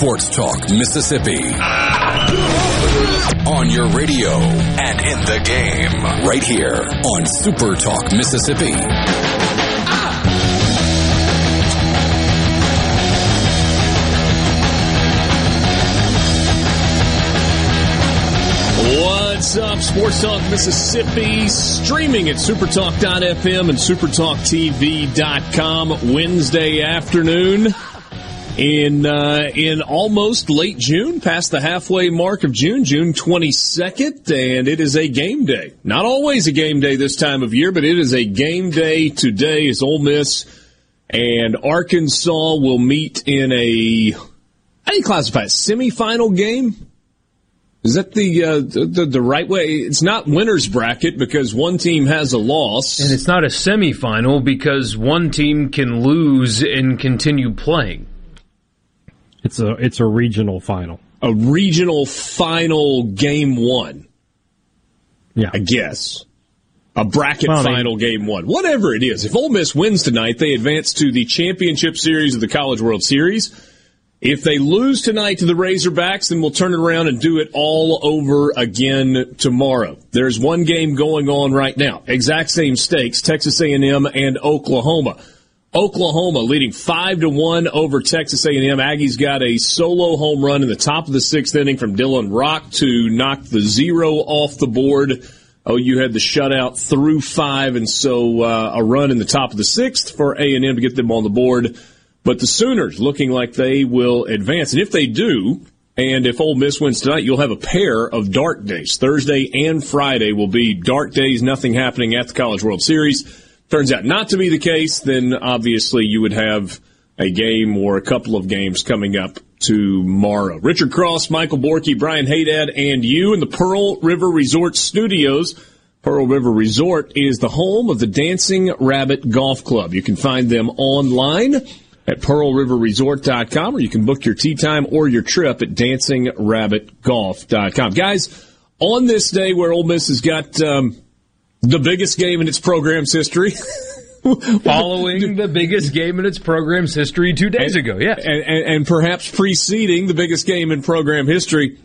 Sports Talk Mississippi. On your radio and in the game, right here on Super Talk Mississippi. What's up, Sports Talk Mississippi, streaming at supertalk.fm and supertalktv.com Wednesday afternoon in uh, in almost late June, past the halfway mark of June, June 22nd, and it is a game day. Not always a game day this time of year, but it is a game day today as Ole Miss and Arkansas will meet in a how do you classify it? Semifinal game? Is that the, uh, the the right way? It's not winners bracket because one team has a loss, and it's not a semifinal because one team can lose and continue playing. It's a it's a regional final. A regional final game one. Yeah, I guess a bracket well, final they, game one. Whatever it is, if Ole Miss wins tonight, they advance to the championship series of the College World Series. If they lose tonight to the Razorbacks, then we'll turn it around and do it all over again tomorrow. There's one game going on right now. Exact same stakes, Texas A&M and Oklahoma. Oklahoma leading five to one over Texas A&M. Aggies got a solo home run in the top of the sixth inning from Dylan Rock to knock the zero off the board. Oh, you had the shutout through five, and so uh, a run in the top of the sixth for A&M to get them on the board. But the Sooners looking like they will advance. And if they do, and if Ole Miss wins tonight, you'll have a pair of dark days. Thursday and Friday will be dark days, nothing happening at the College World Series. Turns out not to be the case, then obviously you would have a game or a couple of games coming up tomorrow. Richard Cross, Michael Borky, Brian Haydad, and you in the Pearl River Resort Studios. Pearl River Resort is the home of the Dancing Rabbit Golf Club. You can find them online at pearlriverresort.com, or you can book your tee time or your trip at dancingrabbitgolf.com. Guys, on this day where Ole Miss has got um, the biggest game in its program's history. Following the biggest game in its program's history two days and, ago, yes. And, and, and, perhaps preceding the biggest game in program history.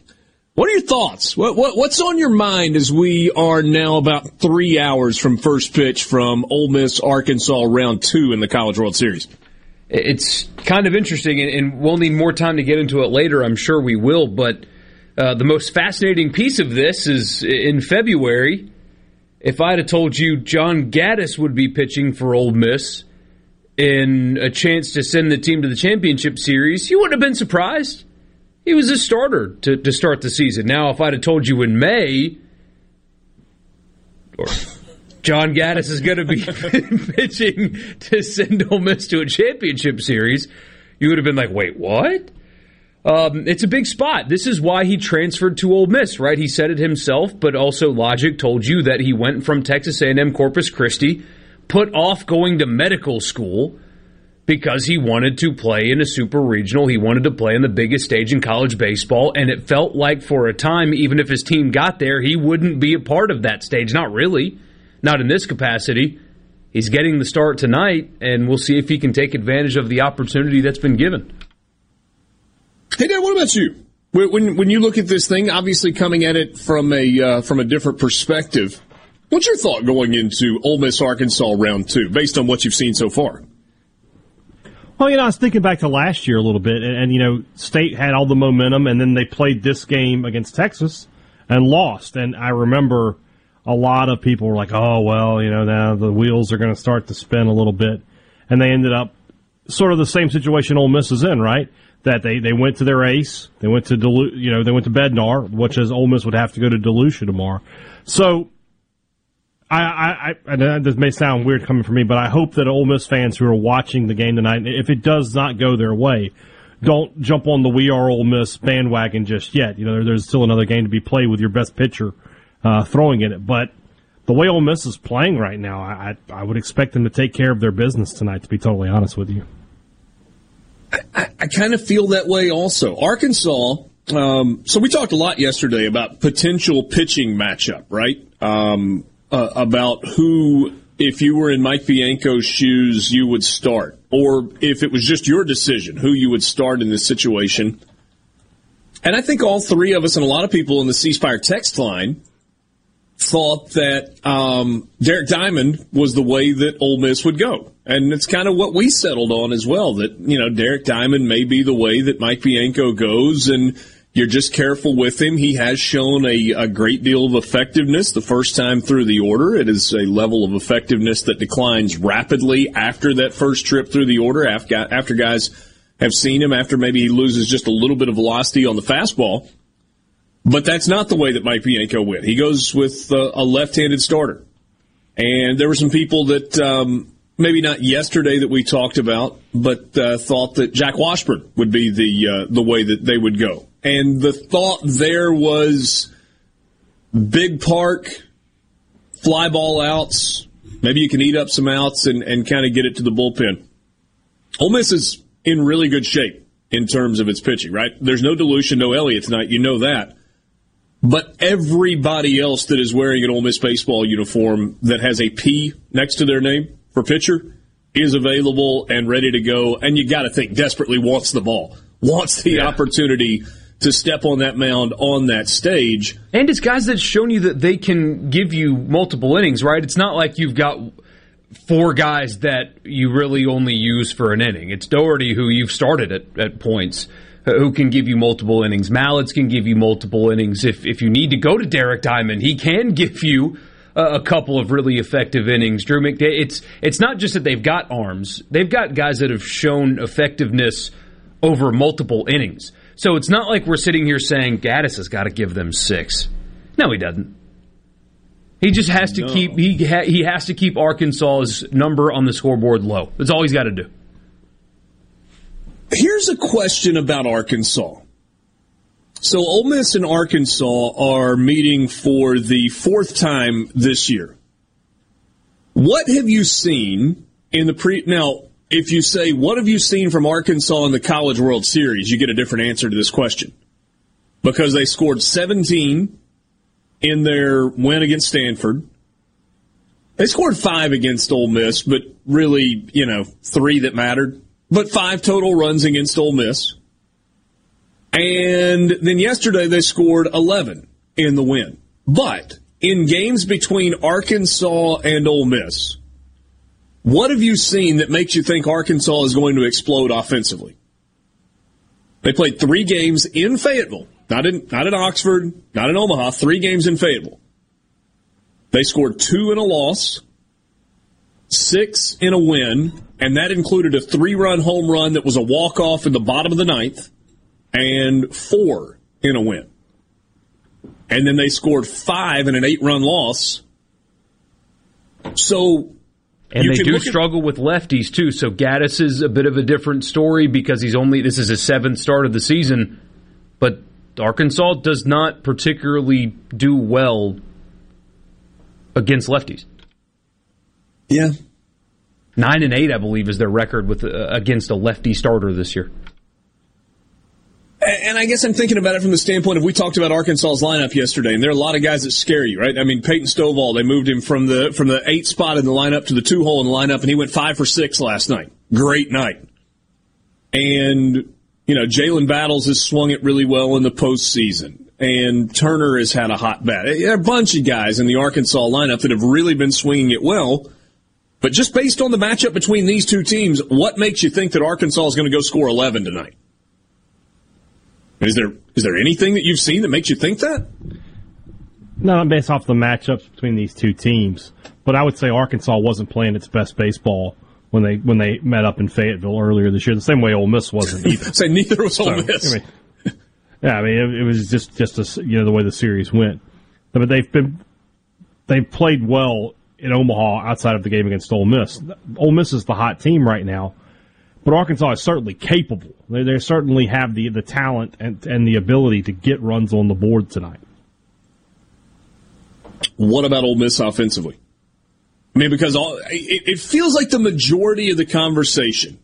What are your thoughts? What, what, what's on your mind as we are now about three hours from first pitch from Ole Miss Arkansas round two in the College World Series? it's kind of interesting, and, we'll need more time to get into it later. I'm sure we will. But uh, the most fascinating piece of this is in February. If I'd have told you John Gaddis would be pitching for Ole Miss in a chance to send the team to the championship series, you wouldn't have been surprised. He was a starter to, to start the season. Now, if I'd have told you in May, or John Gaddis is going to be pitching to send Ole Miss to a championship series, you would have been like, wait, what? Um, it's a big spot. This is why he transferred to Ole Miss, right? He said it himself, but also logic told you that he went from Texas A&M Corpus Christi, put off going to medical school because he wanted to play in a super regional. He wanted to play on the biggest stage in college baseball, and it felt like for a time, even if his team got there, he wouldn't be a part of that stage. Not really not in this capacity. He's getting the start tonight, and we'll see if he can take advantage of the opportunity that's been given. Hey, Dad, what about you? When when you look at this thing, obviously coming at it from a uh, from a different perspective, what's your thought going into Ole Miss Arkansas round two, based on what you've seen so far? Well, you know, I was thinking back to last year a little bit, and, and you know, State had all the momentum, and then they played this game against Texas and lost. And I remember a lot of people were like, oh, well, you know, now the wheels are going to start to spin a little bit. And they ended up sort of the same situation Ole Miss is in, right? That they, they went to their ace, they went to Delu- you know, they went to Bednar, which is Ole Miss would have to go to Delucia tomorrow. So, I, I, I, this may sound weird coming from me, but I hope that Ole Miss fans who are watching the game tonight, if it does not go their way, don't jump on the we are Ole Miss bandwagon just yet. You know, there's still another game to be played with your best pitcher uh, throwing in it. But the way Ole Miss is playing right now, I, I would expect them to take care of their business tonight. To be totally honest with you, I, I kind of feel that way also. Arkansas. Um, so we talked a lot yesterday about potential pitching matchup, right? Um, uh, about who, if you were in Mike Bianco's shoes, you would start, or if it was just your decision, who you would start in this situation. And I think all three of us and a lot of people in the C Spire text line thought that um, Derek Diamond was the way that Ole Miss would go. And it's kind of what we settled on as well, that, you know, Derek Diamond may be the way that Mike Bianco goes, and you're just careful with him. He has shown a, a great deal of effectiveness the first time through the order. It is a level of effectiveness that declines rapidly after that first trip through the order, after guys have seen him, after maybe he loses just a little bit of velocity on the fastball. But that's not the way that Mike Bianco went. He goes with uh, a left-handed starter. And there were some people that um, maybe not yesterday that we talked about, but uh, thought that Jack Washburn would be the uh, the way that they would go. And the thought there was big park, fly ball outs. Maybe you can eat up some outs and, and kind of get it to the bullpen. Ole Miss is in really good shape in terms of its pitching, right? There's no DeLucia, no Elliott tonight. You know that. But everybody else that is wearing an Ole Miss baseball uniform that has a P next to their name for pitcher is available and ready to go. And you got to think desperately wants the ball, wants the yeah. opportunity to step on that mound on that stage. And it's guys that's shown you that they can give you multiple innings, right? It's not like you've got four guys that you really only use for an inning. It's Dougherty who you've started at, at points who can give you multiple innings. Mallitz can give you multiple innings. If if you need to go to Derek Diamond, he can give you a, a couple of really effective innings. Drew McDay. It's it's not just that they've got arms; they've got guys that have shown effectiveness over multiple innings. So it's not like we're sitting here saying Gaddis has got to give them six. No, he doesn't. He just has to no. keep he ha, he has to keep Arkansas's number on the scoreboard low. That's all he's got to do. Here's a question about Arkansas. So Ole Miss and Arkansas are meeting for the fourth time this year. What have you seen in the pre? Now, if you say what have you seen from Arkansas in the College World Series, you get a different answer to this question because they scored 17 in their win against Stanford. They scored five against Ole Miss, but really, you know, three that mattered but five total runs against Ole Miss. And then yesterday they scored 11 in the win. But in games between Arkansas and Ole Miss, what have you seen that makes you think Arkansas is going to explode offensively? They played three games in Fayetteville, not in not in Oxford, not in Omaha. Three games in Fayetteville. They scored two in a loss, six in a win, and that included a three run home run that was a walk off in the bottom of the ninth, and four in a win. And then they scored five in an eight run loss. So. And they do struggle at, with lefties too. So Gaddis is a bit of a different story because he's only this is his seventh start of the season, but Arkansas does not particularly do well against lefties. Yeah, Nine and eight, I believe, is their record with uh, against a lefty starter this year. And I guess I'm thinking about it from the standpoint of we talked about Arkansas's lineup yesterday, and there are a lot of guys that scare you, right? I mean, Peyton Stovall, they moved him from the from the eight spot in the lineup to the two hole in the lineup, and he went five for six last night. Great night. And you know, Jalen Battles has swung it really well in the postseason, and Turner has had a hot bat. There are a bunch of guys in the Arkansas lineup that have really been swinging it well. But just based on the matchup between these two teams, what makes you think that Arkansas is going to go score 11 tonight? Is there is there anything that you've seen that makes you think that? No, not based off the matchups between these two teams. But I would say Arkansas wasn't playing its best baseball when they when they met up in Fayetteville earlier this year. The same way Ole Miss wasn't either. say neither was Ole Miss. I mean, yeah, I mean it, it was just just a, you know the way the series went. But they've been they've played well in Omaha outside of the game against Ole Miss. Ole Miss is the hot team right now, but Arkansas is certainly capable. They, they certainly have the, the talent and, and the ability to get runs on the board tonight. What about Ole Miss offensively? I mean, because all, it, it feels like the majority of the conversation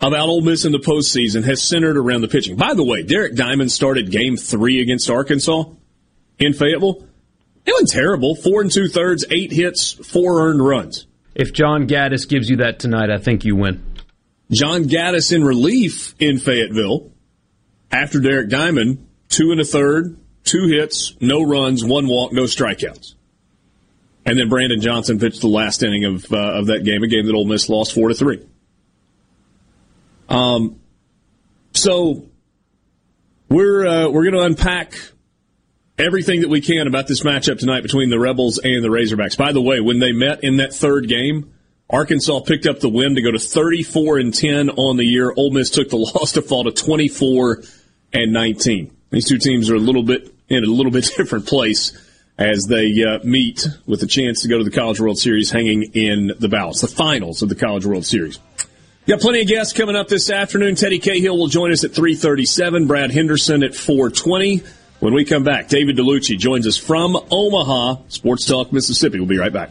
about Ole Miss in the postseason has centered around the pitching. By the way, Derek Diamond started Game Three against Arkansas in Fayetteville. It wasn't terrible. Four and two thirds, eight hits, four earned runs. If John Gaddis gives you that tonight, I think you win. John Gaddis in relief in Fayetteville after Derek Diamond, two and a third, two hits, no runs, one walk, no strikeouts. And then Brandon Johnson pitched the last inning of uh, of that game, a game that Ole Miss lost four to three. Um, so we're uh, we're going to unpack everything that we can about this matchup tonight between the Rebels and the Razorbacks. By the way, when they met in that third game, Arkansas picked up the win to go to 34 and 10 on the year. Ole Miss took the loss to fall to 24 and 19. These two teams are a little bit in a little bit different place as they uh, meet with a chance to go to the College World Series hanging in the balance, the finals of the College World Series. Got plenty of guests coming up this afternoon. Teddy Cahill will join us at 337, Brad Henderson at 420. When we come back, David Dellucci joins us from Omaha, Sports Talk, Mississippi. We'll be right back.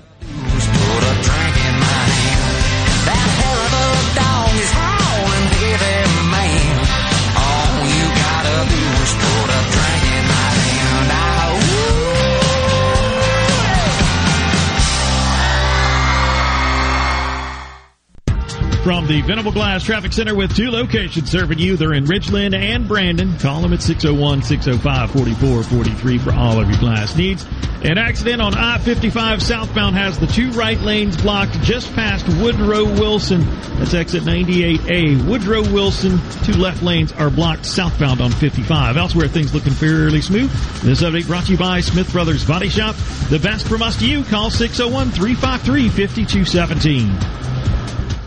From the Venable Glass Traffic Center with two locations serving you. They're in Ridgeland and Brandon. Call them at 601-605-4443 for all of your glass needs. An accident on I-55 southbound has the two right lanes blocked just past Woodrow Wilson. That's exit 98A. Woodrow Wilson, two left lanes are blocked southbound on 55. Elsewhere, things looking fairly smooth. This update brought to you by Smith Brothers Body Shop. The best from us to you. Call 601-353-5217.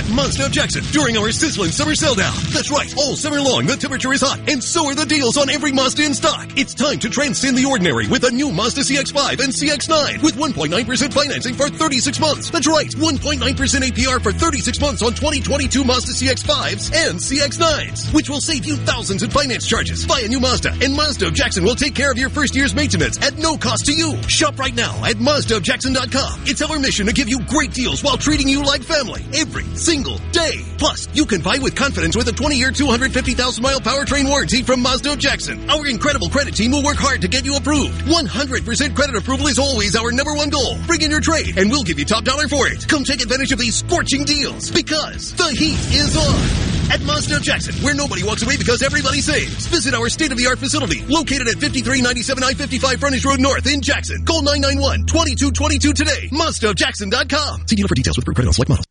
at Mazda Jackson during our sizzling summer sell down. That's right, all summer long the temperature is hot and so are the deals on every Mazda in stock. It's time to transcend the ordinary with a new Mazda CX-5 and CX-9 with 1.9% financing for 36 months. That's right, 1.9% APR for 36 months on 2022 Mazda CX-5s and CX-9s, which will save you thousands in finance charges. Buy a new Mazda and Mazda of Jackson will take care of your first year's maintenance at no cost to you. Shop right now at MazdaofJackson.com. It's our mission to give you great deals while treating you like family every single day. Plus, you can buy with confidence with a 20-year, 250,000 mile powertrain warranty from Mazda Jackson. Our incredible credit team will work hard to get you approved. 100% credit approval is always our number one goal. Bring in your trade and we'll give you top dollar for it. Come take advantage of these scorching deals because the heat is on at Mazda Jackson, where nobody walks away because everybody saves. Visit our state-of-the-art facility located at 5397 I-55 Frontage Road North in Jackson. Call 991-2222 today. MazdaofJackson.com. See dealer for details with credit on select models.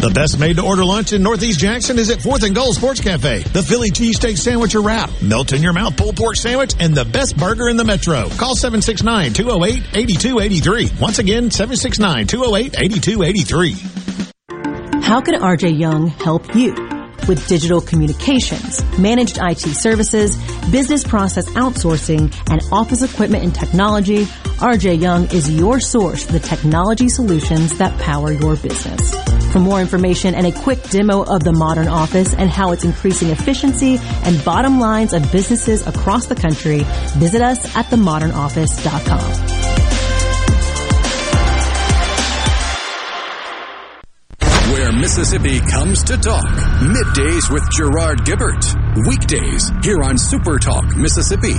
The best made-to-order lunch in Northeast Jackson is at 4th and Goal Sports Cafe. The Philly cheesesteak sandwich or wrap, melt-in-your-mouth pulled pork sandwich, and the best burger in the metro. Call 769-208-8283. Once again, 769-208-8283. How can RJ Young help you? with digital communications, managed IT services, business process outsourcing, and office equipment and technology, RJ Young is your source for the technology solutions that power your business. For more information and a quick demo of the modern office and how it's increasing efficiency and bottom lines of businesses across the country, visit us at themodernoffice.com. where Mississippi comes to talk. Middays with Gerard Gibert. Weekdays here on Super Talk Mississippi.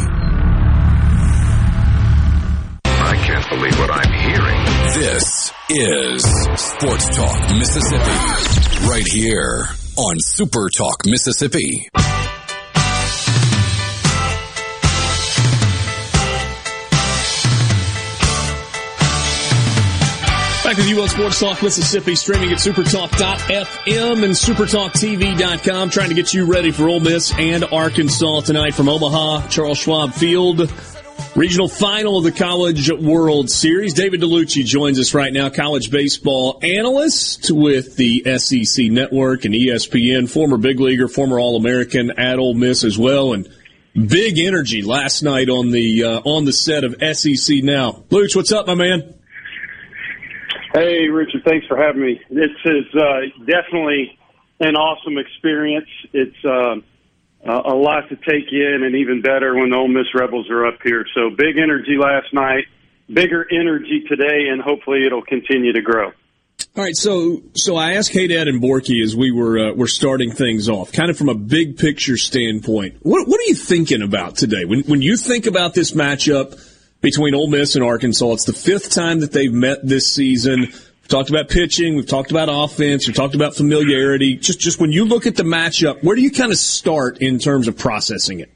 Can't can't believe what I'm hearing. This is Sports Talk Mississippi, right here on Super Talk Mississippi. Back with you on Sports Talk Mississippi, streaming at supertalk.fm and supertalktv.com, trying to get you ready for Ole Miss and Arkansas tonight from Omaha, Charles Schwab Field. Regional final of the College World Series. David Dellucci joins us right now, college baseball analyst with the SEC Network and ESPN, former big leaguer, former All American at Ole Miss as well, and big energy last night on the uh, on the set of SEC Now. Luch, what's up, my man? Hey, Richard, thanks for having me. This is uh, definitely an awesome experience. It's uh, a lot to take in, and even better when the Ole Miss Rebels are up here. So big energy last night, bigger energy today, and hopefully it'll continue to grow. All right, so so I asked Haydad and Borky as we were uh, were starting things off, kind of from a big picture standpoint. What what are you thinking about today when when you think about this matchup? between Ole Miss and Arkansas. It's the fifth time that they've met this season. We've talked about pitching. We've talked about offense. We've talked about familiarity. Just, just when you look at the matchup, where do you kind of start in terms of processing it?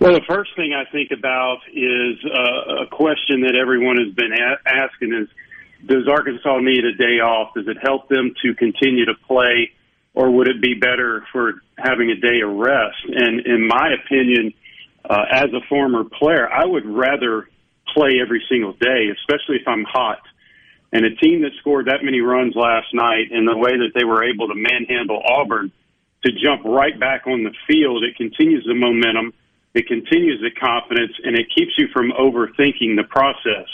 Well, the first thing I think about is uh, a question that everyone has been a- asking is, does Arkansas need a day off? Does it help them to continue to play, or would it be better for having a day of rest? And in my opinion, uh, as a former player, I would rather play every single day, especially if I'm hot. And a team that scored that many runs last night and the way that they were able to manhandle Auburn to jump right back on the field, it continues the momentum, it continues the confidence, and it keeps you from overthinking the process.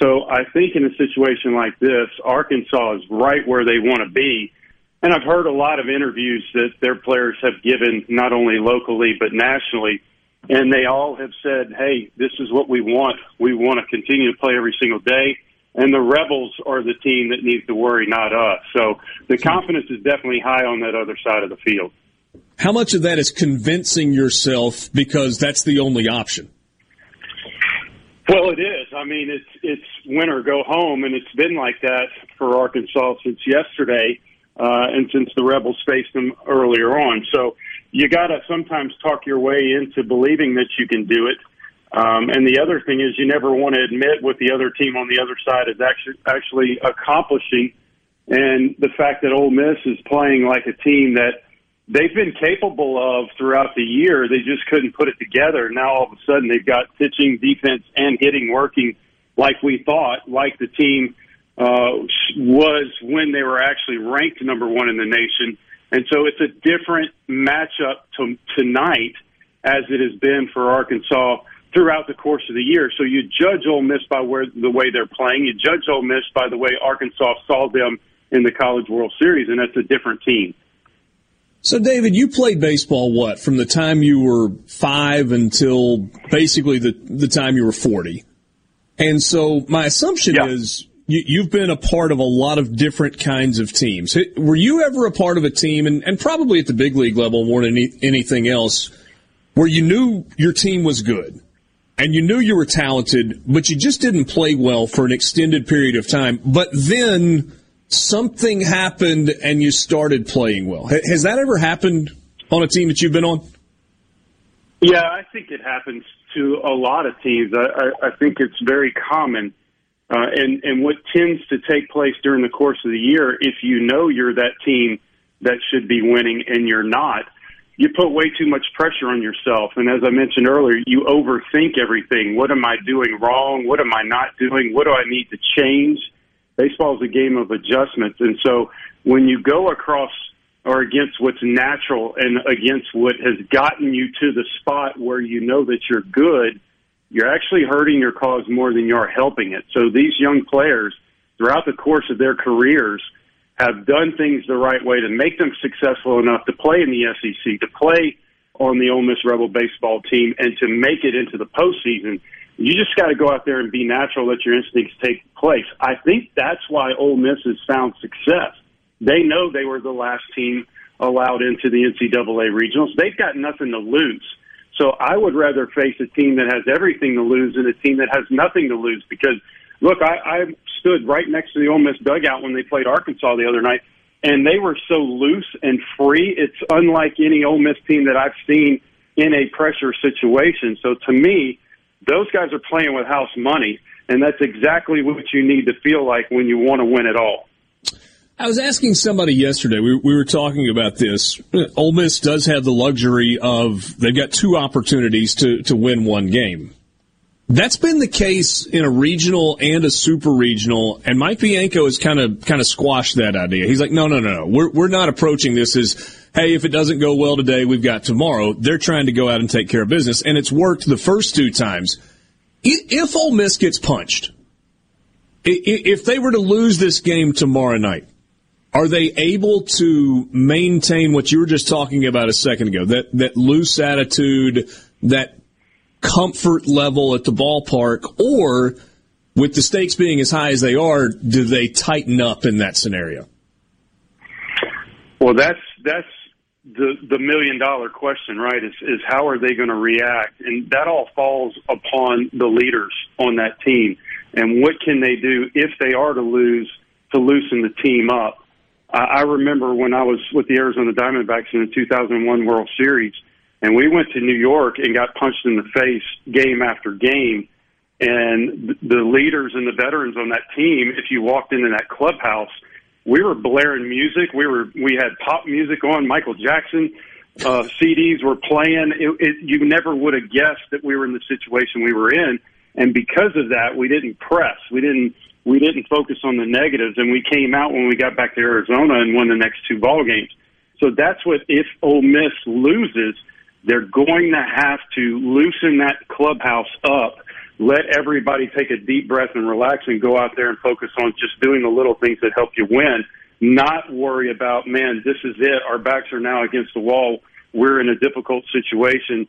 So I think in a situation like this, Arkansas is right where they want to be. And I've heard a lot of interviews that their players have given, not only locally, but nationally and they all have said, "Hey, this is what we want. We want to continue to play every single day." And the Rebels are the team that needs to worry, not us. So the confidence is definitely high on that other side of the field. How much of that is convincing yourself because that's the only option? Well, it is. I mean, it's it's win or go home, and it's been like that for Arkansas since yesterday, uh, and since the Rebels faced them earlier on. So you got to sometimes talk your way into believing that you can do it. Um, and the other thing is, you never want to admit what the other team on the other side is actually actually accomplishing. And the fact that Ole Miss is playing like a team that they've been capable of throughout the year, they just couldn't put it together. Now all of a sudden they've got pitching, defense, and hitting working like we thought, like the team uh, was when they were actually ranked number one in the nation and so it's a different matchup to, tonight as it has been for Arkansas throughout the course of the year. So you judge Ole Miss by where the way they're playing. You judge Ole Miss by the way Arkansas saw them in the College World Series, and that's a different team. So, David, you played baseball what from the time you were five until basically the the time you were forty, and so my assumption yeah. is you, have been a part of a lot of different kinds of teams. Were you ever a part of a team, and, and probably at the big league level more than any, anything else, where you knew your team was good and you knew you were talented, but you just didn't play well for an extended period of time, but then something happened and you started playing well? Has that ever happened on a team that you've been on? Yeah, I think it happens to a lot of teams. I, I, I think it's very common uh, and, and what tends to take place during the course of the year, if you know you're that team that should be winning and you're not, you put way too much pressure on yourself. And as I mentioned earlier, you overthink everything. What am I doing wrong? What am I not doing? What do I need to change? Baseball is a game of adjustments. And so when you go across or against what's natural and against what has gotten you to the spot where you know that you're good – you're actually hurting your cause more than you're helping it. So these young players, throughout the course of their careers, have done things the right way to make them successful enough to play in the SEC, to play on the Ole Miss Rebel baseball team, and to make it into the postseason. You just got to go out there and be natural, let your instincts take place. I think that's why Ole Miss has found success. They know they were the last team allowed into the NCAA regionals. They've got nothing to lose. So I would rather face a team that has everything to lose than a team that has nothing to lose. Because look, I, stood right next to the Ole Miss dugout when they played Arkansas the other night, and they were so loose and free. It's unlike any Ole Miss team that I've seen in a pressure situation. So to me, those guys are playing with house money, and that's exactly what you need to feel like when you want to win it all. I was asking somebody yesterday. We, we were talking about this. Ole Miss does have the luxury of they've got two opportunities to to win one game. That's been the case in a regional and a super regional, and Mike Bianco has kind of kind of squashed that idea. He's like, no, no, no, no. We're we're not approaching this as, hey, if it doesn't go well today, we've got tomorrow. They're trying to go out and take care of business, and it's worked the first two times. If Ole Miss gets punched, if they were to lose this game tomorrow night, are they able to maintain what you were just talking about a second ago? That that loose attitude, that comfort level at the ballpark, or with the stakes being as high as they are, do they tighten up in that scenario? Well, that's that's the the million dollar question, right? Is is how are they going to react, and that all falls upon the leaders on that team, and what can they do if they are to lose to loosen the team up. I remember when I was with the Arizona Diamondbacks in the 2001 World Series, and we went to New York and got punched in the face game after game. And the leaders and the veterans on that team, if you walked into that clubhouse, we were blaring music. We were we had pop music on. Michael Jackson uh, CDs were playing. It, it, you never would have guessed that we were in the situation we were in, and because of that, we didn't press. We didn't we didn't focus on the negatives, and we came out when we got back to Arizona and won the next two ball games. So that's what if Ole Miss loses, they're going to have to loosen that clubhouse up, let everybody take a deep breath and relax, and go out there and focus on just doing the little things that help you win. Not worry about man, this is it. Our backs are now against the wall. We're in a difficult situation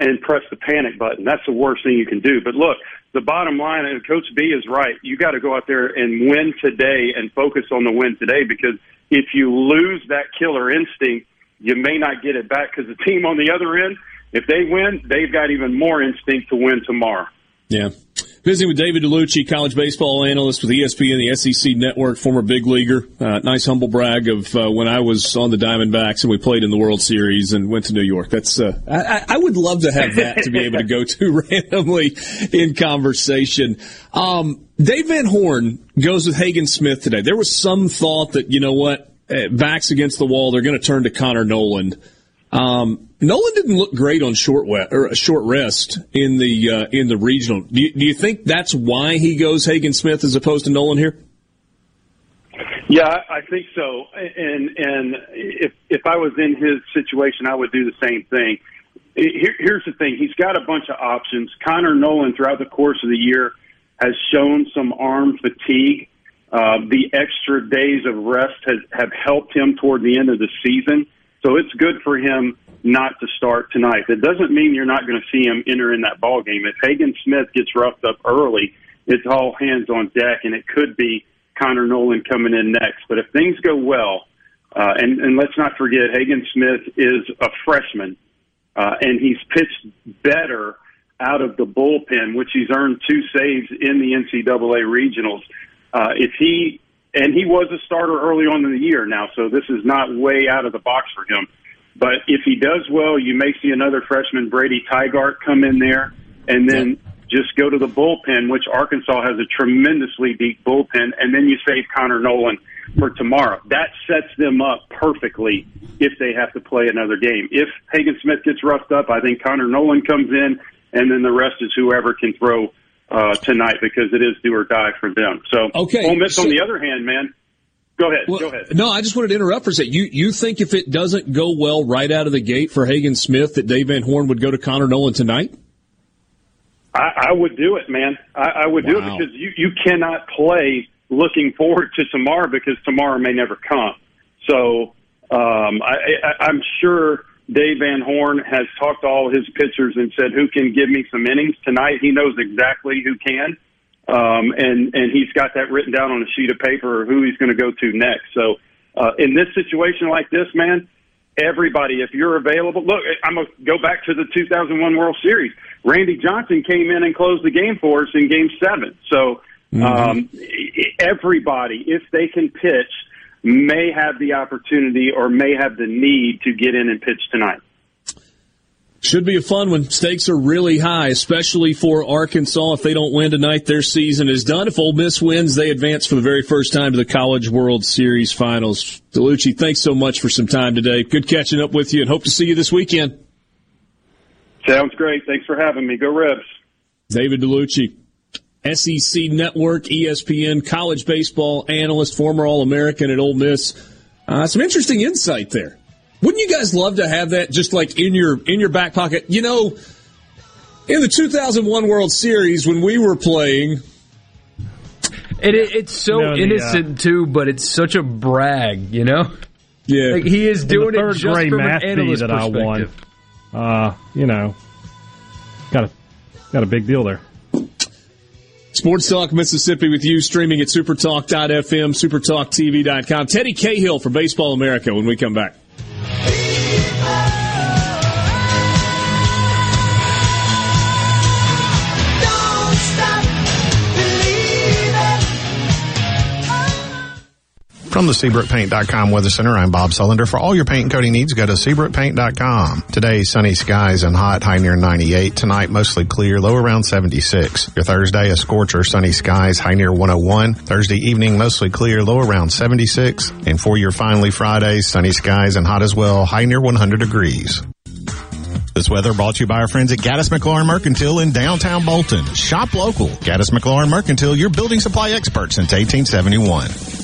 and press the panic button. That's the worst thing you can do. But look, the bottom line, and Coach B is right. You got to go out there and win today and focus on the win today because if you lose that killer instinct, you may not get it back because the team on the other end, if they win, they've got even more instinct to win tomorrow. Yeah. Visiting with David Dellucci, college baseball analyst with ESPN, the SEC Network, former big leaguer. Uh, nice humble brag of uh, when I was on the Diamondbacks and we played in the World Series and went to New York. That's uh, I, I, would love to have that to be able to go to randomly in conversation. Um, Dave Van Horn goes with Hagen Smith today. There was some thought that you know what, backs against the wall, they're going to turn to Connor Noland. Um, Noland didn't look great on short or short rest in the uh, in the regional. Do you, do you think that's why he goes Hagen Smith as opposed to Noland here? Yeah, I think so. And and if if I was in his situation, I would do the same thing. Here, here's the thing: he's got a bunch of options. Connor Noland, throughout the course of the year, has shown some arm fatigue. Uh, the extra days of rest has have helped him toward the end of the season. So it's good for him not to start tonight. That doesn't mean you're not going to see him enter in that ball game. If Hagen Smith gets roughed up early, it's all hands on deck, and it could be Connor Noland coming in next. But if things go well, uh, and, and let's not forget, Hagen Smith is a freshman, uh, and he's pitched better out of the bullpen, which he's earned two saves in the NCAA regionals. Uh, if he and he was a starter early on in the year now, so this is not way out of the box for him. But if he does well, you may see another freshman, Brady Tygart, come in there, and then just go to the bullpen, which Arkansas has a tremendously deep bullpen, and then you save Connor Noland for tomorrow. That sets them up perfectly if they have to play another game. If Hagen Smith gets roughed up, I think Connor Noland comes in, and then the rest is whoever can throw uh, tonight because it is do or die for them. So, okay. Ole Miss, so, on the other hand, man. Go ahead. Well, go ahead. No, I just wanted to interrupt for a second. You you think if it doesn't go well right out of the gate for Hagen Smith, that Dave Van Horn would go to Connor Noland tonight? I, I would do it, man. I, I would wow. do it because you you cannot play looking forward to tomorrow because tomorrow may never come. So um, I, I, I'm sure Dave Van Horn has talked to all his pitchers and said, "Who can give me some innings tonight?" He knows exactly who can, um, and and he's got that written down on a sheet of paper who he's going to go to next. So, uh, in this situation like this, man, everybody, if you're available, look, I'm going to go back to the 2001 World Series. Randy Johnson came in and closed the game for us in game seven. So, mm-hmm. um, everybody, if they can pitch, may have the opportunity or may have the need to get in and pitch tonight. Should be a fun one. Stakes are really high, especially for Arkansas. If they don't win tonight, their season is done. If Ole Miss wins, they advance for the very first time to the College World Series Finals. Dellucci, thanks so much for some time today. Good catching up with you, and hope to see you this weekend. Sounds great. Thanks for having me. Go Rebs. David Dellucci, SEC Network, ESPN, college baseball analyst, former All American at Ole Miss. Uh, some interesting insight there. Wouldn't you guys love to have that just like in your in your back pocket? You know, in the 2001 World Series when we were playing, it, it's so you know, innocent the, uh, too, but it's such a brag, you know. Yeah, like he is doing it just from an analyst that perspective. I won. Uh, you know, got a got a big deal there. Sports Talk Mississippi with you, streaming at supertalk.fm, supertalktv.com. Teddy Cahill for Baseball America when we come back. From the SeabrookPaint.com Weather Center, I'm Bob Sullender. For all your paint and coating needs, go to SeabrookPaint.com. Today, sunny skies and hot, high near 98. Tonight, mostly clear, low around 76. Your Thursday, a scorcher, sunny skies, high near 101. Thursday evening, mostly clear, low around 76. And for your finally Friday, sunny skies and hot as well, high near 100 degrees. This weather brought to you by our friends at Gaddis McLaurin Mercantile in downtown Bolton. Shop local. Gaddis McLaurin Mercantile, your building supply expert since 1871.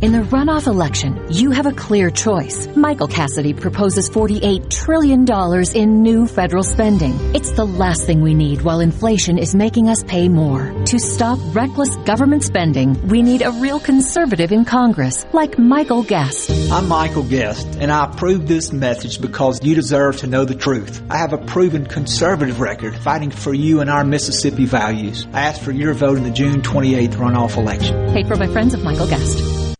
In the runoff election, you have a clear choice. Michael Cassidy proposes $48 trillion in new federal spending. It's the last thing we need while inflation is making us pay more. To stop reckless government spending, we need a real conservative in Congress, like Michael Guest. I'm Michael Guest, and I approve this message because you deserve to know the truth. I have a proven conservative record fighting for you and our Mississippi values. I ask for your vote in the June 28th runoff election. Paid for by friends of Michael Guest.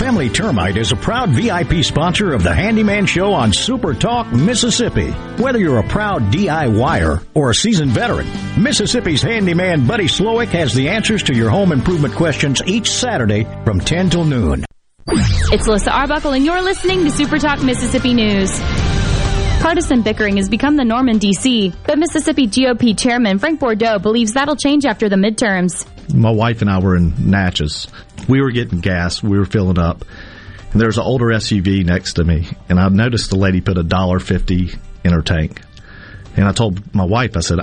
Family Termite is a proud VIP sponsor of the Handyman Show on Super Talk, Mississippi. Whether you're a proud DIYer or a seasoned veteran, Mississippi's handyman Buddy Slowick has the answers to your home improvement questions each Saturday from 10 till noon. It's Alyssa Arbuckle, and you're listening to Super Talk Mississippi News. Partisan bickering has become the norm in D.C., but Mississippi GOP Chairman Frank Bordeaux believes that'll change after the midterms. My wife and I were in Natchez. We were getting gas. We were filling up. And there's an older SUV next to me, and I noticed the lady put a dollar fifty in her tank. And I told my wife, I said,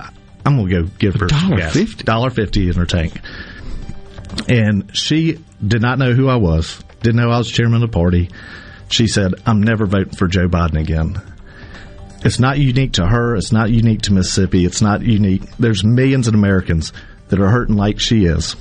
"I'm going to go give her dollar fifty, dollar fifty in her tank." And she did not know who I was. Didn't know I was chairman of the party. She said, I'm never voting for Joe Biden again. It's not unique to her. It's not unique to Mississippi. It's not unique. There's millions of Americans that are hurting like she is.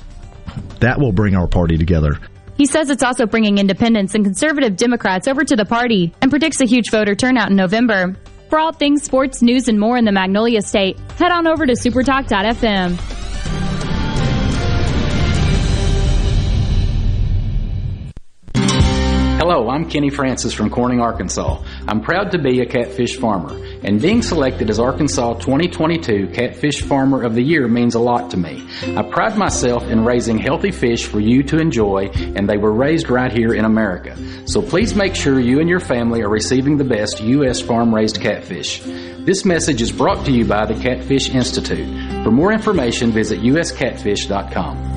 That will bring our party together. He says it's also bringing independents and conservative Democrats over to the party and predicts a huge voter turnout in November. For all things sports, news, and more in the Magnolia State, head on over to supertalk.fm. Hello, I'm Kenny Francis from Corning, Arkansas. I'm proud to be a catfish farmer, and being selected as Arkansas 2022 Catfish Farmer of the Year means a lot to me. I pride myself in raising healthy fish for you to enjoy, and they were raised right here in America. So please make sure you and your family are receiving the best U.S. farm raised catfish. This message is brought to you by the Catfish Institute. For more information, visit uscatfish.com.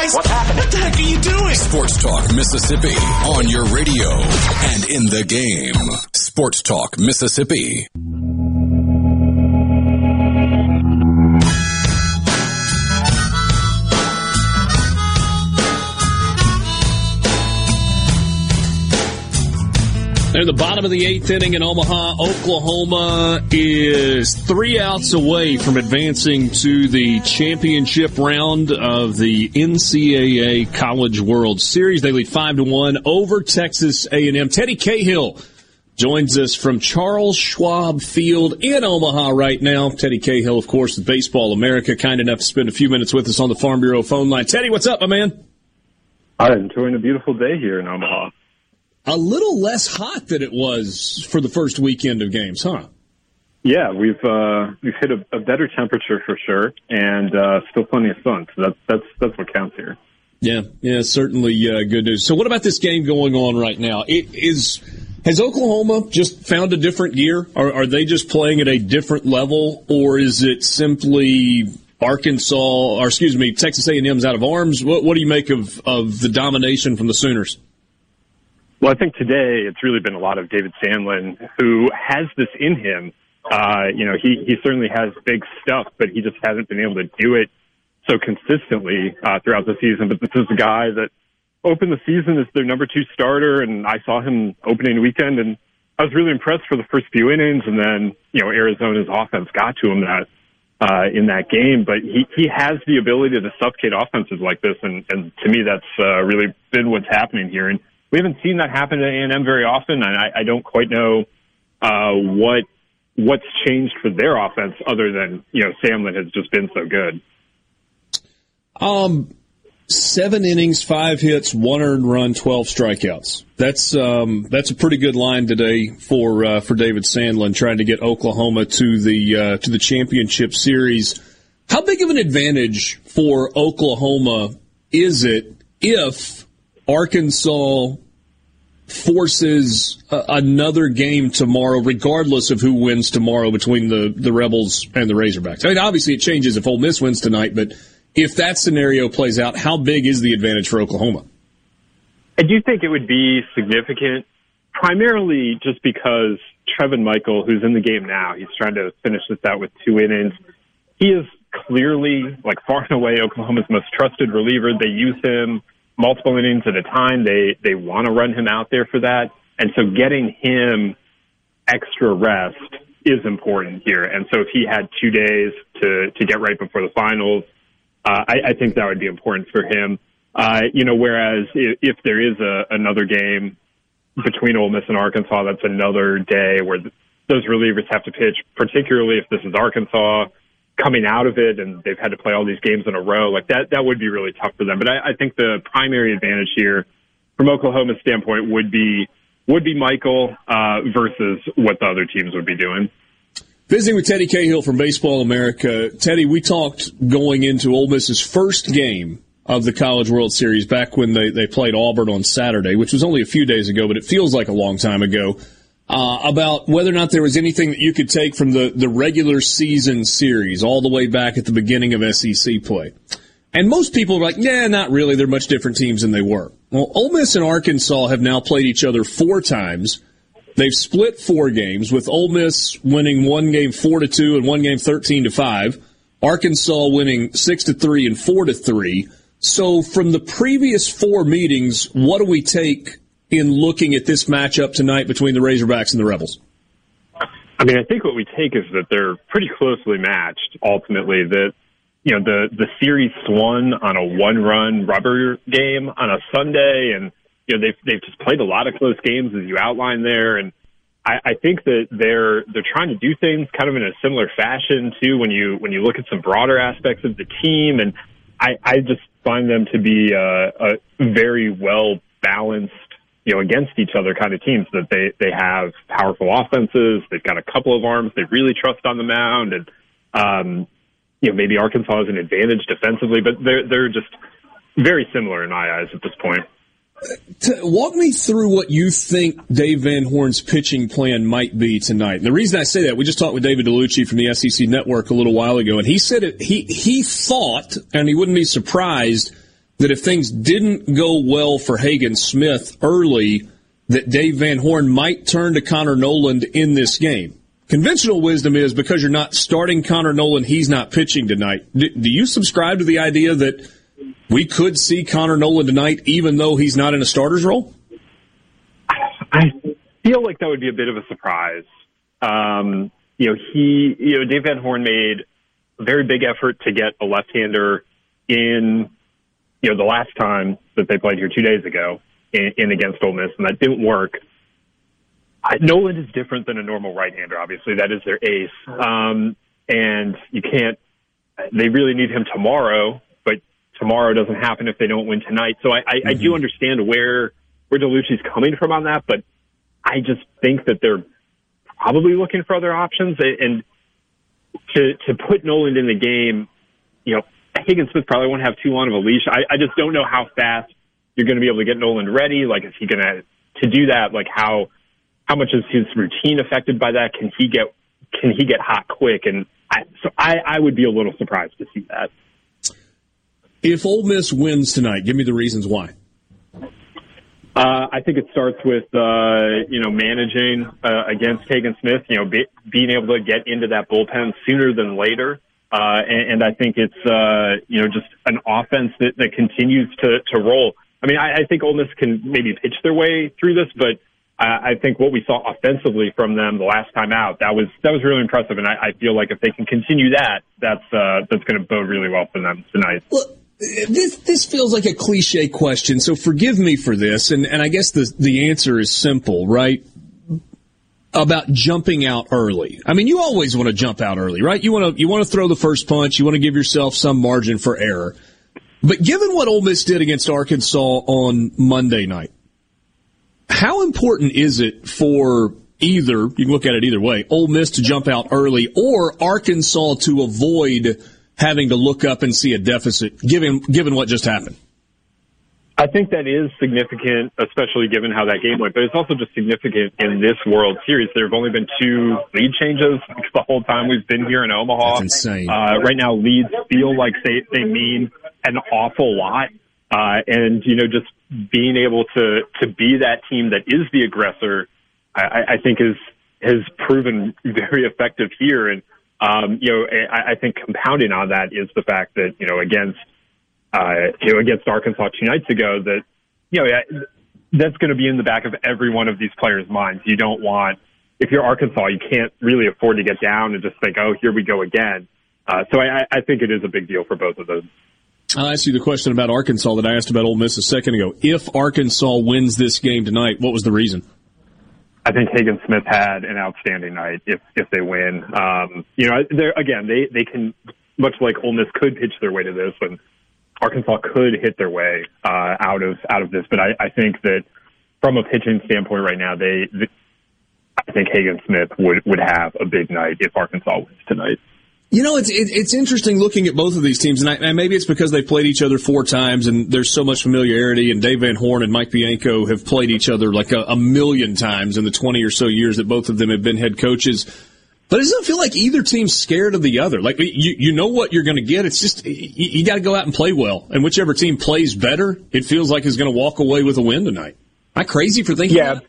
Guys, what's happening? What the heck are you doing? Sports Talk Mississippi on your radio and in the game. Sports Talk Mississippi. They're the bottom of the eighth inning in Omaha. Oklahoma is three outs away from advancing to the championship round of the NCAA College World Series. They lead five to one over Texas A&M. Teddy Cahill joins us from Charles Schwab Field in Omaha right now. Teddy Cahill, of course, with Baseball America, kind enough to spend a few minutes with us on the Farm Bureau phone line. Teddy, what's up, my man? I'm enjoying a beautiful day here in Omaha. A little less hot than it was for the first weekend of games, huh? Yeah, we've uh, we've hit a, a better temperature for sure, and uh, still plenty of sun. So that's that's that's what counts here. Yeah, yeah, certainly uh, good news. So, what about this game going on right now? It is has Oklahoma just found a different gear? Are, are they just playing at a different level, or is it simply Arkansas, or excuse me, Texas A&M's out of arms? What, what do you make of of the domination from the Sooners? Well, I think today it's really been a lot of David Sandlin, who has this in him. Uh, you know, he he certainly has big stuff, but he just hasn't been able to do it so consistently uh, throughout the season. But this is a guy that opened the season as their number two starter, and I saw him opening weekend, and I was really impressed for the first few innings, and then you know Arizona's offense got to him that uh, in that game. But he he has the ability to suffocate offenses like this, and and to me that's uh, really been what's happening here. And we haven't seen that happen at A&M very often, and I, I don't quite know uh, what what's changed for their offense other than you know Sandlin has just been so good. Um, seven innings, five hits, one earned run, twelve strikeouts. That's um, that's a pretty good line today for uh, for David Sandlin trying to get Oklahoma to the uh, to the championship series. How big of an advantage for Oklahoma is it if Arkansas forces uh, another game tomorrow, regardless of who wins tomorrow between the, the Rebels and the Razorbacks. I mean, obviously it changes if Ole Miss wins tonight, but if that scenario plays out, how big is the advantage for Oklahoma? I do think it would be significant, primarily just because Trevin Michael, who's in the game now, he's trying to finish this out with two innings. He is clearly, like far and away, Oklahoma's most trusted reliever. They use him multiple innings at a time. They they want to run him out there for that, and so getting him extra rest is important here. And so if he had two days to to get right before the finals, uh, I, I think that would be important for him. Uh, you know, whereas if, if there is a, another game between Ole Miss and Arkansas, that's another day where th- those relievers have to pitch, particularly if this is Arkansas coming out of it and they've had to play all these games in a row. Like that, that would be really tough for them. But I, I think the primary advantage here from Oklahoma's standpoint would be would be Michael uh, versus what the other teams would be doing. Visiting with Teddy Cahill from Baseball America. Teddy, we talked going into Ole Miss's first game of the College World Series back when they, they played Auburn on Saturday, which was only a few days ago, but it feels like a long time ago, uh, about whether or not there was anything that you could take from the, the regular season series all the way back at the beginning of SEC play. And most people are like, yeah, not really. They're much different teams than they were. Well, Ole Miss and Arkansas have now played each other four times. They've split four games, with Ole Miss winning one game four to two and one game thirteen to five. Arkansas winning six to three and four to three. So, from the previous four meetings, what do we take in looking at this matchup tonight between the Razorbacks and the Rebels? I mean, I think what we take is that they're pretty closely matched. Ultimately, that you know the the series swung on a one run rubber game on a Sunday, and you know they've they've just played a lot of close games as you outlined there, and I, think that they're they're trying to do things kind of in a similar fashion too. When you when you look at some broader aspects of the team, and I, I just find them to be uh, a very well balanced, you know, against each other kind of teams. That they they have powerful offenses. They've got a couple of arms they really trust on the mound, and um, you know maybe Arkansas has an advantage defensively, but they're they're just very similar in my eyes at this point. Walk me through what you think Dave Van Horn's pitching plan might be tonight. And The reason I say that, we just talked with David Dellucci from the SEC Network a little while ago, and he said it, he he thought, and he wouldn't be surprised that if things didn't go well for Hagen Smith early, that Dave Van Horn might turn to Connor Noland in this game. Conventional wisdom is because you're not starting Connor Noland, he's not pitching tonight. Do, you subscribe to the idea that? we could see Connor Noland tonight, even though he's not in a starter's role? I feel like that would be a bit of a surprise. Um, you know, he, you know, Dave Van Horn made a very big effort to get a left-hander in, you know, the last time that they played here two days ago in, in against Ole Miss, and that didn't work. I, Noland is different than a normal right-hander. Obviously, that is their ace, um, and you can't. They really need him tomorrow but tomorrow doesn't happen if they don't win tonight. So I, I, mm-hmm. I do mm-hmm. understand where where Dellucci's coming from on that, but I just think that they're probably looking for other options. And to to put Noland in the game, you know, Hagen Smith probably won't have too long of a leash. I, I just don't know how fast you're going to be able to get Noland ready. Like, is he going to to do that? Like, how how much is his routine affected by that? Can he get can he get hot quick? And I, so I, I would be a little surprised to see that. If Ole Miss wins tonight, give me the reasons why. Uh, I think it starts with uh, you know managing uh, against Hagen Smith. You know, be, being able to get into that bullpen sooner than later, uh, and, and I think it's uh, you know just an offense that, that continues to to roll. I mean, I, I think Ole Miss can maybe pitch their way through this, but I, I think what we saw offensively from them the last time out that was that was really impressive, and I, I feel like if they can continue that, that's uh, that's going to bode really well for them tonight. Well, this this feels like a cliche question, so forgive me for this. And and I guess the the answer is simple, right? About jumping out early. I mean, you always want to jump out early, right? You want to you want to throw the first punch. You want to give yourself some margin for error. But given what Ole Miss did against Arkansas on Monday night, how important is it for either you can look at it either way, Ole Miss to jump out early or Arkansas to avoid having to look up and see a deficit, given given what just happened? I think that is significant, especially given how that game went. But it's also just significant in this World Series. There have only been two lead changes the whole time we've been here in Omaha. That's insane. Uh, right now, leads feel like they they mean an awful lot. Uh, and you know, just being able to to be that team that is the aggressor, I, I think is has proven very effective here. And um, you know, I, I think compounding on that is the fact that, you know, against, uh, you know, against Arkansas two nights ago that, you know, that's going to be in the back of every one of these players' minds. You don't want, if you're Arkansas, you can't really afford to get down and just think, oh, here we go again. Uh, so I, I think it is a big deal for both of those. I'll ask you the question about Arkansas that I asked about Ole Miss a second ago. If Arkansas wins this game tonight, what was the reason? I think Hagen Smith had an outstanding night if if they win. Um, you know, again they they can much like Ole Miss could pitch their way to this, and Arkansas could hit their way uh, out of out of this. But I, I think that from a pitching standpoint right now, they, they I think Hagen Smith would would have a big night if Arkansas wins tonight. You know, it's it, it's interesting looking at both of these teams, and, I, and, maybe it's because they've played each other four times, and there's so much familiarity. And Dave Van Horn and Mike Bianco have played each other like a, a million times in the 20 or so years that both of them have been head coaches. But it doesn't feel like either team's scared of the other. Like you, you know what you're going to get. It's just you, you got to go out and play well, and whichever team plays better, it feels like is going to walk away with a win tonight. Am I crazy for thinking? Yeah. That?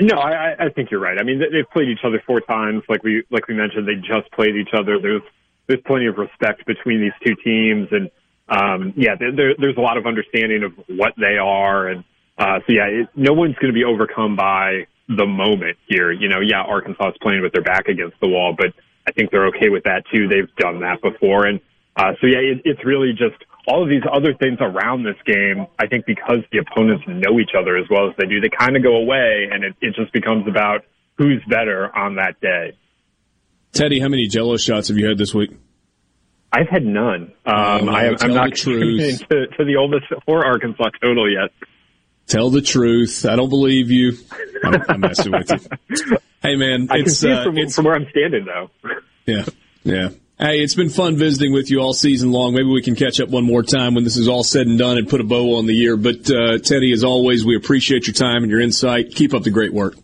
No, I, I think you're right. I mean, they've played each other four times. Like we, like we mentioned, they just played each other. There's there's plenty of respect between these two teams, and um, yeah, there, there's a lot of understanding of what they are, and uh, so yeah, it, no one's going to be overcome by the moment here. You know, yeah, Arkansas is playing with their back against the wall, but I think they're okay with that too. They've done that before, and uh, so yeah, it, it's really just all of these other things around this game. I think because the opponents know each other as well as they do, they kind of go away, and it, it just becomes about who's better on that day. Teddy, how many Jello shots have you had this week? I've had none. Um, I, am not truth. To, to the oldest for Arkansas total yet. Tell the truth. I don't believe you. I'm, messing with you. Hey man, I it's, can see uh, it from, from where I'm standing though. Yeah, yeah. Hey, it's been fun visiting with you all season long. Maybe we can catch up one more time when this is all said and done and put a bow on the year. But uh, Teddy, as always, we appreciate your time and your insight. Keep up the great work.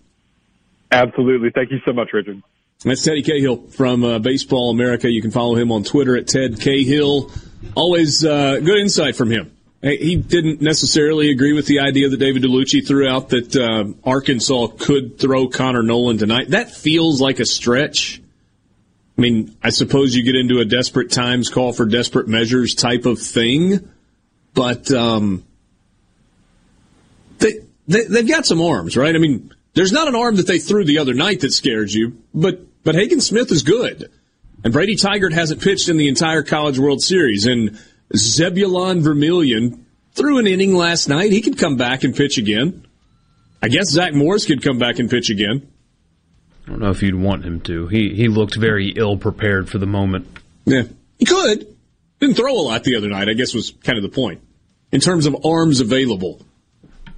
Absolutely. Thank you so much, Richard. That's Teddy Cahill from uh, Baseball America. You can follow him on Twitter at Ted Cahill. Always uh, good insight from him. He didn't necessarily agree with the idea that David Dellucci threw out that uh, Arkansas could throw Connor Noland tonight. That feels like a stretch. I mean, I suppose you get into a desperate times call for desperate measures type of thing, but um, they, they they've got some arms, right? I mean, there's not an arm that they threw the other night that scares you, but but Hagen Smith is good. And Brady Tigert hasn't pitched in the entire College World Series. And Zebulon Vermillion threw an inning last night. He could come back and pitch again. I guess Zach Morris could come back and pitch again. I don't know if you'd want him to. He he looked very ill prepared for the moment. Yeah, he could. Didn't throw a lot the other night. I guess was kind of the point in terms of arms available.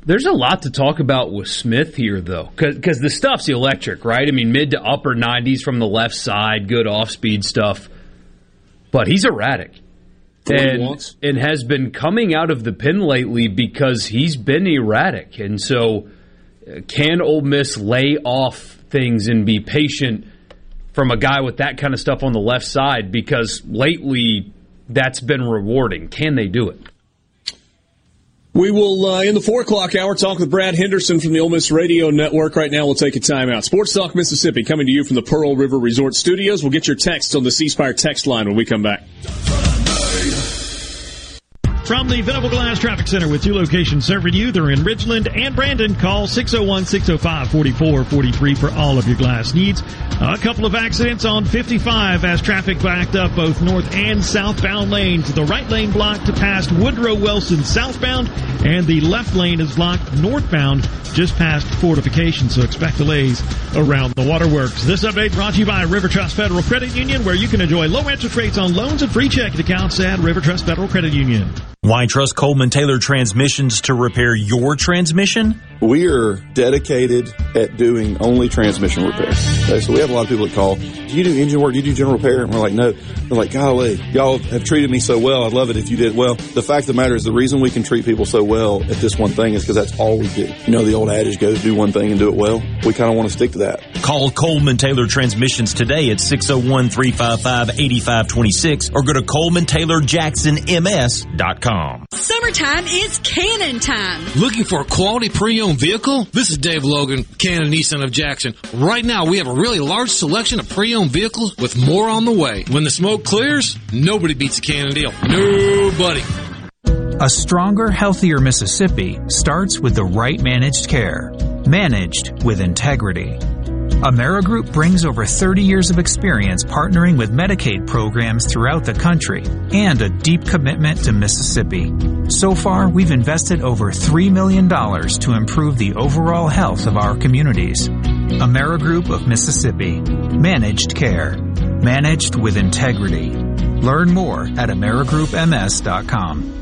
There's a lot to talk about with Smith here, though, because the stuff's electric, right? I mean, mid to upper 90s from the left side, good off speed stuff. But he's erratic. And, and has been coming out of the pin lately because he's been erratic. And so, uh, can Ole Miss lay off things and be patient from a guy with that kind of stuff on the left side? Because lately, that's been rewarding. Can they do it? We will, uh, in the four o'clock hour, talk with Brad Henderson from the Ole Miss Radio Network. Right now, we'll take a timeout. Sports Talk Mississippi coming to you from the Pearl River Resort Studios. We'll get your text on the C Spire text line when we come back. From the Venable Glass Traffic Center with two locations serving you. They're in Ridgeland and Brandon. Call 601-605-4443 for all of your glass needs. A couple of accidents on 55 as traffic backed up both north and southbound lanes. The right lane blocked to past Woodrow Wilson southbound and the left lane is blocked northbound just past fortification. So expect delays around the waterworks. This update brought to you by River Trust Federal Credit Union where you can enjoy low interest rates on loans and free checking accounts at River Trust Federal Credit Union. Why trust Coleman Taylor Transmissions to repair your transmission? We are dedicated at doing only transmission repair. Okay, so we have a lot of people that call, do you do engine work? Do you do general repair? And we're like, no. They're like, golly, y'all have treated me so well. I'd love it if you did well. The fact of the matter is the reason we can treat people so well at this one thing is because that's all we do. You know, the old adage goes, do one thing and do it well. We kind of want to stick to that. Call Coleman Taylor Transmissions today at 601-355-8526 or go to ColemanTaylorJacksonMS.com. Summertime is Cannon time. Looking for a quality pre-owned vehicle? This is Dave Logan, Cannon Nissan of Jackson. Right now, we have a really large selection of pre-owned vehicles with more on the way. When the smoke clears, nobody beats a Cannon deal. Nobody. A stronger, healthier Mississippi starts with the right managed care, managed with integrity. Amerigroup brings over 30 years of experience partnering with Medicaid programs throughout the country and a deep commitment to Mississippi. So far, we've invested over $3 million to improve the overall health of our communities. Amerigroup of Mississippi. Managed care. Managed with integrity. Learn more at AmerigroupMS.com.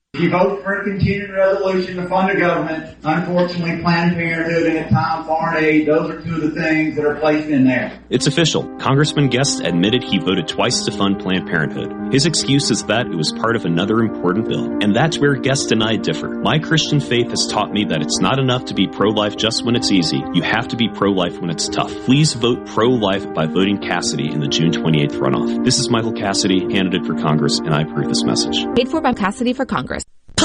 If you vote for a continuing resolution to fund the government, unfortunately Planned Parenthood and at times foreign aid, those are two of the things that are placed in there. It's official. Congressman Guest admitted he voted twice to fund Planned Parenthood. His excuse is that it was part of another important bill. And that's where Guest and I differ. My Christian faith has taught me that it's not enough to be pro-life just when it's easy. You have to be pro-life when it's tough. Please vote pro-life by voting Cassidy in the June 28th runoff. This is Michael Cassidy, candidate for Congress, and I approve this message. Paid for by Cassidy for Congress.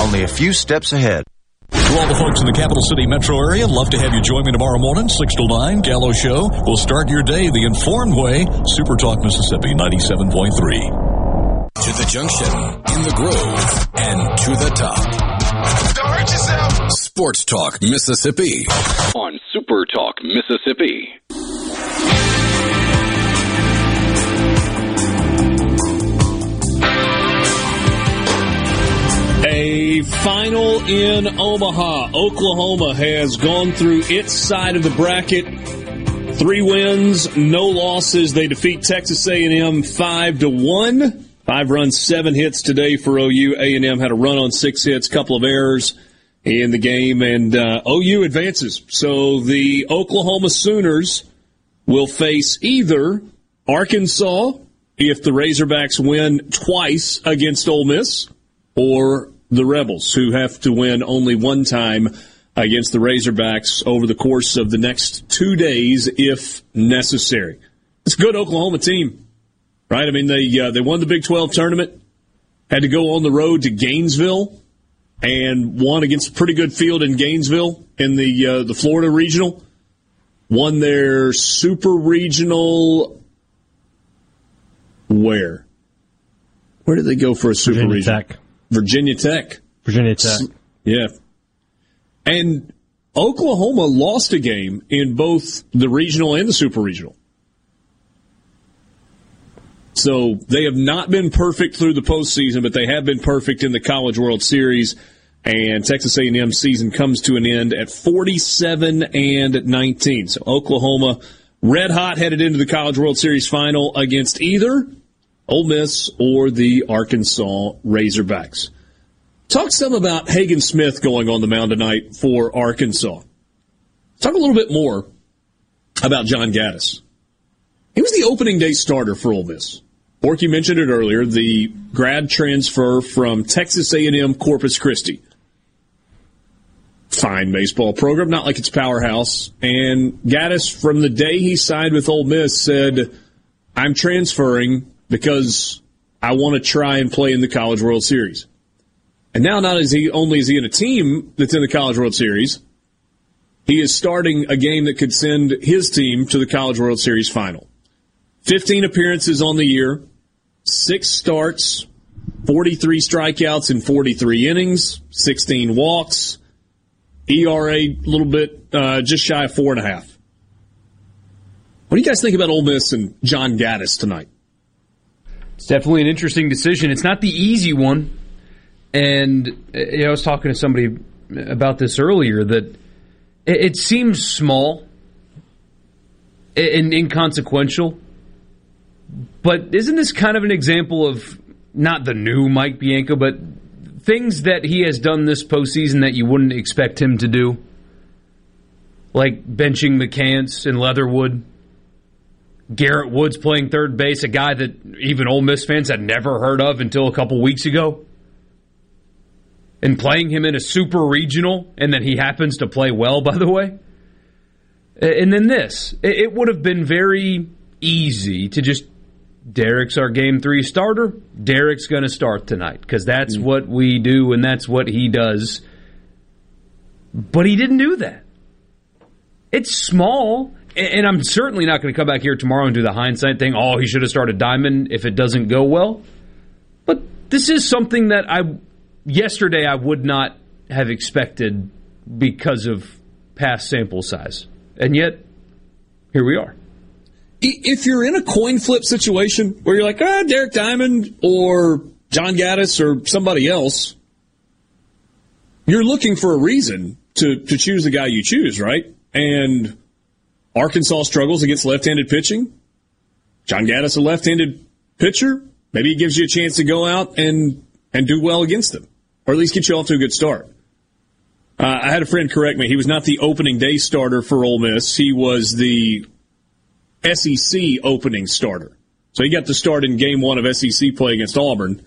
only a few steps ahead. To all the folks in the capital city metro area, love to have you join me tomorrow morning, 6 to 9, Gallo Show. We'll start your day the informed way. Super Talk Mississippi 97.3. To the junction, in the grove, and to the top. Don't hurt yourself. Sports Talk Mississippi. On Super Talk Mississippi. Final in Omaha. Oklahoma has gone through its side of the bracket. Three wins, no losses. They defeat Texas A&M five to one. Five runs, seven hits today for OU. A&M had a run on six hits, couple of errors in the game, and uh, OU advances. So the Oklahoma Sooners will face either Arkansas if the Razorbacks win twice against Ole Miss, or the Rebels, who have to win only one time against the Razorbacks over the course of the next two days, if necessary. It's a good Oklahoma team, right? I mean, they uh, they won the Big 12 tournament, had to go on the road to Gainesville, and won against a pretty good field in Gainesville in the uh, the Florida regional. Won their super regional. Where? Where did they go for a super Virginia regional? Tech. Virginia Tech. Virginia Tech. Yeah. And Oklahoma lost a game in both the regional and the super regional. So they have not been perfect through the postseason, but they have been perfect in the College World Series. And Texas A&M season comes to an end at 47 and 19. So Oklahoma red hot headed into the College World Series final against either Ole Miss or the Arkansas Razorbacks. Talk some about Hagen Smith going on the mound tonight for Arkansas. Talk a little bit more about John Gaddis. He was the opening day starter for Ole Miss. Borky mentioned it earlier, the grad transfer from Texas A&M Corpus Christi. fine baseball program, not like it's powerhouse. And Gaddis, from the day he signed with Ole Miss, said, "I'm transferring because I want to try and play in the College World Series." And now, not as he only is he in a team that's in the College World Series, he is starting a game that could send his team to the College World Series final. 15 appearances on the year, six starts, 43 strikeouts in 43 innings, 16 walks, ERA a little bit uh, just shy of four and a half. What do you guys think about Ole Miss and John Gaddis tonight? It's definitely an interesting decision. It's not the easy one. And uh, you know, I was talking to somebody about this earlier that it, it seems small and inconsequential. But isn't this kind of an example of not the new Mike Bianco, but things that he has done this postseason that you wouldn't expect him to do? Like benching McCants and Leatherwood. Garrett Woods playing third base, a guy that even Ole Miss fans had never heard of until a couple weeks ago. And playing him in a super regional, and then he happens to play well, by the way. And then this. It would have been very easy to just Derek's our game three starter. Derek's going to start tonight because that's mm. what we do and that's what he does. But he didn't do that. It's small, and I'm certainly not going to come back here tomorrow and do the hindsight thing. Oh, he should have started Diamond if it doesn't go well. But this is something that I yesterday I would not have expected because of past sample size, and yet here we are if you're in a coin flip situation where you're like, ah, Derek Diamond or John Gaddis or somebody else, you're looking for a reason to, to choose the guy you choose, right? And Arkansas struggles against left-handed pitching. John Gaddis, a left-handed pitcher, maybe he gives you a chance to go out and and do well against them, or at least get you off to a good start. Uh, I had a friend correct me. He was not the opening day starter for Ole Miss. He was the SEC opening starter. So he got to start in game one of SEC play against Auburn.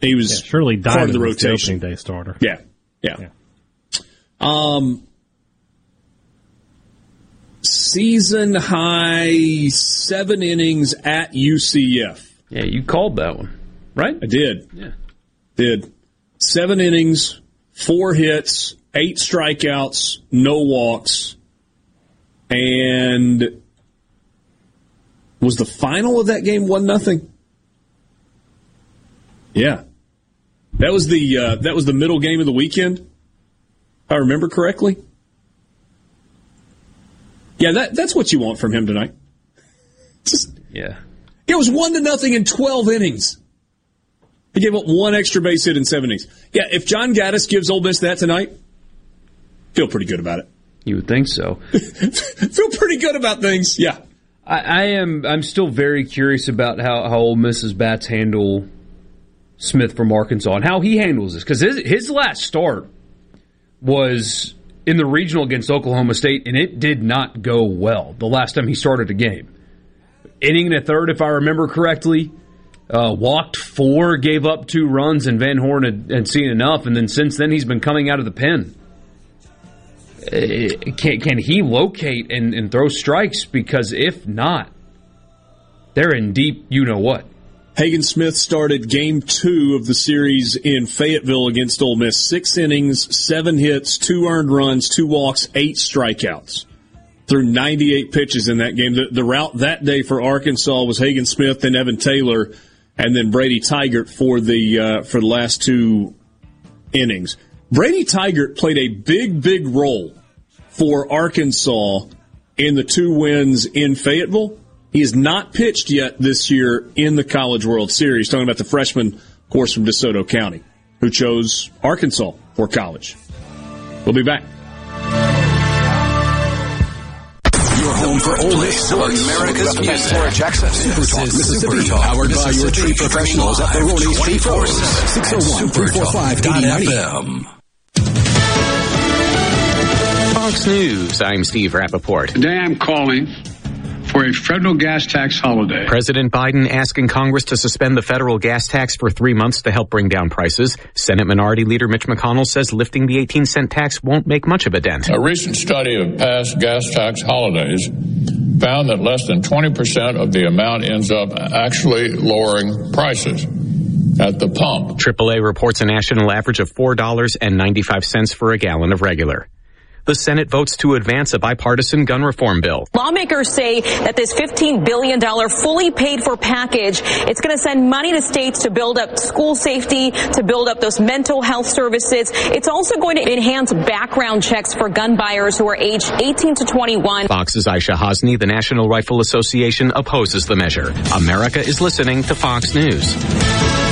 He was yeah, surely part of the rotation. The day starter. Yeah, yeah. yeah. Um, season high seven innings at UCF. Yeah, you called that one, right? I did. Yeah, did seven innings, four hits, eight strikeouts, no walks, and was the final of that game one nothing? Yeah, that was the uh, that was the middle game of the weekend. If I remember correctly. Yeah, that that's what you want from him tonight. Just yeah, it was one to nothing in twelve innings. He gave up one extra base hit in seven innings. Yeah, if John Gaddis gives Ole Miss that tonight, feel pretty good about it. You would think so. feel pretty good about things. Yeah. I, I, am. I'm still very curious about how how Ole Miss's bats handle Smith from Arkansas and how he handles this because his his last start was in the regional against Oklahoma State and it did not go well. The last time he started a game, inning and a third, if I remember correctly. Uh, walked four, gave up two runs, and Van Horn had, had seen enough. And then since then, he's been coming out of the pen. Uh, can, can he locate and, and throw strikes? Because if not, they're in deep you know what. Hagen Smith started game two of the series in Fayetteville against Ole Miss. Six innings, seven hits, two earned runs, two walks, eight strikeouts. Through 98 pitches in that game. The, the route that day for Arkansas was Hagen Smith, then Evan Taylor, and then Brady Tigert for the uh, for the last two innings. Brady Tigert played a big, big role for Arkansas in the two wins in Fayetteville. He has not pitched yet this year in the College World Series. Talking about the freshman, of course, from DeSoto County, who chose Arkansas for college. We'll be back. Your home for Ole Miss sports. America's music. Laura Jackson. Super Talk Mississippi. Super Talk, powered by your tree professionals at the Roni Tree Force. 601 345 8090. Fox News. I'm Steve Rappaport. Today I'm calling for a federal gas tax holiday. President Biden asking Congress to suspend the federal gas tax for three months to help bring down prices. Senate Minority Leader Mitch McConnell says lifting the 18 cent tax won't make much of a dent. A recent study of past gas tax holidays found that less than 20% of the amount ends up actually lowering prices at the pump. AAA reports a national average of $4.95 for a gallon of regular. The Senate votes to advance a bipartisan gun reform bill. Lawmakers say that this $15 billion fully paid for package, it's going to send money to states to build up school safety, to build up those mental health services. It's also going to enhance background checks for gun buyers who are aged 18 to 21. Fox's Aishah Hasnie, the National Rifle Association, opposes the measure. America is listening to Fox News.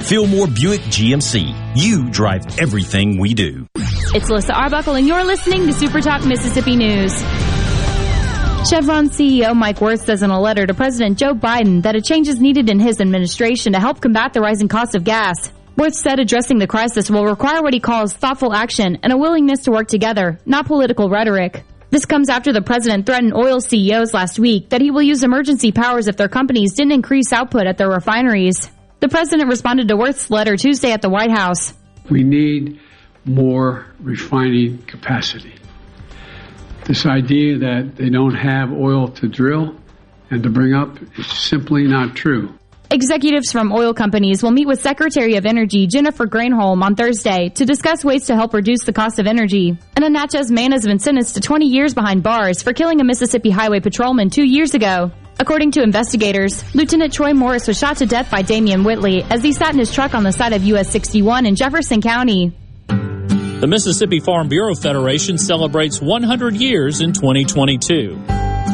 Fillmore Buick GMC. You drive everything we do. It's Alyssa Arbuckle, and you're listening to Super Talk Mississippi News. Chevron CEO Mike Wirth says in a letter to President Joe Biden that a change is needed in his administration to help combat the rising cost of gas. Worth said addressing the crisis will require what he calls thoughtful action and a willingness to work together, not political rhetoric. This comes after the president threatened oil CEOs last week that he will use emergency powers if their companies didn't increase output at their refineries. The president responded to Wirth's letter Tuesday at the White House. We need more refining capacity. This idea that they don't have oil to drill and to bring up is simply not true. Executives from oil companies will meet with Secretary of Energy Jennifer Granholm on Thursday to discuss ways to help reduce the cost of energy. And a Natchez man has been sentenced to 20 years behind bars for killing a Mississippi highway patrolman two years ago. According to investigators, Lieutenant Troy Morris was shot to death by Damian Whitley as he sat in his truck on the side of US 61 in Jefferson County. The Mississippi Farm Bureau Federation celebrates 100 years in 2022.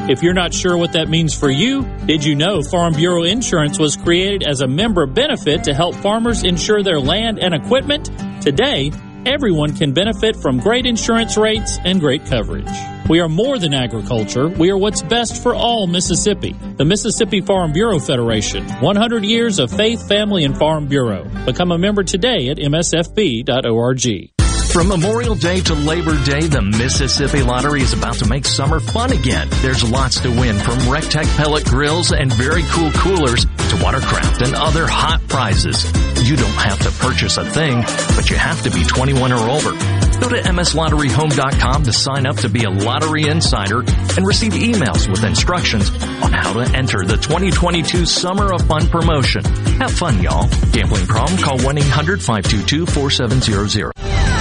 If you're not sure what that means for you, did you know Farm Bureau Insurance was created as a member benefit to help farmers insure their land and equipment? Today, everyone can benefit from great insurance rates and great coverage. We are more than agriculture. We are what's best for all Mississippi. The Mississippi Farm Bureau Federation. 100 years of faith, family, and Farm Bureau. Become a member today at msfb.org. From Memorial Day to Labor Day, the Mississippi Lottery is about to make summer fun again. There's lots to win from Rectech pellet grills and very cool coolers to watercraft and other hot prizes. You don't have to purchase a thing, but you have to be 21 or over. Go to mslotteryhome.com to sign up to be a lottery insider and receive emails with instructions on how to enter the 2022 Summer of Fun promotion. Have fun, y'all. Gambling problem? Call 1-800-522-4700.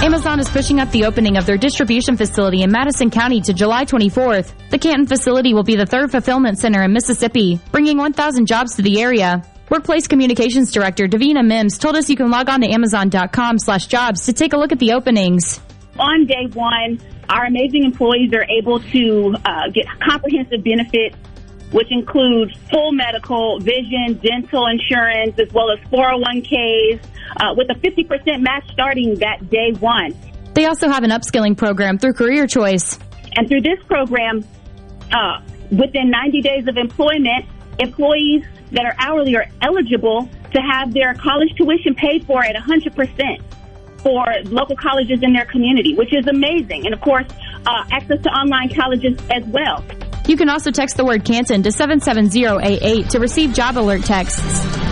Amazon is pushing up the opening of their distribution facility in Madison County to July 24th. The Canton facility will be the third fulfillment center in Mississippi, bringing 1,000 jobs to the area. Workplace Communications Director Davina Mims told us you can log on to Amazon.com slash jobs to take a look at the openings. On day one, our amazing employees are able to uh, get comprehensive benefits, which include full medical, vision, dental insurance, as well as 401ks, uh, with a 50% match starting that day one. They also have an upskilling program through Career Choice. And through this program, uh, within 90 days of employment, employees that are hourly are eligible to have their college tuition paid for at 100% for local colleges in their community, which is amazing. And of course, uh, access to online colleges as well. You can also text the word Canton to 77088 to receive job alert texts.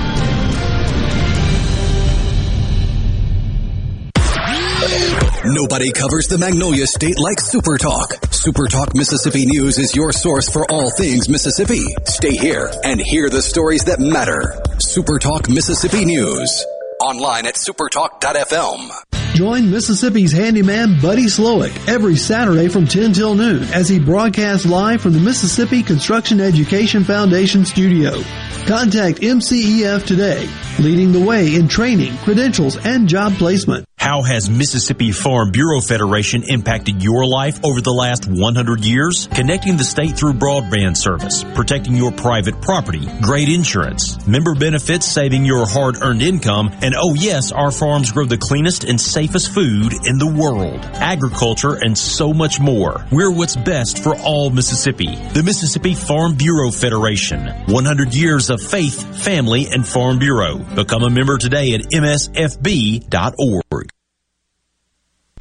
Nobody covers the Magnolia State like Super Talk. Super Talk Mississippi News is your source for all things Mississippi. Stay here and hear the stories that matter. Super Talk Mississippi News. Online at supertalk.fm. Join Mississippi's handyman Buddy Slowick every Saturday from 10 till noon as he broadcasts live from the Mississippi Construction Education Foundation studio. Contact MCEF today, leading the way in training, credentials, and job placement. How has Mississippi Farm Bureau Federation impacted your life over the last 100 years? Connecting the state through broadband service, protecting your private property, great insurance, member benefits saving your hard earned income, and oh yes, our farms grow the cleanest and safest food in the world. Agriculture and so much more. We're what's best for all Mississippi. The Mississippi Farm Bureau Federation. 100 years of faith, family, and Farm Bureau. Become a member today at msfb.org.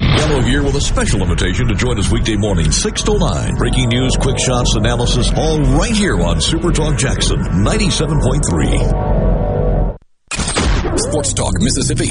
Gallo here with a special invitation to join us weekday morning, 6 to 9. Breaking news, quick shots, analysis, all right here on Super Talk Jackson 97.3. Sports Talk Mississippi.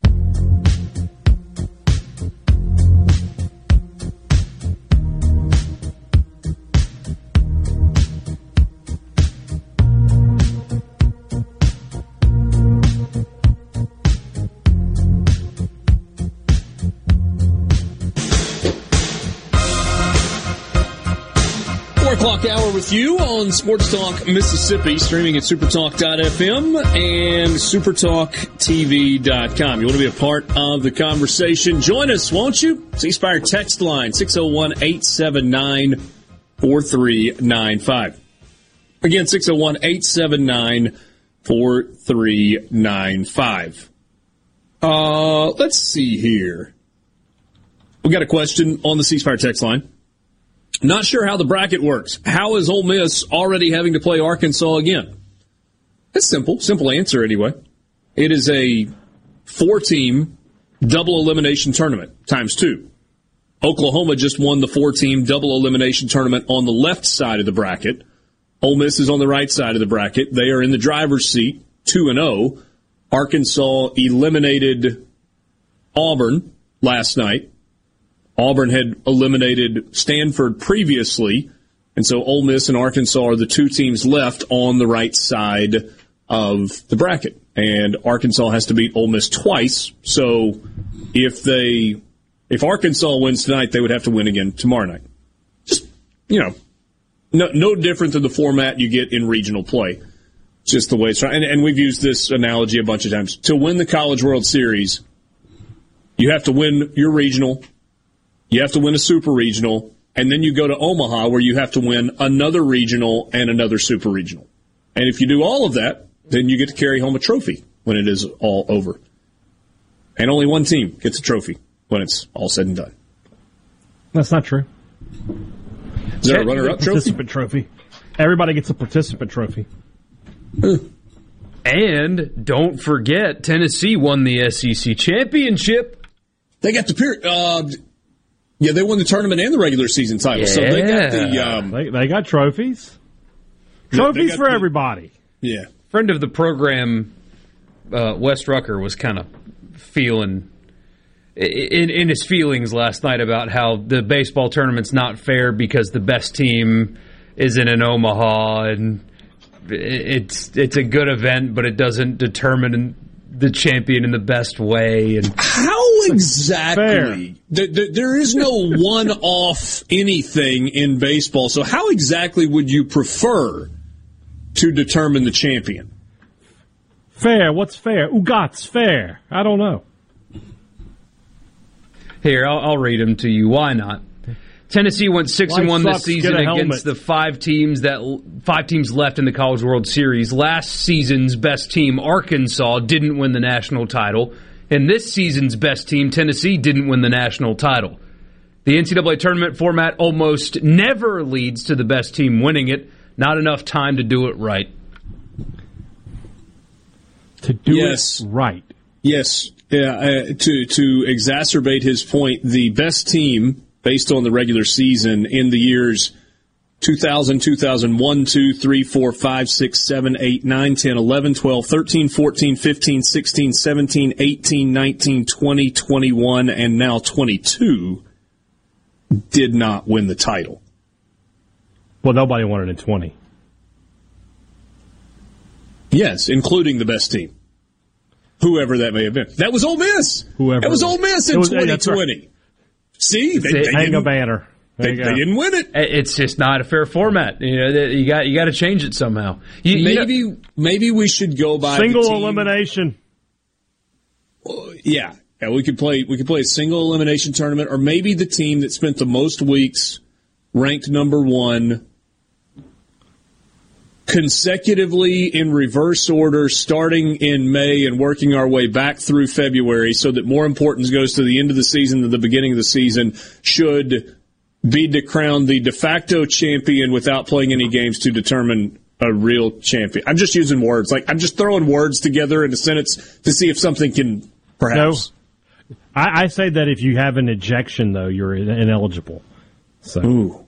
With you on Sports Talk Mississippi, streaming at supertalk.fm and supertalktv.com. You want to be a part of the conversation? Join us, won't you? C Spire text line 601 879 4395. Again, 601 879 4395. Uh, let's see here. We got a question on the C Spire text line. Not sure how the bracket works. How is Ole Miss already having to play Arkansas again? It's simple. Simple answer, anyway. It is a four team double elimination tournament times two. Oklahoma just won the four team double elimination tournament on the left side of the bracket. Ole Miss is on the right side of the bracket. They are in the driver's seat, 2 and 0. Arkansas eliminated Auburn last night. Auburn had eliminated Stanford previously, and so Ole Miss and Arkansas are the two teams left on the right side of the bracket. And Arkansas has to beat Ole Miss twice. So if they if Arkansas wins tonight, they would have to win again tomorrow night. Just you know, no no different than the format you get in regional play. Just the way it's and, and we've used this analogy a bunch of times. To win the College World Series, you have to win your regional, you have to win a super regional, and then you go to Omaha where you have to win another regional and another super regional. And if you do all of that, then you get to carry home a trophy when it is all over. And only one team gets a trophy when it's all said and done. That's not true. Is there a runner-up trophy? Participant trophy. Everybody gets a participant trophy. And don't forget, Tennessee won the SEC championship. They got the period. Uh, yeah, they won the tournament and the regular season title. So they got the. Um, They, they got trophies. Yeah, Trophies got for the- everybody. yeah. Friend of the program, uh, Wes Rucker, was kind of feeling in, in his feelings last night about how the baseball tournament's not fair because the best team isn't in Omaha and it's it's a good event, but it doesn't determine the champion in the best way. And How exactly? Th- th- there is no one-off anything in baseball. So how exactly would you prefer to determine the champion? Fair. What's fair? Ugat's fair. I don't know. Here, I'll, I'll read them to you. Why not? Tennessee went six and Life one this season against the five teams that five teams left in the College World Series. Last season's best team, Arkansas, didn't win the national title, and this season's best team, Tennessee, didn't win the national title. The NCAA tournament format almost never leads to the best team winning it. Not enough time to do it right. To do Yes. it right. Yes, yeah. Uh, to to exacerbate his point, the best team based on the regular season in the years 2000, 2001, 2, 3, 4, 5, 6, 7, 8, 9, 10, 11, 12, 13, 14, 15, 16, 17, 18, 19, 20, 21, and now 22 did not win the title. Well, nobody won it in 20. Yes, including the best team. Whoever that may have been. That was Ole Miss. Whoever. That was Ole Miss in was- 2020. that's See, they, Hang they Hang a banner. They, they didn't win it. It's just not a fair format. You know, you got you got to change it somehow. You, you know- maybe maybe we should go by the Single team- elimination. Yeah, yeah, we could play we could play a single elimination tournament, or maybe the team that spent the most weeks ranked number one consecutively in reverse order, starting in May and working our way back through February, so that more importance goes to the end of the season than the beginning of the season. Should be to crown the de facto champion without playing any games to determine a real champion. I'm just using words. Like I'm just throwing words together in a sentence to see if something can perhaps. No. I, I say that if you have an ejection, though, you're ineligible. So. Ooh.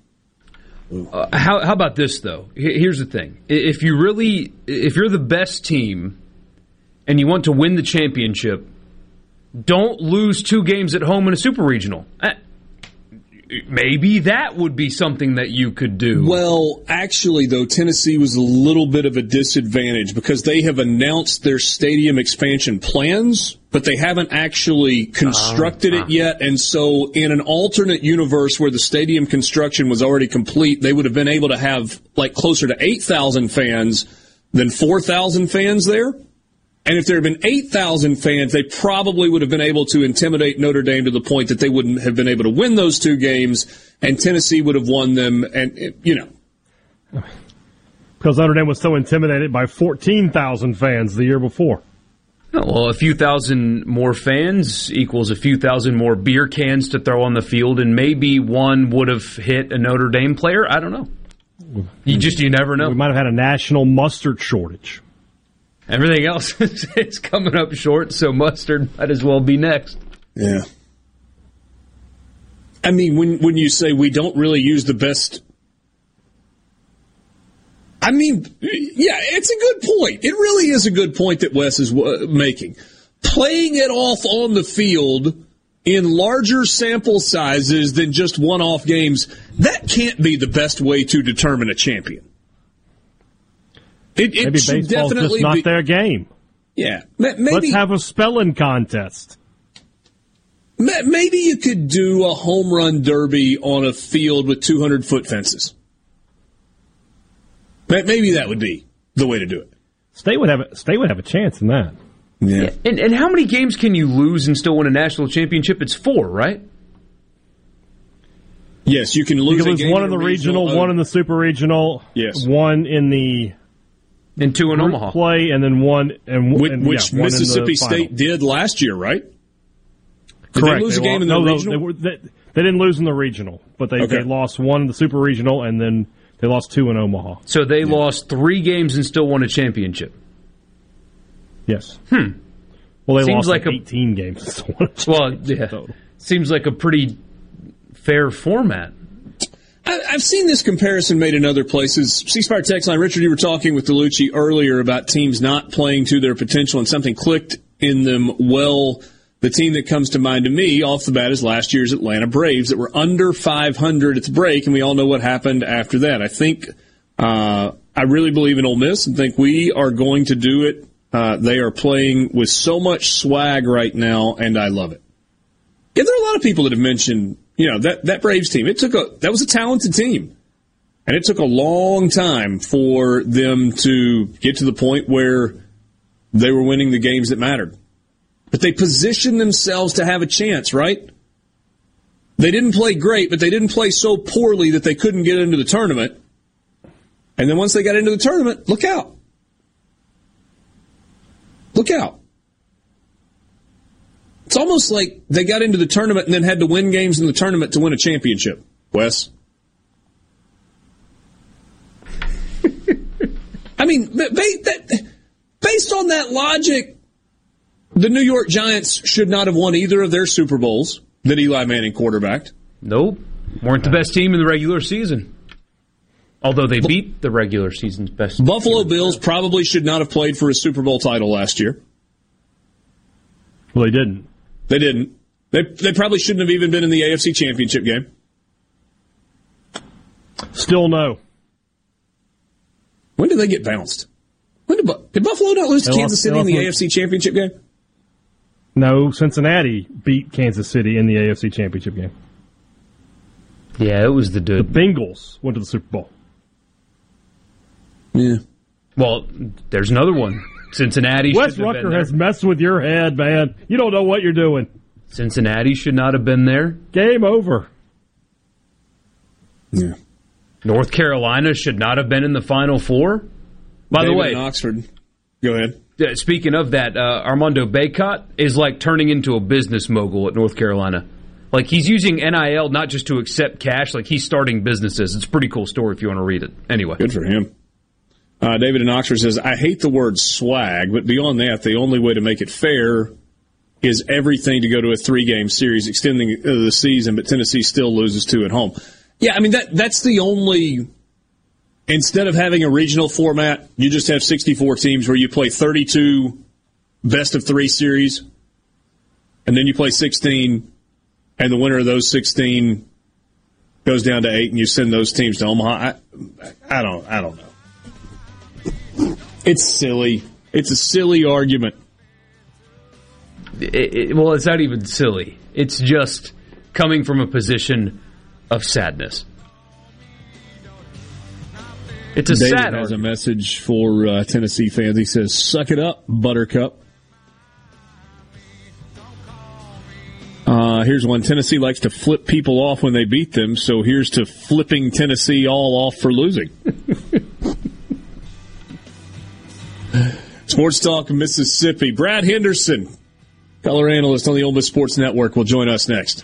Uh, how, how about this though? Here's the thing: if you really, if you're the best team, and you want to win the championship, don't lose two games at home in a super regional. Uh, Maybe that would be something that you could do. Well, actually, though, Tennessee was a little bit of a disadvantage because they have announced their stadium expansion plans, but they haven't actually constructed it uh-huh. yet. And so, in an alternate universe where the stadium construction was already complete, they would have been able to have like closer to 8,000 fans than 4,000 fans there. And if there had been 8,000 fans, they probably would have been able to intimidate Notre Dame to the point that they wouldn't have been able to win those two games, and Tennessee would have won them. And, you know, Because Notre Dame was so intimidated by 14,000 fans the year before. Well, a few thousand more fans equals a few thousand more beer cans to throw on the field, and maybe one would have hit a Notre Dame player. I don't know. You just you never know. We might have had a national mustard shortage. Everything else is is coming up short, so mustard might as well be next. Yeah. I mean, when when you say we don't really use the best, I mean, yeah, it's a good point. It really is a good point that Wes is uh, making. Playing it off on the field in larger sample sizes than just one-off games, that can't be the best way to determine a champion. It, it Maybe should definitely not be, their game. Yeah, Ma- maybe Let's have a spelling contest. Ma- Maybe you could do a home run derby on a field with 200 foot fences. Ma- Maybe that would be the way to do it. State would have a, State would have a chance in that. Yeah. And, and how many games can you lose and still win a national championship? It's four, right? Yes, you can lose, You can a lose game one in in the regional, one in the super regional, Yes. one in the and two in group Omaha. play, and then one and, Which, and which yeah, one in the Mississippi final. State did last year, right? Did Correct. they lose a They game in the no, no, regional? they, were, they, they didn't lose in the regional, but they, Okay. they lost one in the super regional, and then they lost two in Omaha. So they lost three games and still won a championship. Yes. Hmm. Well, they Seems lost like like, a- 18 games. Well, yeah. Seems like a pretty fair format. I, I've seen this comparison made in other places. C Spire text line, Richard, you were talking with Dellucci earlier about teams not playing to their potential, and something clicked in them. Well, the team that comes to mind to me off the bat is last year's Atlanta Braves that were under 500 at the break, and we all know what happened after that. I think uh, I really believe in Ole Miss and think we are going to do it. Uh, they are playing with so much swag right now, and I love it. Yeah, there are a lot of people that have mentioned, you know, that, that Braves team. It took a that was a talented team. And it took a long time for them to get to the point where they were winning the games that mattered. But they positioned themselves to have a chance, right? They didn't play great, but they didn't play so poorly that they couldn't get into the tournament. And then once they got into the tournament, look out. Look out. It's almost like they got into the tournament and then had to win games in the tournament to win a championship. Wes? I mean, based on that logic, the New York Giants should not have won either of their Super Bowls that Eli Manning quarterbacked. Nope. Weren't the best team in the regular season. Although they beat the regular season's best. Buffalo Bills probably should not have played for a Super Bowl title last year. Well, they didn't. They didn't. They they probably shouldn't have even been in the AFC Championship game. Still no. When did they get bounced? When did, did Buffalo not lose to Kansas lost- City in the lost- AFC Championship game? No, Cincinnati beat Kansas City in the AFC Championship game. Yeah, it was the dude. The Bengals went to the Super Bowl. Yeah. Well, there's another one. Cincinnati. Wes shouldn't have been Rucker there. has messed with your head, man. You don't know what you're doing. Cincinnati should not have been there. Game over. Yeah. North Carolina should not have been in the Final Four. By David the way, Oxford. Go ahead. Uh, speaking of that, uh, Armando Bacot is like turning into a business mogul at North Carolina. Like he's using NIL not just to accept cash, like he's starting businesses. It's a pretty cool story if you want to read it. Anyway, Good for him. Uh, David in Oxford says, I hate the word swag, but beyond that, the only way to make it fair is everything to go to a three game series, extending uh, the season, but Tennessee still loses two at home. Yeah, I mean, that that's the only. Instead of having a regional format, you just have 64 teams where you play 32 best of three series, and then you play 16, and the winner of those 16 goes down to eight, and you send those teams to Omaha. I, I don't, I don't know. It's silly. It's a silly argument. it, it- well, it's not even silly. It's just coming from a position of sadness. It's a David sad has a message for uh, Tennessee fans. He says, "Suck it up, Buttercup." Uh, here's one. Tennessee likes to flip people off when they beat them, so here's to flipping Tennessee all off for losing. Sports Talk Mississippi. Brad Henderson, color analyst on the Ole Miss Sports Network, will join us next.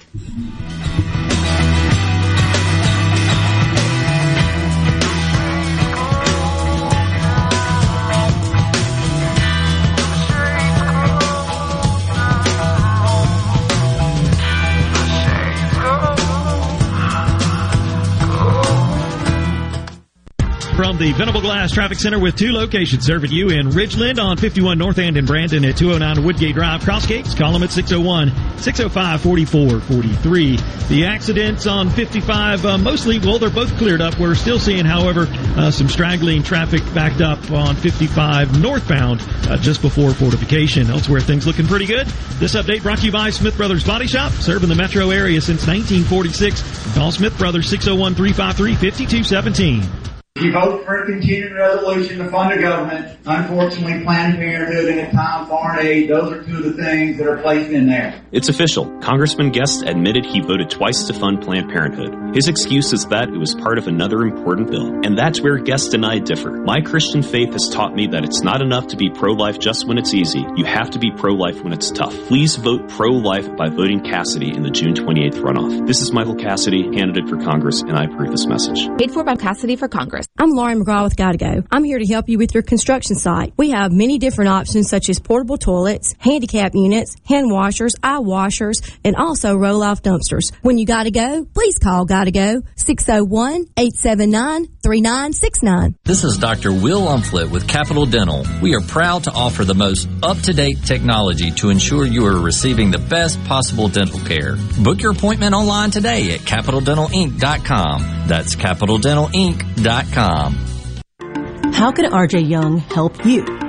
The Venable Glass Traffic Center with two locations serving you in Ridgeland on 51 North End and Brandon at 209 Woodgate Drive. Cross Crossgates, call them at 601 605 4443. The accidents on 55, uh, mostly, well, they're both cleared up. We're still seeing, however, uh, some straggling traffic backed up on 55 northbound uh, just before fortification. Elsewhere, things looking pretty good. This update brought to you by Smith Brothers Body Shop, serving the metro area since 1946. Call Smith Brothers 601 353 5217. You vote for a continuing resolution to fund the government. Unfortunately, Planned Parenthood and at time foreign aid, those are two of the things that are placed in there. It's official. Congressman Guest admitted he voted twice to fund Planned Parenthood. His excuse is that it was part of another important bill. And that's where Guest and I differ. My Christian faith has taught me that it's not enough to be pro-life just when it's easy. You have to be pro-life when it's tough. Please vote pro-life by voting Cassidy in the June 28th runoff. This is Michael Cassidy, candidate for Congress, and I approve this message. Paid for by Cassidy for Congress. I'm Lauren McGraw with Gotta Go. I'm here to help you with your construction site. We have many different options such as portable toilets, handicap units, hand washers, eye washers, and also roll off dumpsters. When you gotta go, please call Gotta Go 601 879 3969. This is Dr. Will Umflett with Capital Dental. We are proud to offer the most up-to-date technology to ensure you are receiving the best possible dental care. Book your appointment online today at capitaldentalinc.com. That's capitaldentalinc.com. How can RJ Young help you?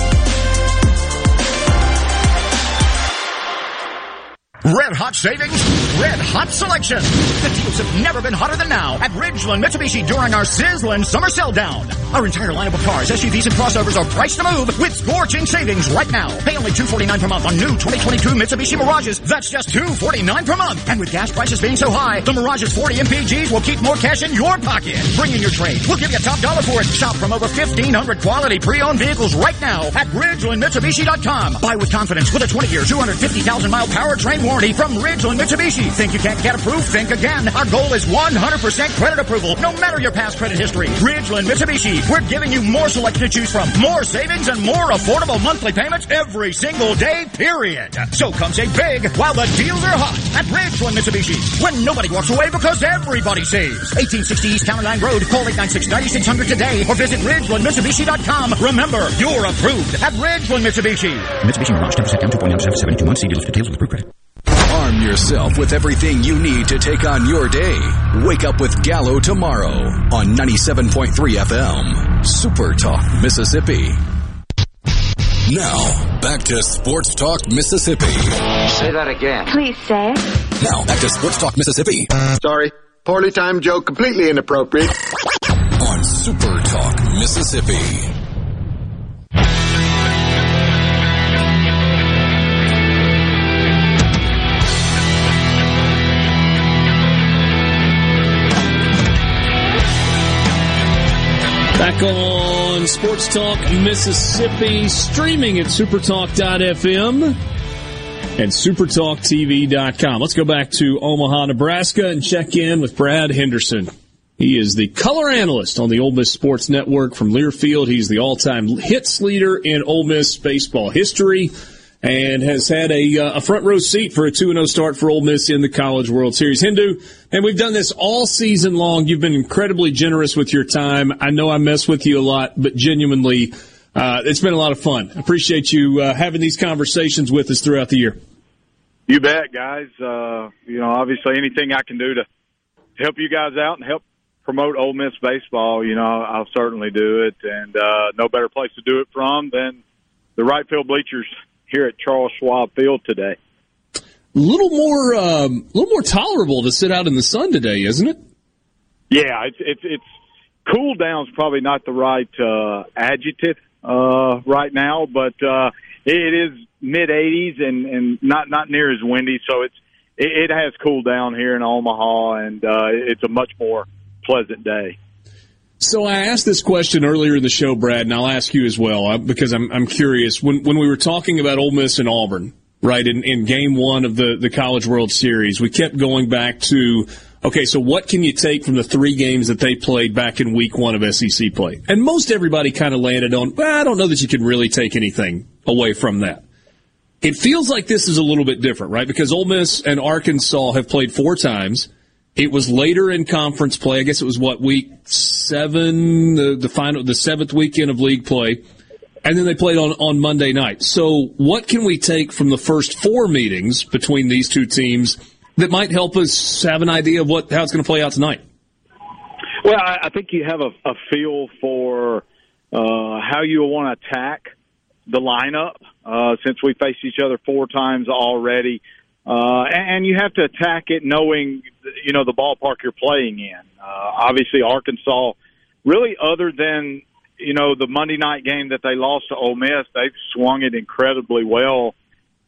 Red hot savings, red hot selection. The deals have never been hotter than now at Ridgeland Mitsubishi during our sizzling summer sell down. Our entire lineup of cars, SUVs, and crossovers are priced to move with scorching savings right now. Pay only $249 per month on new 2022 Mitsubishi Mirages. That's just 249 per month. And with gas prices being so high, the Mirage's 40 MPGs will keep more cash in your pocket. Bring in your trade. We'll give you a top dollar for it. Shop from over 1,500 quality pre-owned vehicles right now at RidgelandMitsubishi.com. Buy with confidence with a 20-year, 250,000 mile powertrain warranty from Ridgeland Mitsubishi. Think you can't get approved? Think again. Our goal is 100% credit approval, no matter your past credit history. Ridgeland Mitsubishi. We're giving you more selection to choose from, more savings, and more affordable monthly payments every single day, period. So come save big while the deals are hot at Ridgeland Mitsubishi. When nobody walks away because everybody saves. 1860 East County Line Road. Call 896-9600 today or visit RidgelandMitsubishi.com. Remember, you're approved at Ridgeland Mitsubishi. Mitsubishi Mirage 10% down 2.9% for 72 months. See dealer for details with approved credit. Arm yourself with everything you need to take on your day. Wake up with Gallo tomorrow on 97.3 FM. Super Talk, Mississippi. Now, back to Sports Talk, Mississippi. Say that again. Please say it. Now, back to Sports Talk, Mississippi. Sorry. Poorly timed joke, completely inappropriate. On Super Talk, Mississippi. Back on Sports Talk Mississippi, streaming at supertalk.fm and supertalktv.com. Let's go back to Omaha, Nebraska and check in with Brad Henderson. He is the color analyst on the Ole Miss Sports Network from Learfield. He's the all-time hits leader in Ole Miss baseball history and has had a, uh, a front row seat for a 2-0 start for Ole Miss in the College World Series. Hendu, and we've done this all season long. You've been incredibly generous with your time. I know I mess with you a lot, but genuinely, uh, it's been a lot of fun. Appreciate you uh, having these conversations with us throughout the year. You bet, guys. Uh, you know, obviously anything I can do to help you guys out and help promote Ole Miss baseball, you know, I'll certainly do it. And uh, no better place to do it from than the right field bleachers here at Charles Schwab Field today. A little more, um, a little more tolerable to sit out in the sun today, isn't it? Yeah, it's it's, it's cool down's probably not the right uh, adjective uh, right now, but uh, it is mid 80s and and not not near as windy, so it's it, it has cooled down here in Omaha, and uh, it's a much more pleasant day. So I asked this question earlier in the show, Brad, and I'll ask you as well uh, because I'm I'm curious. When when we were talking about Ole Miss and Auburn, right in, in Game One of the the College World Series, we kept going back to okay, so what can you take from the three games that they played back in Week One of SEC play? And most everybody kind of landed on, well, I don't know that you can really take anything away from that. It feels like this is a little bit different, right? Because Ole Miss and Arkansas have played four times. It was later in conference play. I guess it was what week seven, the, the final, the seventh weekend of league play, and then they played on on Monday night. So, what can we take from the first four meetings between these two teams that might help us have an idea of what how it's going to play out tonight? Well, I, I think you have a, a feel for uh, how you want to attack the lineup uh, since we faced each other four times already. Uh, and you have to attack it knowing, you know, the ballpark you're playing in. Uh, obviously, Arkansas, really, other than you know the Monday night game that they lost to Ole Miss, they've swung it incredibly well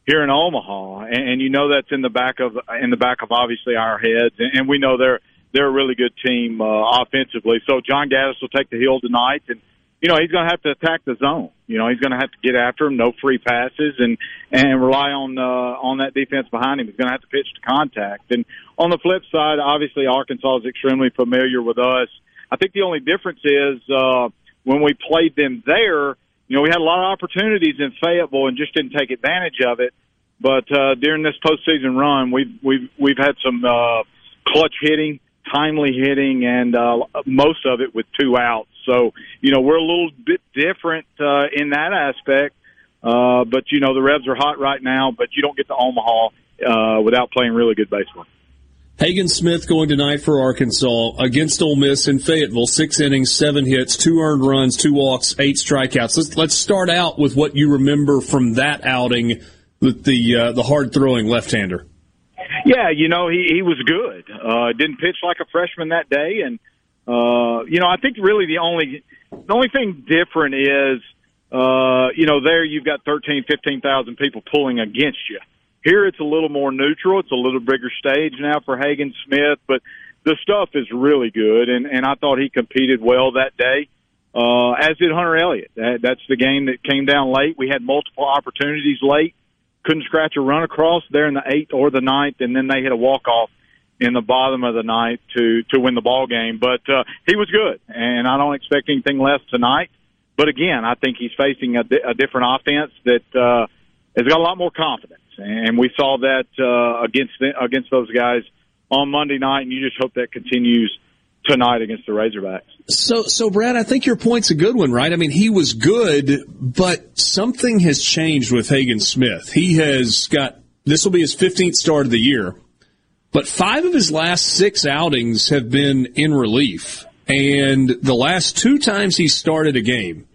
here in Omaha, and, and you know that's in the back of in the back of obviously our heads, and, and we know they're they're a really good team uh, offensively. So John Gaddis will take the hill tonight, and you know he's going to have to attack the zone. You know he's going to have to get after him, no free passes, and and rely on uh, on that defense behind him. He's going to have to pitch to contact. And on the flip side, obviously Arkansas is extremely familiar with us. I think the only difference is uh, when we played them there. You know, we had a lot of opportunities in Fayetteville and just didn't take advantage of it. But uh, during this postseason run, we've we've we've had some uh, clutch hitting, timely hitting, and uh, most of it with two outs. So you know we're a little bit different uh, in that aspect. Uh, but you know the Rebs are hot right now, but you don't get to Omaha uh, without playing really good baseball. Hagen Smith going tonight for Arkansas against Ole Miss in Fayetteville. Six innings, seven hits, two earned runs, two walks, eight strikeouts. Let's let's start out with what you remember from that outing with the uh, the hard throwing left hander. Yeah, you know he he was good. Uh, didn't pitch like a freshman that day, and uh, you know I think really the only the only thing different is uh, you know there you've got thirteen, fifteen thousand people pulling against you. Here it's a little more neutral. It's a little bigger stage now for Hagen Smith, but the stuff is really good, and and I thought he competed well that day. Uh, as did Hunter Elliott. That, that's the game that came down late. We had multiple opportunities late couldn't scratch a run across there in the eighth or the ninth, and then they hit a walk off in the bottom of the ninth to to win the ball game. But uh, he was good, and I don't expect anything less tonight. But again, I think he's facing a, a different offense that uh, has got a lot more confidence, and we saw that uh, against against those guys on Monday night, and you just hope that continues tonight against the Razorbacks. So, so Brad, I think your point's a good one, right? I mean, he was good, but something has changed with Hagen Smith. He has got this will be his 15th start of the year, but five of his last six outings have been in relief, and the last two times he started a game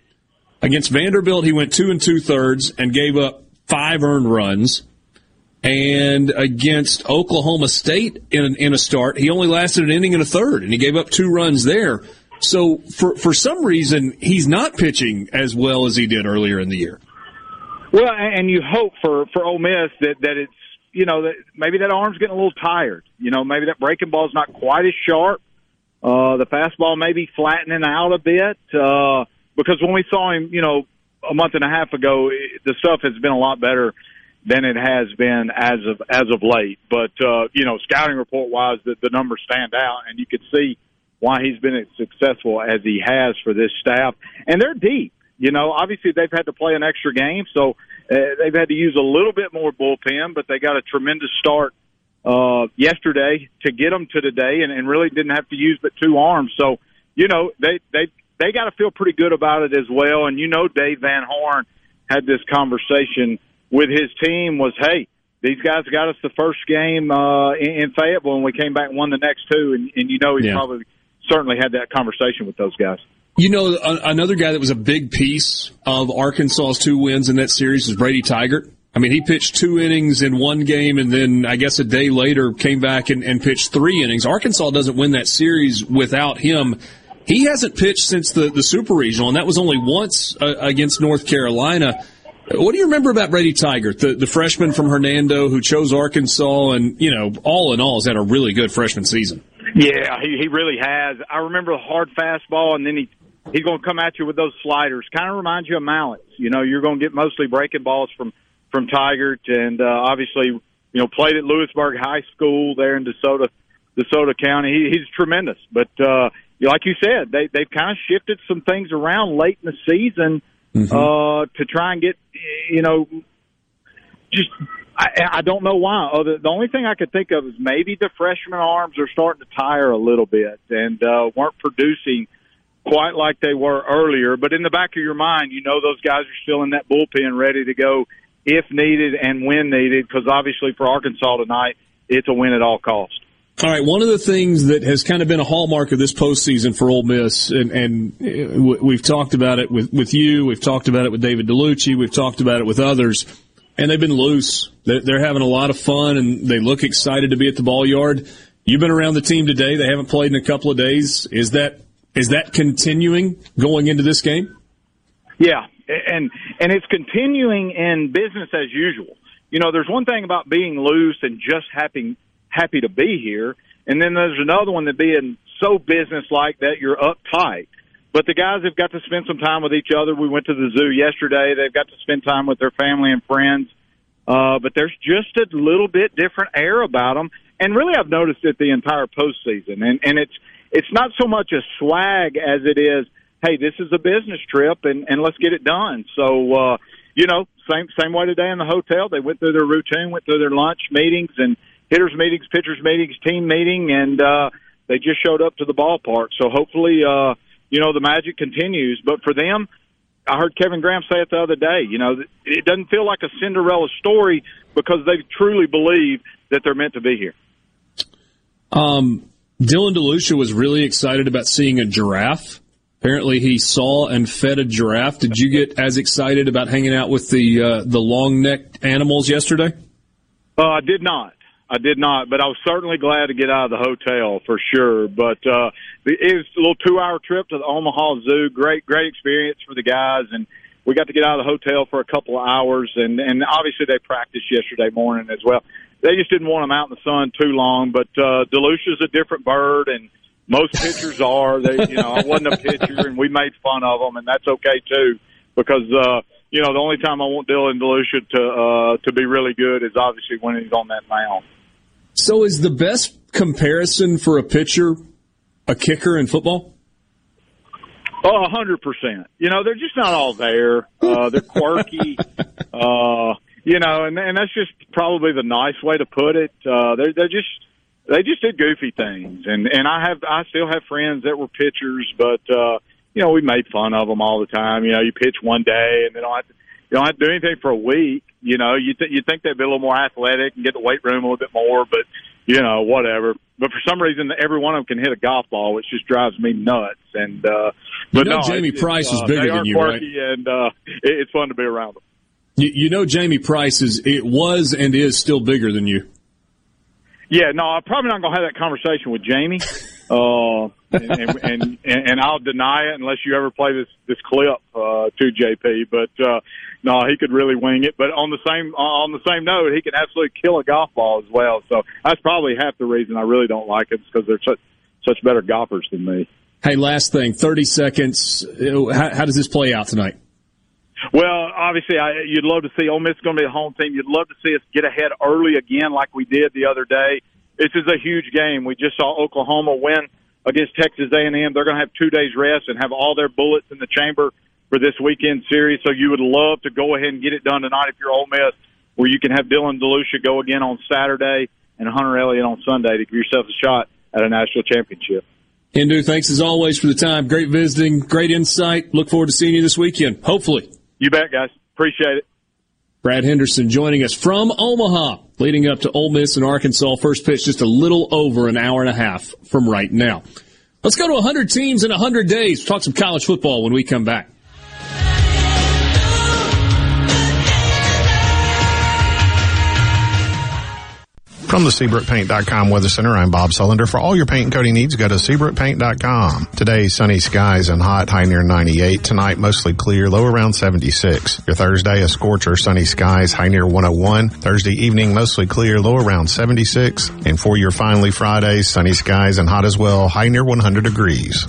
against Vanderbilt, he went two and two thirds and gave up five earned runs and against Oklahoma State in, in a start, he only lasted an inning and a third, and he gave up two runs there. So for for some reason, he's not pitching as well as he did earlier in the year. Well, and you hope for for Ole Miss that that it's you know that maybe that arm's getting a little tired. You know, maybe that breaking ball's not quite as sharp. Uh, the fastball may be flattening out a bit uh, because when we saw him, you know, a month and a half ago, the stuff has been a lot better than it has been as of as of late. But uh, you know, scouting report wise, the, the numbers stand out, and you could see why he's been as successful as he has for this staff. And they're deep. You know, obviously they've had to play an extra game, so uh, they've had to use a little bit more bullpen. But they got a tremendous start uh, yesterday to get them to today, and, and really didn't have to use but two arms. So you know, they they they got to feel pretty good about it as well. And you know, Dave Van Horn had this conversation with his team was, hey, these guys got us the first game uh, in, in Fayetteville, and we came back and won the next two. And, and you know, he yeah. probably certainly had that conversation with those guys. You know, a- another guy that was a big piece of Arkansas's two wins in that series is Brady Tygart. I mean, he pitched two innings in one game, and then I guess a day later came back and, and pitched three innings. Arkansas doesn't win that series without him. He hasn't pitched since the, the Super Regional, and that was only once uh, against North Carolina. What do you remember about Brady Tygart, the, the freshman from Hernando who chose Arkansas and, you know, all in all has had a really good freshman season? Yeah, he, he really has. I remember the hard fastball and then he he's going to come at you with those sliders. Kind of reminds you of Mallets. You know, you're going to get mostly breaking balls from from Tygart, and uh, obviously, you know, played at Lewisburg High School there in DeSoto, DeSoto County. He, he's tremendous. But uh, like you said, they they've kind of shifted some things around late in the season mm-hmm. uh, to try and get, you know, just I, I don't know why. Other the only thing I could think of is maybe the freshman arms are starting to tire a little bit and uh, weren't producing quite like they were earlier. But in the back of your mind, you know those guys are still in that bullpen, ready to go if needed and when needed. Because obviously for Arkansas tonight, it's a win at all costs. All right, one of the things that has kind of been a hallmark of this postseason for Ole Miss, and, and uh, we've talked about it with, with you, we've talked about it with David Dellucci, we've talked about it with others, and they've been loose. They're, they're having a lot of fun, and they look excited to be at the ball yard. You've been around the team today; they haven't played in a couple of days. Is that is that continuing going into this game? Yeah, and and it's continuing in business as usual. You know, there's one thing about being loose and just happy happy to be here. And then there's another one that being so businesslike that you're uptight. But the guys have got to spend some time with each other. We went to the zoo yesterday. They've got to spend time with their family and friends. Uh, but there's just a little bit different air about them. And really, I've noticed it the entire postseason. And, and it's, it's not so much a swag as it is, hey, this is a business trip and, and let's get it done. So, uh, you know, same, same way today in the hotel. They went through their routine, went through their lunch meetings and, hitters meetings, pitchers meetings, team meeting, and uh, they just showed up to the ballpark. So hopefully, uh, you know, the magic continues. But for them, I heard Kevin Graham say it the other day. You know, it doesn't feel like a Cinderella story because they truly believe that they're meant to be here. Um, Dylan DeLucia was really excited about seeing a giraffe. Apparently, he saw and fed a giraffe. Did you get as excited about hanging out with the uh, the long necked animals yesterday? Uh, I did not. I did not, but I was certainly glad to get out of the hotel for sure. But uh, it was a little two-hour trip to the Omaha Zoo. Great, great experience for the guys, and we got to get out of the hotel for a couple of hours. And and obviously they practiced yesterday morning as well. They just didn't want them out in the sun too long. But uh, DeLucia's a different bird, and most pitchers are. They, you know, I wasn't a pitcher, and we made fun of them, and that's okay too, because. uh you know, the only time I want Dylan DeLucia to uh, to be really good is obviously when he's on that mound. So, is the best comparison for a pitcher a kicker in football? Oh, a hundred percent. You know, they're just not all there. Uh, they're quirky. uh, you know, and and that's just probably the nice way to put it. Uh, they're they're just they just did goofy things, and and I have I still have friends that were pitchers, but uh, you know, we made fun of them all the time. You know, you pitch one day and they don't have to, you don't have to do anything for a week. You know, you th- you think they'd be a little more athletic and get the weight room a little bit more, but you know, whatever. But for some reason, every one of them can hit a golf ball, which just drives me nuts. And uh, but you know, no, Jamie it's, Price is uh, bigger they than you, quirky right? And uh, it, it's fun to be around them. You, you know, Jamie Price is it was and is still bigger than you. Yeah, no, I'm probably not going to have that conversation with Jamie. Uh, and, and, and, and I'll deny it unless you ever play this, this clip, uh, to JP. But, uh, no, he could really wing it. But on the same, on the same note, he can absolutely kill a golf ball as well. So that's probably half the reason I really don't like it because they're such, such better golfers than me. Hey, last thing, thirty seconds. How, how does this play out tonight? Well, obviously, I, you'd love to see Ole Miss going to be a home team. You'd love to see us get ahead early again, like we did the other day. This is a huge game. We just saw Oklahoma win against Texas A&M. They're going to have two days rest and have all their bullets in the chamber for this weekend series. So you would love to go ahead and get it done tonight if you're Ole Miss, where you can have Dylan DeLucia go again on Saturday and Hunter Elliott on Sunday to give yourself a shot at a national championship. Hendu, thanks as always for the time. Great visiting, great insight. Look forward to seeing you this weekend. Hopefully. You bet, guys. Appreciate it. Brad Henderson joining us from Omaha, leading up to Ole Miss and Arkansas. First pitch just a little over an hour and a half from right now. Let's go to 100 teams in 100 days. Talk some college football when we come back. From the SeabrookPaint.com Weather Center, I'm Bob Sullender. For all your paint and coating needs, go to SeabrookPaint.com. Today, sunny skies and hot, high near 98. Tonight, mostly clear, low around 76. Your Thursday, a scorcher, sunny skies, high near 101. Thursday evening, mostly clear, low around 76. And for your finally Friday, sunny skies and hot as well, high near 100 degrees.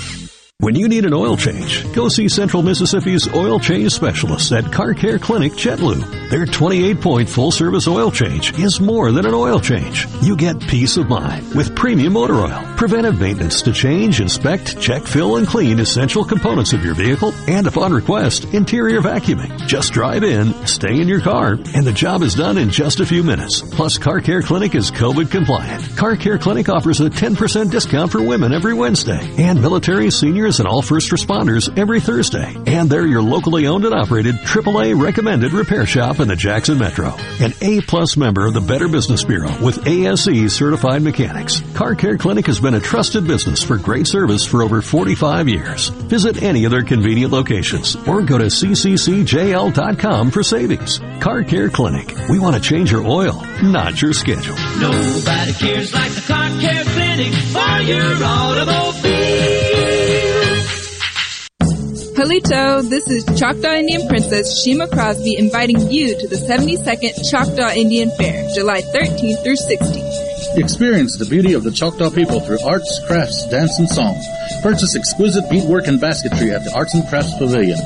When you need an oil change, go see Central Mississippi's oil change specialists at Car Care Clinic Jetlube. Their 28 point full service oil change is more than an oil change. You get peace of mind with premium motor oil, preventive maintenance to change, inspect, check, fill, and clean essential components of your vehicle, and upon request, interior vacuuming. Just drive in, stay in your car, and the job is done in just a few minutes. Plus, Car Care Clinic is COVID compliant. Car Care Clinic offers a 10% discount for women every Wednesday, and military, seniors, and all first responders every Thursday. And they're your locally owned and operated AAA recommended repair shop in the Jackson Metro. An A plus member of the Better Business Bureau with ASE certified mechanics. Car Care Clinic has been a trusted business for great service for over 45 years. Visit any of their convenient locations or go to cccjl.com for savings. Car Care Clinic. We want to change your oil, not your schedule. Nobody cares like the Car Care Clinic for your automobile. Halito, this is Choctaw Indian Princess Shima Crosby inviting you to the 72nd Choctaw Indian Fair, July 13th through 16th. Experience the beauty of the Choctaw people through arts, crafts, dance, and song. Purchase exquisite beadwork and basketry at the Arts and Crafts Pavilion.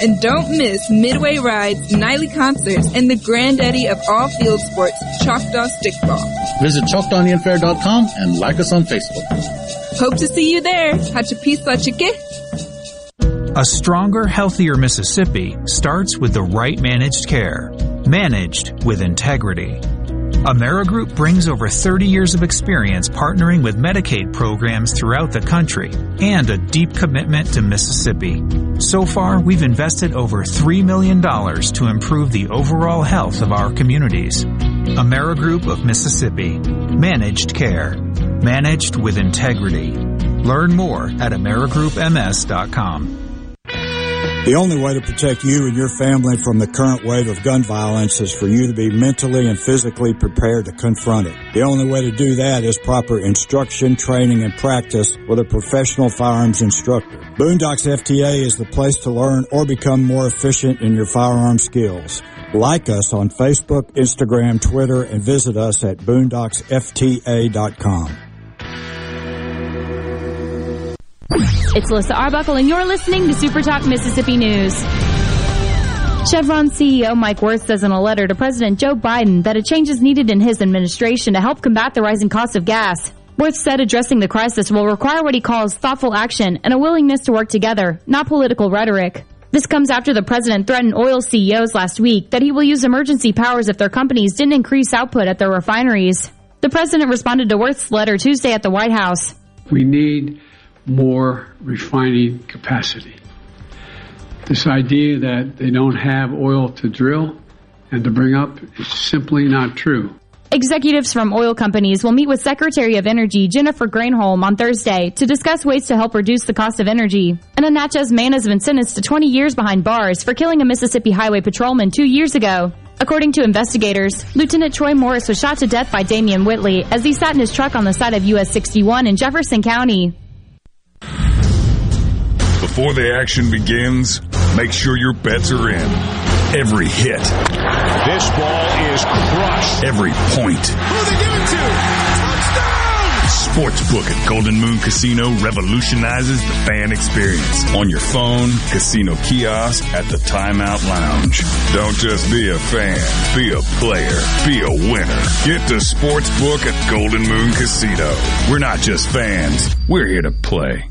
And don't miss Midway Rides, nightly concerts, and the granddaddy of all field sports, Choctaw Stickball. Visit ChoctawIndianFair.com and like us on Facebook. Hope to see you there. Hachapisa chique. A stronger, healthier Mississippi starts with the right managed care, managed with integrity. AmeriGroup brings over 30 years of experience partnering with Medicaid programs throughout the country and a deep commitment to Mississippi. So far, we've invested over $3 million to improve the overall health of our communities. AmeriGroup of Mississippi. Managed care. Managed with integrity. Learn more at AmeriGroupMS.com. The only way to protect you and your family from the current wave of gun violence is for you to be mentally and physically prepared to confront it. The only way to do that is proper instruction, training, and practice with a professional firearms instructor. Boondocks FTA is the place to learn or become more efficient in your firearm skills. Like us on Facebook, Instagram, Twitter, and visit us at boondocksfta.com. It's Alyssa Arbuckle, and you're listening to Super Talk Mississippi News. Chevron CEO Mike Wirth says in a letter to President Joe Biden that a change is needed in his administration to help combat the rising cost of gas. Wirth said addressing the crisis will require what he calls thoughtful action and a willingness to work together, not political rhetoric. This comes after the president threatened oil CEOs last week that he will use emergency powers if their companies didn't increase output at their refineries. The president responded to Wirth's letter Tuesday at the White House. We need more refining capacity. This idea that they don't have oil to drill and to bring up is simply not true. Executives from oil companies will meet with Secretary of Energy Jennifer Granholm on Thursday to discuss ways to help reduce the cost of energy. And a Natchez man has been sentenced to 20 years behind bars for killing a Mississippi highway patrolman two years ago. According to investigators, Lieutenant Troy Morris was shot to death by Damian Whitley as he sat in his truck on the side of US 61 in Jefferson County. Before the action begins, make sure your bets are in. Every hit. This ball is crushed. Every point. Sportsbook at Golden Moon Casino revolutionizes the fan experience. On your phone, casino kiosk, at the timeout lounge. Don't just be a fan. Be a player. Be a winner. Get to Sportsbook at Golden Moon Casino. We're not just fans. We're here to play.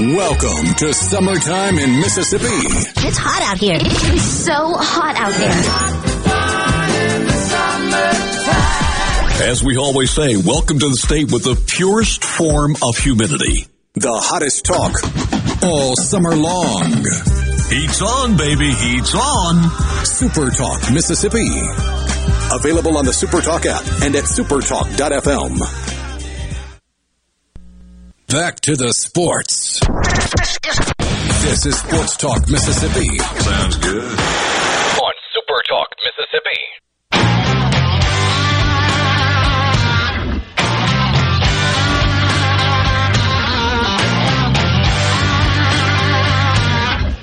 Welcome to summertime in Mississippi. It's hot out here. It's so hot out there. As we always say, welcome to the state with the purest form of humidity. The hottest talk all summer long. Heat's on, baby. Heat's on. Super Talk Mississippi. Available on the Super Talk app and at supertalk.fm. Back to the sports. This is Sports Talk Mississippi. Sounds good. On Super Talk Mississippi.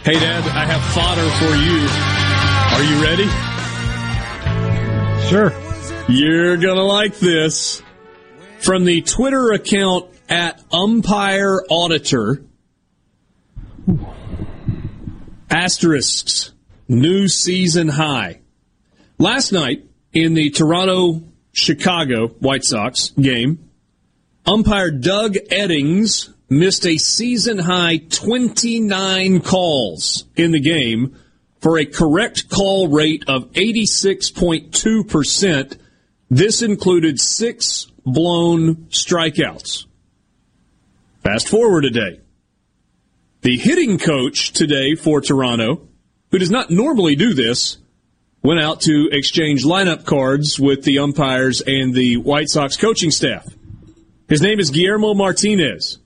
Hey, Dad, I have fodder for you. Are you ready? Sure. You're going to like this. From the Twitter account at Umpire Auditor, asterisks, new season high. Last night in the Toronto Chicago White Sox game, umpire Doug Eddings missed a season high 29 calls in the game for a correct call rate of 86.2%. This included six blown strikeouts. Fast forward a day. The hitting coach today for Toronto, who does not normally do this, went out to exchange lineup cards with the umpires and the White Sox coaching staff. His name is Guillermo Martinez.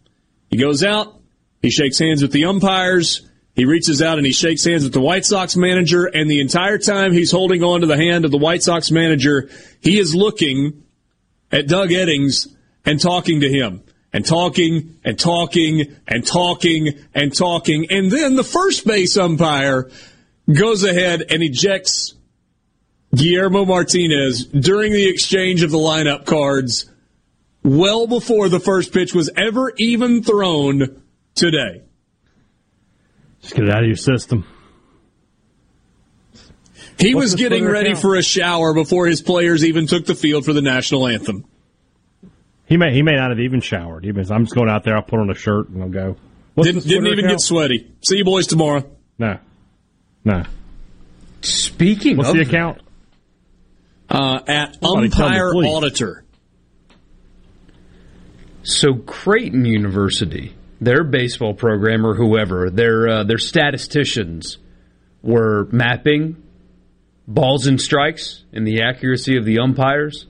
He goes out, he shakes hands with the umpires, he reaches out and he shakes hands with the White Sox manager, and the entire time he's holding on to the hand of the White Sox manager, he is looking at Doug Eddings and talking to him and talking and talking and talking and talking. And then the first base umpire goes ahead and ejects Guillermo Martinez during the exchange of the lineup cards well before the first pitch was ever even thrown today. Just get it out of your system. He What's was getting ready account? for a shower before his players even took the field for the national anthem. He may he may not have even showered. He means I'm just going out there. I'll put on a shirt and I'll go. What's Didn't, didn't even account? get sweaty. See you boys tomorrow. No, no. Speaking What's of the account? Uh, at Somebody tell me, umpire auditor. So Creighton University, their baseball program or whoever, their uh, their statisticians were mapping balls and strikes and the accuracy of the umpires,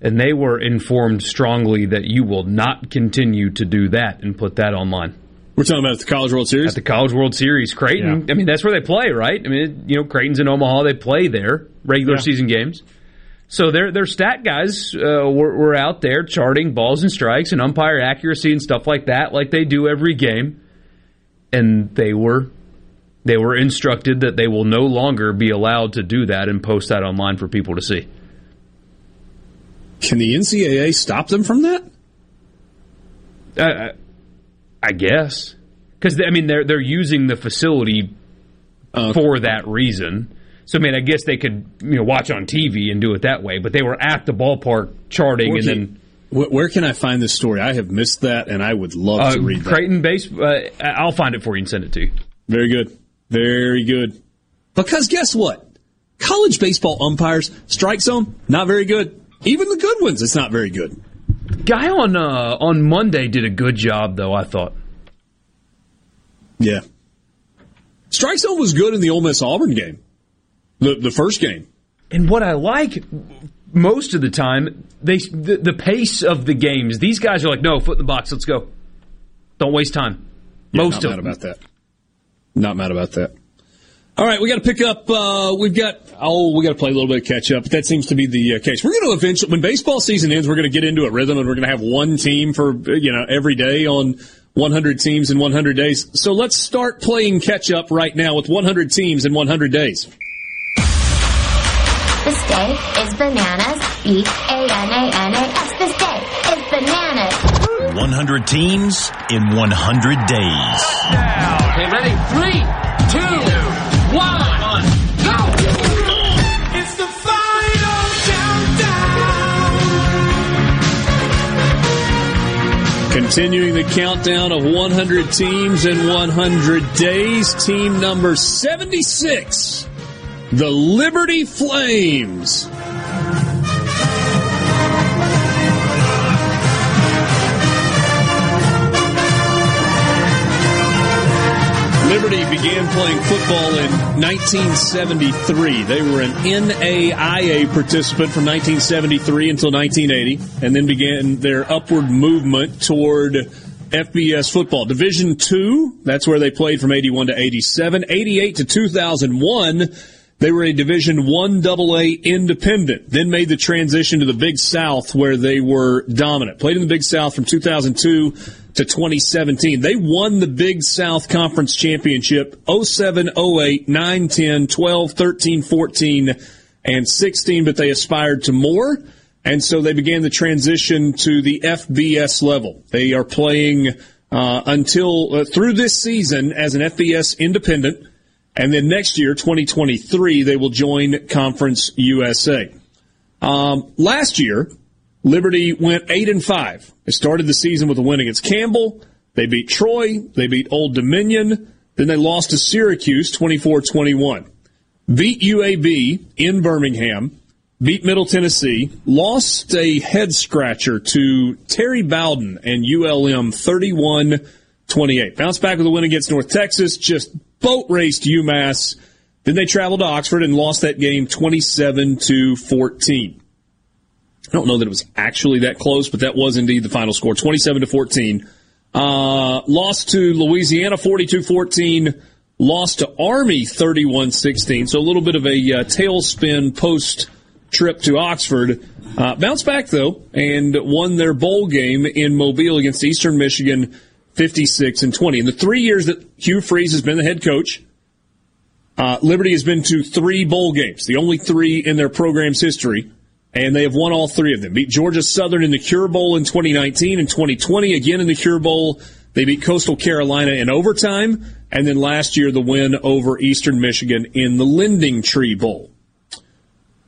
and they were informed strongly that you will not continue to do that and put that online. We're talking about the College World Series. At the College World Series, Creighton. I mean, that's where they play, right? I mean, you know, Creighton's in Omaha. They play there regular Yeah. season games. So their their stat guys uh, were, were out there charting balls and strikes and umpire accuracy and stuff like that, like they do every game. And they were they were instructed that they will no longer be allowed to do that and post that online for people to see. Can the NCAA stop them from that? Uh, I guess because I mean they're they're using the facility for that reason. So I mean, I guess they could you know watch on TV and do it that way, but they were at the ballpark charting and then Where, where can I find this story? I have missed that, and I would love uh, to read that. Creighton base. Uh, I'll find it for you and send it to you. Very good. Very good. Because guess what? College baseball umpires, strike zone, not very good. Even the good ones, it's not very good. Guy on uh, on Monday did a good job though. I thought. Yeah. Strike zone was good in the Ole Miss Auburn game, the the first game. And what I like most of the time, they the, the pace of the games. These guys are like, no, foot in the box, let's go. Don't waste time. Yeah, most not of mad them. about that. Not mad about that. All right, we got to pick up. Uh, we've got oh, we got to play a little bit of catch up. But that seems to be the uh, case. We're going to eventually, when baseball season ends, we're going to get into a rhythm, and we're going to have one team for uh, you know every day on 100 teams in 100 days. So let's start playing catch up right now with 100 teams in 100 days. This day is bananas. B A N A N A S. This day is bananas. 100 teams in 100 days. Okay, ready? Three, Continuing the countdown of 100 teams in 100 days, team number 76, the Liberty Flames. Liberty began playing football in 1973. They were an NAIA participant from 1973 until 1980, and then began their upward movement toward FBS football. Division two, that's where they played from 81 to 87. 88 to 2001, they were a Division one AA independent, then made the transition to the Big South where they were dominant. Played in the Big South from 2002 to 2017. They won the Big South Conference Championship 07, 08, 9, 10, 12, 13, 14, and 16, but they aspired to more. And so they began the transition to the FBS level. They are playing uh, until uh, through this season as an FBS independent. And then next year, 2023, they will join Conference USA. Um, last year, Liberty went eight and five. They started the season with a win against Campbell. They beat Troy. They beat Old Dominion. Then they lost to Syracuse 24-21. Beat UAB in Birmingham. Beat Middle Tennessee. Lost a head scratcher to Terry Bowden and ULM 31-28. Bounced back with a win against North Texas. Just boat raced UMass. Then they traveled to Oxford and lost that game 27 to 14. I don't know that it was actually that close, but that was indeed the final score, 27 to 14. Uh, lost to Louisiana 42-14. Lost to Army 31-16. So a little bit of a uh, tailspin post trip to Oxford. Uh, bounced back though and won their bowl game in Mobile against Eastern Michigan 56 and 20. In the three years that Hugh Freeze has been the head coach, uh, Liberty has been to three bowl games, the only three in their program's history, and they have won all three of them. Beat Georgia Southern in the Cure Bowl in 2019 and 2020, again in the Cure Bowl. They beat Coastal Carolina in overtime, and then last year the win over Eastern Michigan in the Lending Tree Bowl.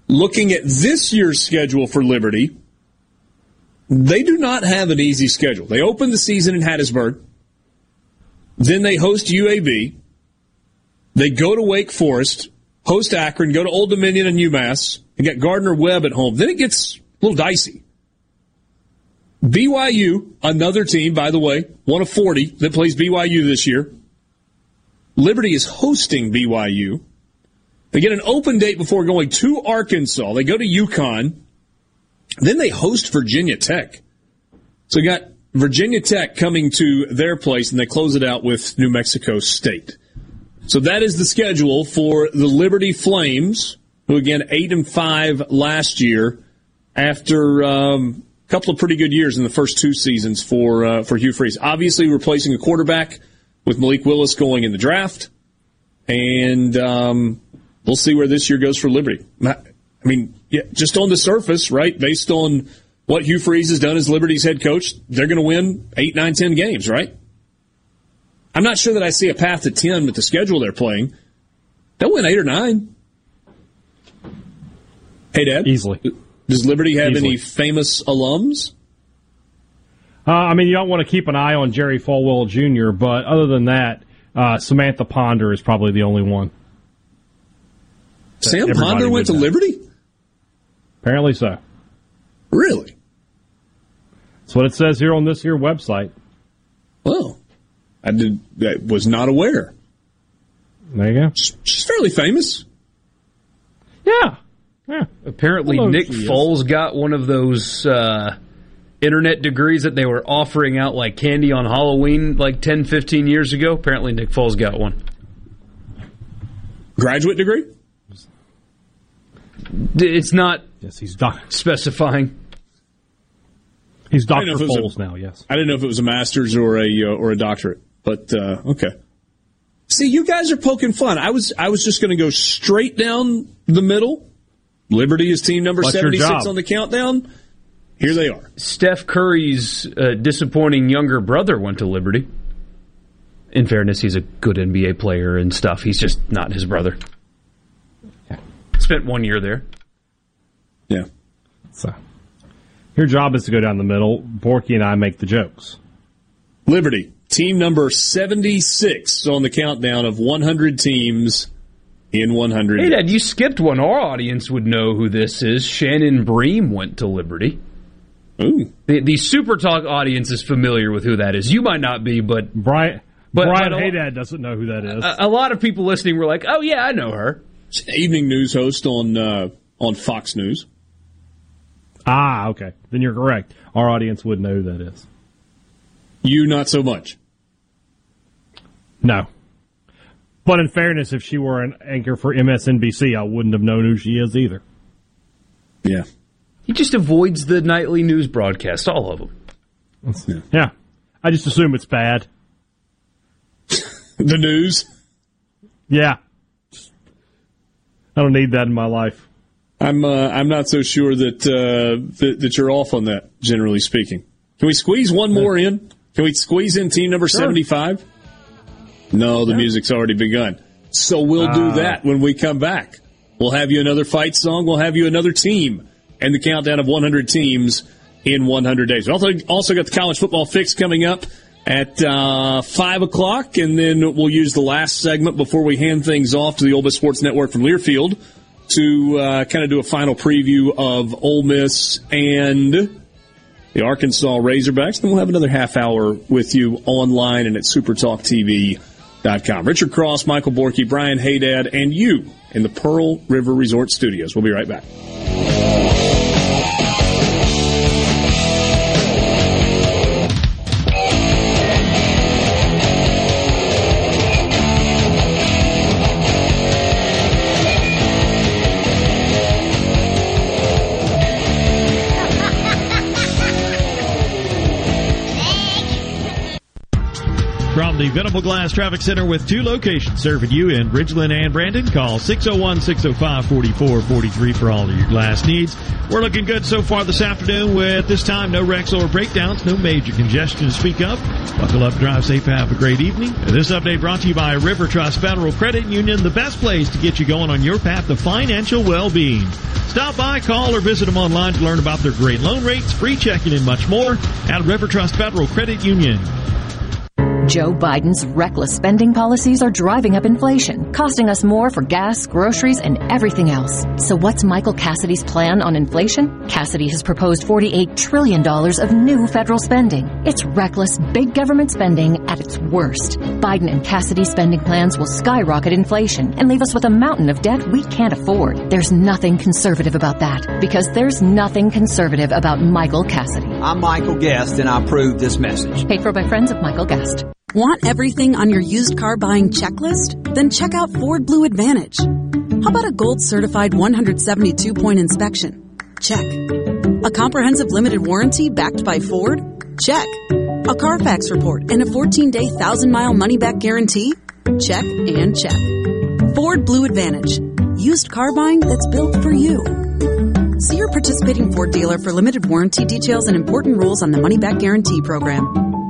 Looking at this year's schedule for Liberty, they do not have an easy schedule. They open the season in Hattiesburg, then they host UAB, they go to Wake Forest, host Akron, go to Old Dominion and UMass, and get Gardner Webb at home. Then it gets a little dicey. BYU, another team, by the way, one of 40 that plays BYU this year. Liberty is hosting BYU. They get an open date before going to Arkansas. They go to UConn. Then they host Virginia Tech. So you got Virginia Tech coming to their place, and they close it out with New Mexico State. So that is the schedule for the Liberty Flames, who again eight and five last year, after um, a couple of pretty good years in the first two seasons for uh, for Hugh Freeze. Obviously, replacing a quarterback with Malik Willis going in the draft, and um, we'll see where this year goes for Liberty. I mean, yeah, just on the surface, right? Based on what Hugh Freeze has done as Liberty's head coach, they're going to win eight, nine, ten games, right? I'm not sure that I see a path to 10 with the schedule they're playing. They'll win 8 or 9. Hey, Dad. Easily. Does Liberty have Easily. any famous alums? Uh, I mean, you don't want to keep an eye on Jerry Falwell Jr., but other than that, uh, Samantha Ponder is probably the only one. Sam Ponder went to know. Liberty? Apparently so. Really? That's what it says here on this here website. Well, I did. I was not aware. There you go. She's fairly famous. Yeah. Yeah. Apparently, Hello, Nick she. Foles got one of those uh, internet degrees that they were offering out like candy on Halloween like 10, 15 years ago. Apparently, Nick Foles got one. Graduate degree? D- It's not Yes, he's doc- specifying. He's didn't Dr. know if Foles now, yes. I didn't know if it was a master's or a uh, or a doctorate, but uh, okay. See, you guys are poking fun. I was I was just going to go straight down the middle. Liberty is team number seventy six on the countdown. Here they are. Steph Curry's uh, disappointing younger brother went to Liberty. In fairness, he's a good NBA player and stuff. He's just not his brother. Spent one year there. Yeah. So, your job is to go down the middle. Borky and I make the jokes. Liberty, team number 76 on the countdown of 100 teams in 100. Hey, Dad, you skipped one. Our audience would know who this is. Shannon Bream went to Liberty. Ooh. The, the Super Talk audience is familiar with who that is. You might not be, but Brian, But- Brian but a- Haydad doesn't know who that is. a, a lot of people listening were like, "Oh yeah, I know her." She's an evening news host on uh, on Fox News. ah, okay. Then you're correct. Our audience would know who that is. You not so much. No. But in fairness, if she were an anchor for MSNBC, I wouldn't have known who she is either. Yeah. He just avoids the nightly news broadcast, all of them. Yeah. I just assume it's bad. The news. Yeah. I don't need that in my life. I'm uh, I'm not so sure that, uh, that that you're off on that. Generally speaking, can we squeeze one more in? Can we squeeze in team number Sure. 75? No, the music's already begun. So we'll do Ah. that when we come back. We'll have you another fight song. We'll have you another team and the countdown of 100 teams in 100 days. We also, also got the college football fix coming up at uh, 5 o'clock, and then we'll use the last segment before we hand things off to the Ole Miss Sports Network from Learfield to uh, kind of do a final preview of Ole Miss and the Arkansas Razorbacks. Then we'll have another half hour with you online and at supertalktv.com. Richard Cross, Michael Borky, Brian Haydad, and you in the Pearl River Resort Studios. We'll be right back. From the Venable Glass Traffic Center with two locations serving you in Ridgeland and Brandon. Call 601-605-4443 for all of your glass needs. We're looking good so far this afternoon with this time no wrecks or breakdowns, no major congestion to speak of. Buckle up, drive safe, have a great evening. This update brought to you by River Trust Federal Credit Union, the best place to get you going on your path to financial well-being. Stop by, call, or visit them online to learn about their great loan rates, free checking, and much more at River Trust Federal Credit Union. Joe Biden's reckless spending policies are driving up inflation, costing us more for gas, groceries, and everything else. So what's Michael Cassidy's plan on inflation? Cassidy has proposed $48 trillion of new federal spending. It's reckless, big government spending at its worst. Biden and Cassidy's spending plans will skyrocket inflation and leave us with a mountain of debt we can't afford. There's nothing conservative about that, because there's nothing conservative about Michael Cassidy. I'm Michael Guest, and I approve this message. Paid for by friends of Michael Guest. Want everything on your used car buying checklist? Then check out Ford Blue Advantage. How about a gold certified 172 point inspection? Check. A comprehensive limited warranty backed by Ford? Check. A Carfax report and a 14 day 1,000 mile money back guarantee? Check and check. Ford Blue Advantage. Used car buying that's built for you. See your participating Ford dealer for limited warranty details and important rules on the money back guarantee program.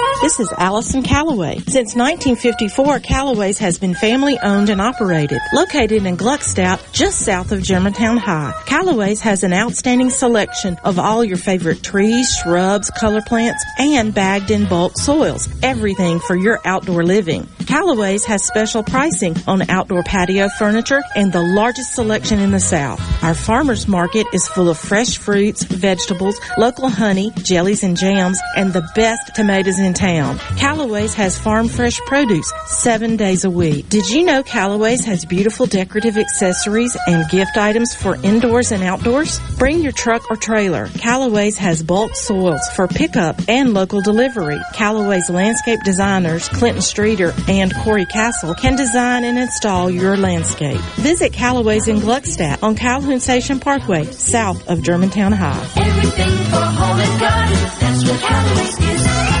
This is Allison Callaway. Since 1954, Callaway's has been family owned and operated. Located in Gluckstadt, just south of Germantown High. Callaway's has an outstanding selection of all your favorite trees, shrubs, color plants, and bagged in bulk soils. Everything for your outdoor living. Callaway's has special pricing on outdoor patio furniture and the largest selection in the South. Our farmers market is full of fresh fruits, vegetables, local honey, jellies and jams, and the best tomatoes in town. Callaway's has farm fresh produce seven days a week. Did you know Callaway's has beautiful decorative accessories and gift items for indoors and outdoors? Bring your truck or trailer. Callaway's has bulk soils for pickup and local delivery. Callaway's landscape designers, Clinton Streeter and Corey Castle, can design and install your landscape. Visit Callaway's in Gluckstadt on Calhoun Station Parkway, south of Germantown High. Everything for home and garden. That's what Callaway's is.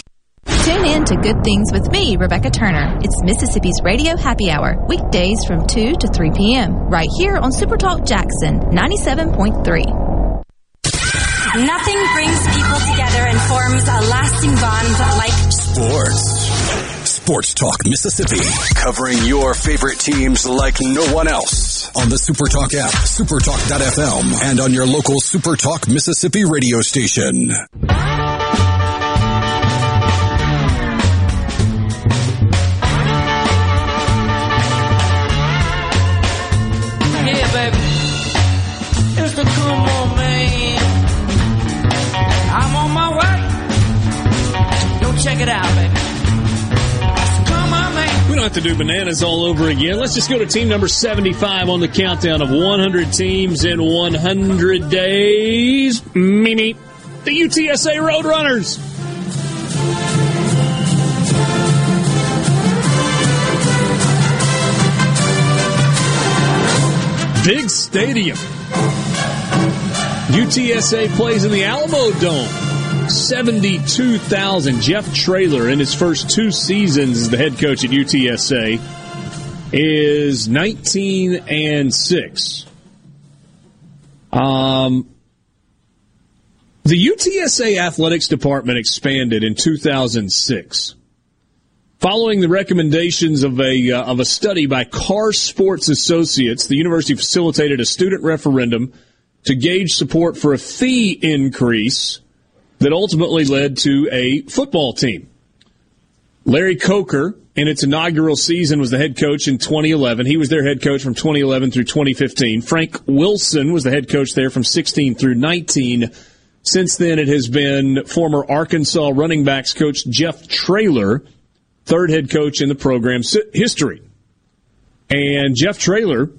Tune in to Good Things with me, Rebecca Turner. It's Mississippi's Radio Happy Hour, weekdays from 2 to 3 p.m., right here on Supertalk Jackson 97.3. Nothing brings people together and forms a lasting bond like Sports. Sports Talk Mississippi. Covering your favorite teams like no one else. On the Supertalk app, supertalk.fm, and on your local Supertalk Mississippi radio station. Check it out, baby. We don't have to do bananas all over again. Let's just go to team number 75 on the countdown of 100 teams in 100 days. Mimi, the UTSA Roadrunners. Big stadium. UTSA plays in the Alamo Dome. 72,000. Jeff Traylor, in his first two seasons as the head coach at UTSA, is 19 and 6. Um, the UTSA athletics department expanded in 2006. Following the recommendations of a uh, of a study by Carr Sports Associates, the university facilitated a student referendum to gauge support for a fee increase that ultimately led to a football team. Larry Coker, in its inaugural season, was the head coach in 2011. He was their head coach from 2011 through 2015. Frank Wilson was the head coach there from 16 through 19. Since then, it has been former Arkansas running backs coach Jeff Traylor third head coach in the program's history. And Jeff Traylor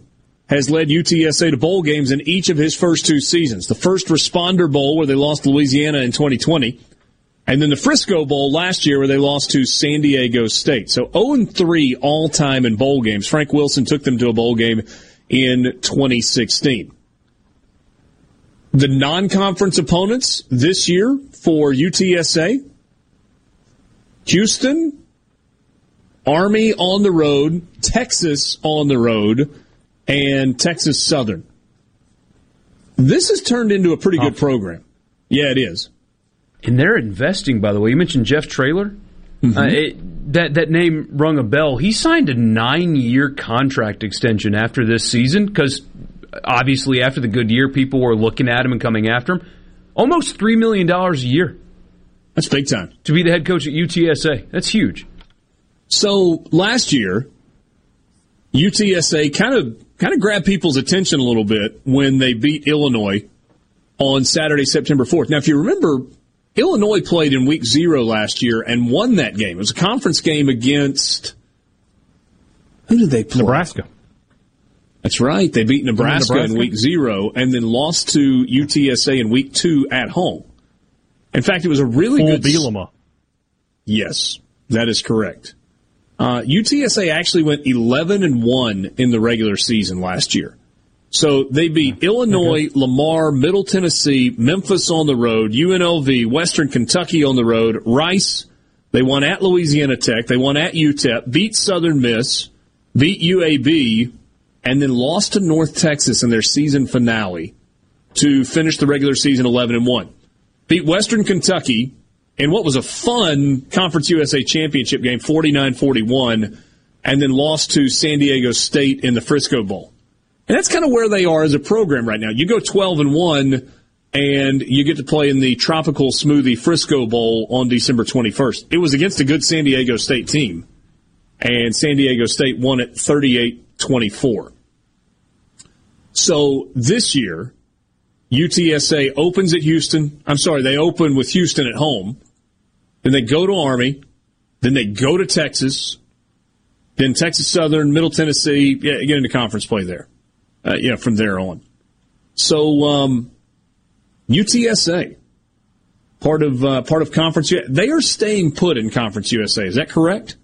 has led UTSA to bowl games in each of his first two seasons. The first responder bowl where they lost Louisiana in 2020, and then the Frisco Bowl last year where they lost to San Diego State. So 0 3 all time in bowl games. Frank Wilson took them to a bowl game in 2016. The non conference opponents this year for UTSA Houston, Army on the road, Texas on the road, and Texas Southern. This has turned into a pretty good program. Yeah, it is. And they're investing, by the way. You mentioned Jeff Traylor. Mm-hmm. Uh, it, that that name rung a bell. He signed a nine year contract extension after this season because obviously after the good year, people were looking at him and coming after him. Almost three million dollars a year. That's big time to be the head coach at UTSA. That's huge. So last year, UTSA kind of kind of grabbed people's attention a little bit when they beat Illinois on Saturday, September 4th. Now, if you remember, Illinois played in week zero last year and won that game. It was a conference game against who did they play? Nebraska. That's right. They beat Nebraska, Nebraska, in week zero and then lost to UTSA in week two at home. In fact, it was a really Full good. Bielema. Yes, that is correct. Uh, UTSA actually went 11 and 1 in the regular season last year. So they beat Illinois, okay. Lamar, Middle Tennessee, Memphis on the road, UNLV, Western Kentucky on the road, Rice. They won at Louisiana Tech. They won at UTEP, beat Southern Miss, beat UAB, and then lost to North Texas in their season finale to finish the regular season 11 and 1. Beat Western Kentucky, in what was a fun Conference USA championship game, 49 41, and then lost to San Diego State in the Frisco Bowl. And that's kind of where they are as a program right now. You go 12 and 1, and you get to play in the Tropical Smoothie Frisco Bowl on December 21st. It was against a good San Diego State team, and San Diego State won it 38 24. So this year, UTSA opens at Houston. I'm sorry, they open with Houston at home. Then they go to Army. Then they go to Texas. Then Texas Southern, Middle Tennessee. Yeah, get into conference play there. Uh, yeah, from there on. So um, UTSA, part of uh, part of conference. They are staying put in Conference USA. Is that correct?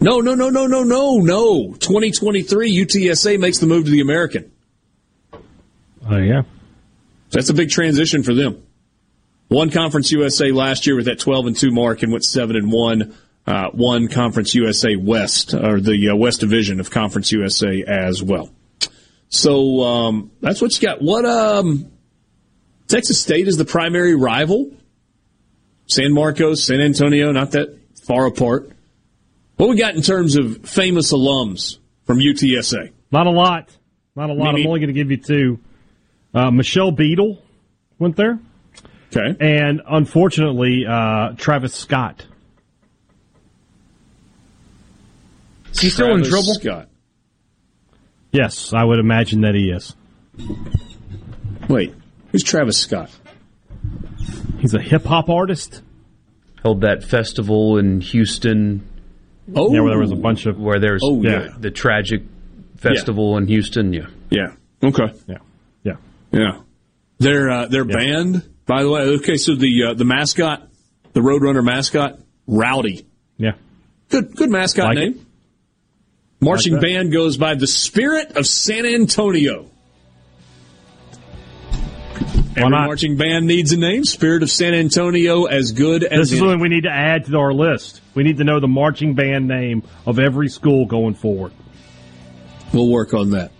No, no, no, no, no, no, no. 2023 UTSA makes the move to the American. Oh, yeah. That's a big transition for them. One Conference USA last year with that 12 and 2 mark and went 7 and 1. Uh, one Conference USA West, or the uh, West Division of Conference USA as well. So um, that's what you got. What um, Texas State is the primary rival. San Marcos, San Antonio, not that far apart. What we got in terms of famous alums from UTSA? Not a lot. Not a lot. I'm only going to give you two. Uh, Michelle Beadle went there. Okay. And unfortunately, uh, Travis Scott. Is he still Travis in trouble? Scott. Yes, I would imagine that he is. Wait, who's Travis Scott? He's a hip hop artist. Held that festival in Houston. Oh, yeah, where there was a bunch of where there's oh, yeah. yeah. the tragic festival yeah. in Houston. Yeah, yeah, okay, yeah, yeah. Their uh, their yeah. band by the way, okay, so the uh, the mascot, the Roadrunner mascot, Rowdy. Yeah. Good good mascot like name. It. Marching like band goes by the Spirit of San Antonio. Every marching band needs a name. Spirit of San Antonio, as good as. This is what we need to add to our list. We need to know the marching band name of every school going forward. We'll work on that.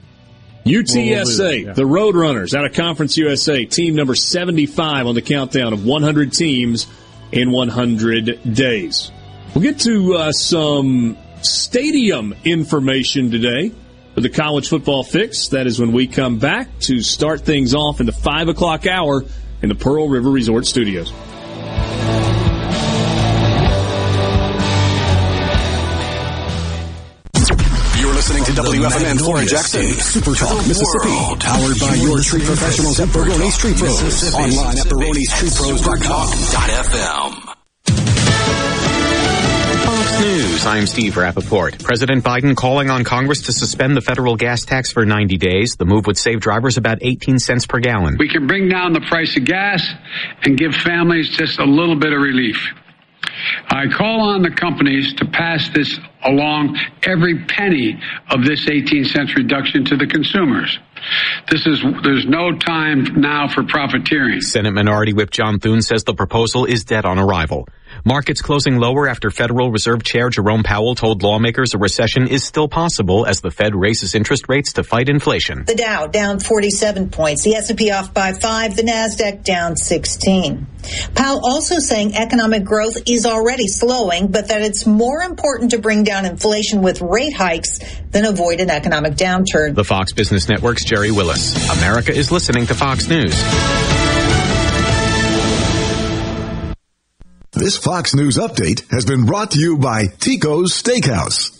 UTSA, yeah. the Roadrunners out of Conference USA, team number 75 on the countdown of 100 teams in 100 days. We'll get to uh, some stadium information today for the college football fix. That is when we come back to start things off in the 5 o'clock hour in the Pearl River Resort Studios. WFMN Flora Jackson, Super Talk, Mississippi. Powered by your street professionals at Baroni Street Pros. Online at baronistreetpros.com.fm. Fox News, I'm Steve Rappaport. President Biden calling on Congress to suspend the federal gas tax for 90 days. The move would save drivers about 18 cents per gallon. We can bring down the price of gas and give families just a little bit of relief. I call on the companies to pass this along every penny of this 18 cents reduction to the consumers. This is there's no time now for profiteering. Senate Minority Whip John Thune says the proposal is dead on arrival. Markets closing lower after Federal Reserve Chair Jerome Powell told lawmakers a recession is still possible as the Fed raises interest rates to fight inflation. The Dow down 47 points, the S&P off by 5, the Nasdaq down 16. Powell also saying economic growth is already slowing, but that it's more important to bring down inflation with rate hikes than avoid an economic downturn. The Fox Business Network's Gerri Willis. America is listening to Fox News. This Fox News update has been brought to you by Tico's Steakhouse.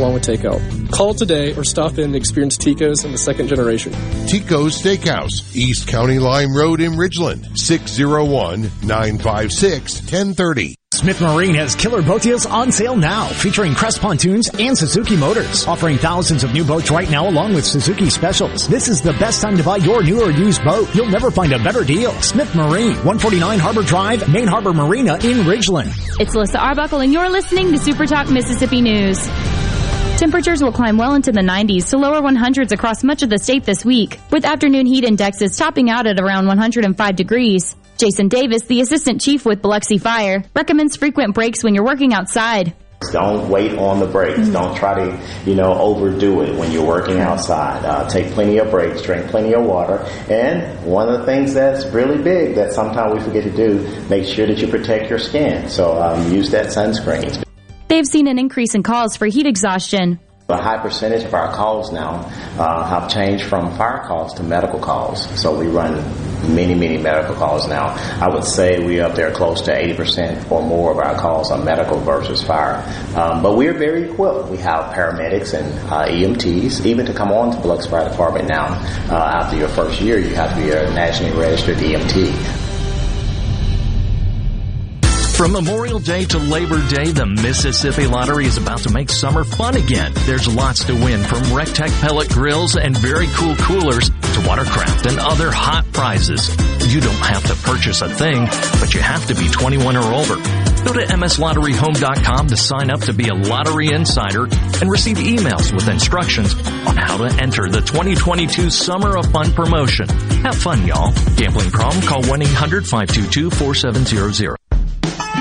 along with takeout. Call today or stop in and experience Tico's in the second generation. Tico's Steakhouse, East County Line Road in Ridgeland, 601 956 1030. Smith Marine has killer boat deals on sale now, featuring Crest pontoons and Suzuki motors, offering thousands of new boats right now along with Suzuki specials. This is the best time to buy your new or used boat. You'll never find a better deal. Smith Marine, 149 Harbor Drive, Main Harbor Marina in Ridgeland. It's Alyssa Arbuckle and you're listening to Super Talk Mississippi News. Temperatures will climb well into the 90s to lower 100s across much of the state this week, with afternoon heat indexes topping out at around 105 degrees. Jason Davis, the assistant chief with Biloxi Fire, recommends frequent breaks when you're working outside. Don't wait on the breaks. Mm-hmm. Don't try to, you know, overdo it when you're working outside. Uh, take plenty of breaks, drink plenty of water. And one of the things that's really big that sometimes we forget to do, make sure that you protect your skin. So um, use that sunscreen. They've seen an increase in calls for heat exhaustion. A high percentage of our calls now uh, have changed from fire calls to medical calls. So we run many, many medical calls now. I would say we're up there close to 80% or more of our calls are medical versus fire. Um, but we're very equipped. We have paramedics and uh, EMTs, even to come on to Biloxi Fire Department now. Uh, after your first year, you have to be a nationally registered EMT. From Memorial Day to Labor Day, the Mississippi Lottery is about to make summer fun again. There's lots to win from RecTech pellet grills and very cool coolers to watercraft and other hot prizes. You don't have to purchase a thing, but you have to be 21 or older. Go to mslotteryhome.com to sign up to be a lottery insider and receive emails with instructions on how to enter the 2022 Summer of Fun promotion. Have fun, y'all. Gambling problem? Call 1-800-522-4700.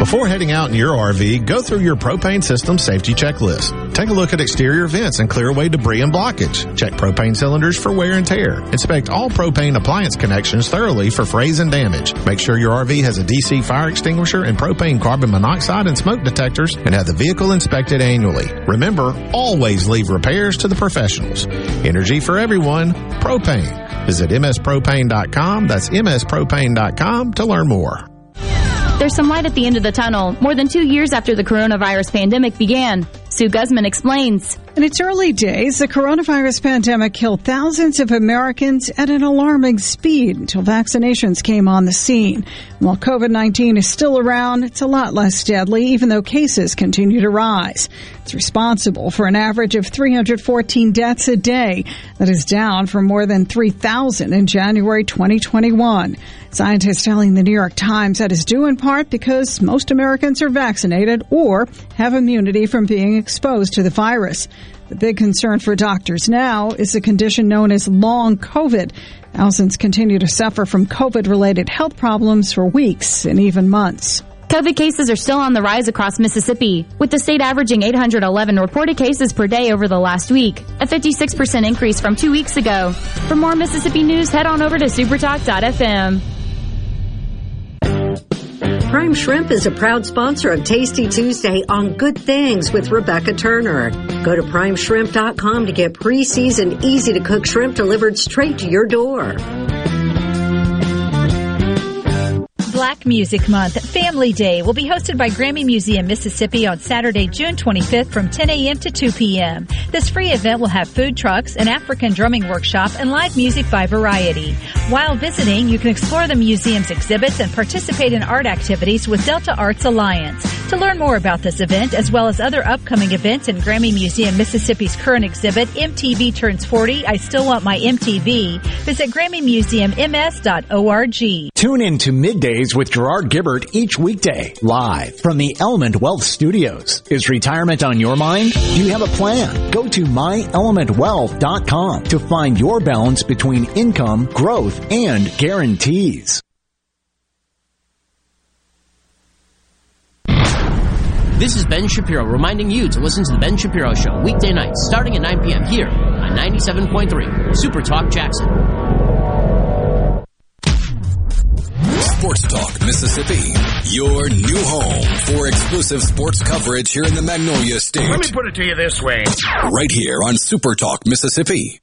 Before heading out in your RV, go through your propane system safety checklist. Take a look at exterior vents and clear away debris and blockage. Check propane cylinders for wear and tear. Inspect all propane appliance connections thoroughly for frays and damage. Make sure your RV has a DC fire extinguisher and propane carbon monoxide and smoke detectors and have the vehicle inspected annually. Remember, always leave repairs to the professionals. Energy for everyone, propane. Visit mspropane.com. That's mspropane.com to learn more. There's some light at the end of the tunnel, more than two years after the coronavirus pandemic began. Sue Guzman explains. In its early days, the coronavirus pandemic killed thousands of Americans at an alarming speed until vaccinations came on the scene. While COVID-19 is still around, it's a lot less deadly, even though cases continue to rise. It's responsible for an average of 314 deaths a day. That is down from more than 3,000 in January 2021. Scientists telling the New York Times that is due in part because most Americans are vaccinated or have immunity from being exposed to the virus. The big concern for doctors now is a condition known as long COVID. Thousands continue to suffer from COVID related health problems for weeks and even months. COVID cases are still on the rise across Mississippi, with the state averaging 811 reported cases per day over the last week, a 56% increase from two weeks ago. For more Mississippi news, head on over to supertalk.fm. Prime Shrimp is a proud sponsor of Tasty Tuesday on Good Things with Rebecca Turner. Go to primeshrimp.com to get pre-seasoned, easy to cook shrimp delivered straight to your door. Black Music Month Family Day will be hosted by Grammy Museum Mississippi on Saturday, June 25th from 10 a.m. to 2 p.m. This free event will have food trucks, an African drumming workshop, and live music by Variety. While visiting, you can explore the museum's exhibits and participate in art activities with Delta Arts Alliance. To learn more about this event, as well as other upcoming events in Grammy Museum Mississippi's current exhibit, MTV Turns 40, I Still Want My MTV, visit GrammyMuseumMS.org. Tune in to Middays with Gerard Gibert each weekday, live from the Element Wealth Studios. Is retirement on your mind? Do you have a plan? Go to myelementwealth.com to find your balance between income, growth, and guarantees. This is Ben Shapiro reminding you to listen to The Ben Shapiro Show weekday nights starting at 9 p.m. here on 97.3 Super Talk Jackson. Sports Talk Mississippi, your new home for exclusive sports coverage here in the Magnolia State. Let me put it to you this way. Right here on Super Talk Mississippi.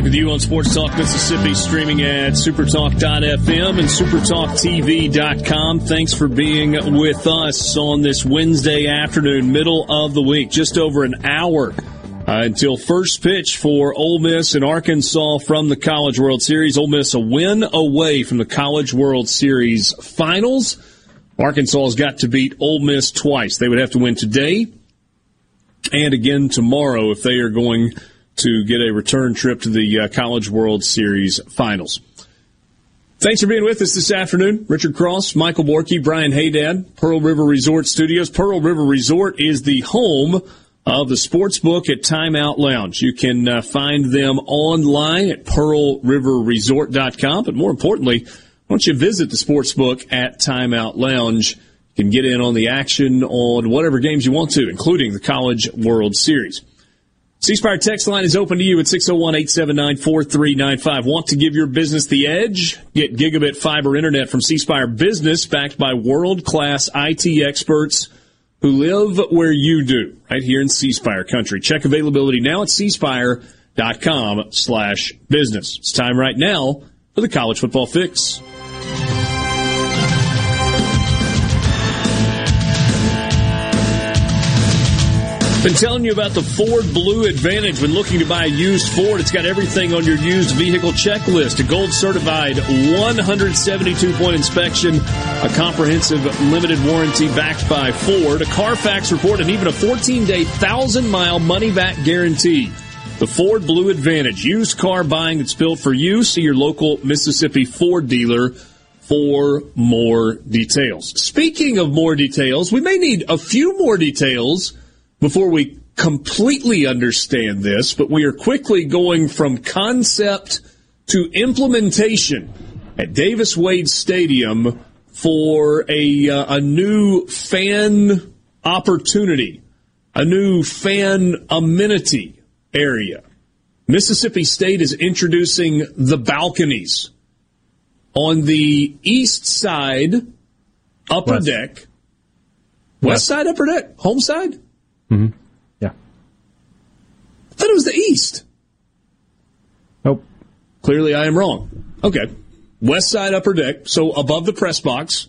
Back with you on Sports Talk Mississippi, streaming at supertalk.fm and supertalktv.com. Thanks for being with us on this Wednesday afternoon, middle of the week, just over an hour uh, until first pitch for Ole Miss and Arkansas from the College World Series. Ole Miss a win away from the College World Series finals. Arkansas has got to beat Ole Miss twice. They would have to win today and again tomorrow if they are going to get a return trip to the uh, College World Series finals. Thanks for being with us this afternoon. Richard Cross, Michael Borky, Brian Haydad, Pearl River Resort Studios. Pearl River Resort is the home of the sports book at Timeout Lounge. You can uh, find them online at pearlriverresort.com, but more importantly, why don't you visit the sports book at Timeout Lounge? You can get in on the action on whatever games you want to, including the College World Series. C Spire text line is open to you at 601-879-4395. Want to give your business the edge? Get gigabit fiber internet from C Spire Business backed by world-class IT experts who live where you do, right here in C Spire country. Check availability now at cspire.com slash business. It's time right now for the college football fix. Been telling you about the Ford Blue Advantage when looking to buy a used Ford. It's got everything on your used vehicle checklist. A gold certified 172 point inspection, a comprehensive limited warranty backed by Ford, a Carfax report, and even a 14 day, 1,000 mile money back guarantee. The Ford Blue Advantage, used car buying that's built for you. See your local Mississippi Ford dealer for more details. Speaking of more details, we may need a few more details before we completely understand this, but we are quickly going from concept to implementation at Davis Wade Stadium for a, uh, a new fan opportunity, a new fan amenity area. Mississippi State is introducing the balconies on the east side upper West. deck West side, upper deck, home side. Mm-hmm. Yeah. I thought it was the east. Nope. Clearly, I am wrong. Okay. West side, upper deck, so above the press box.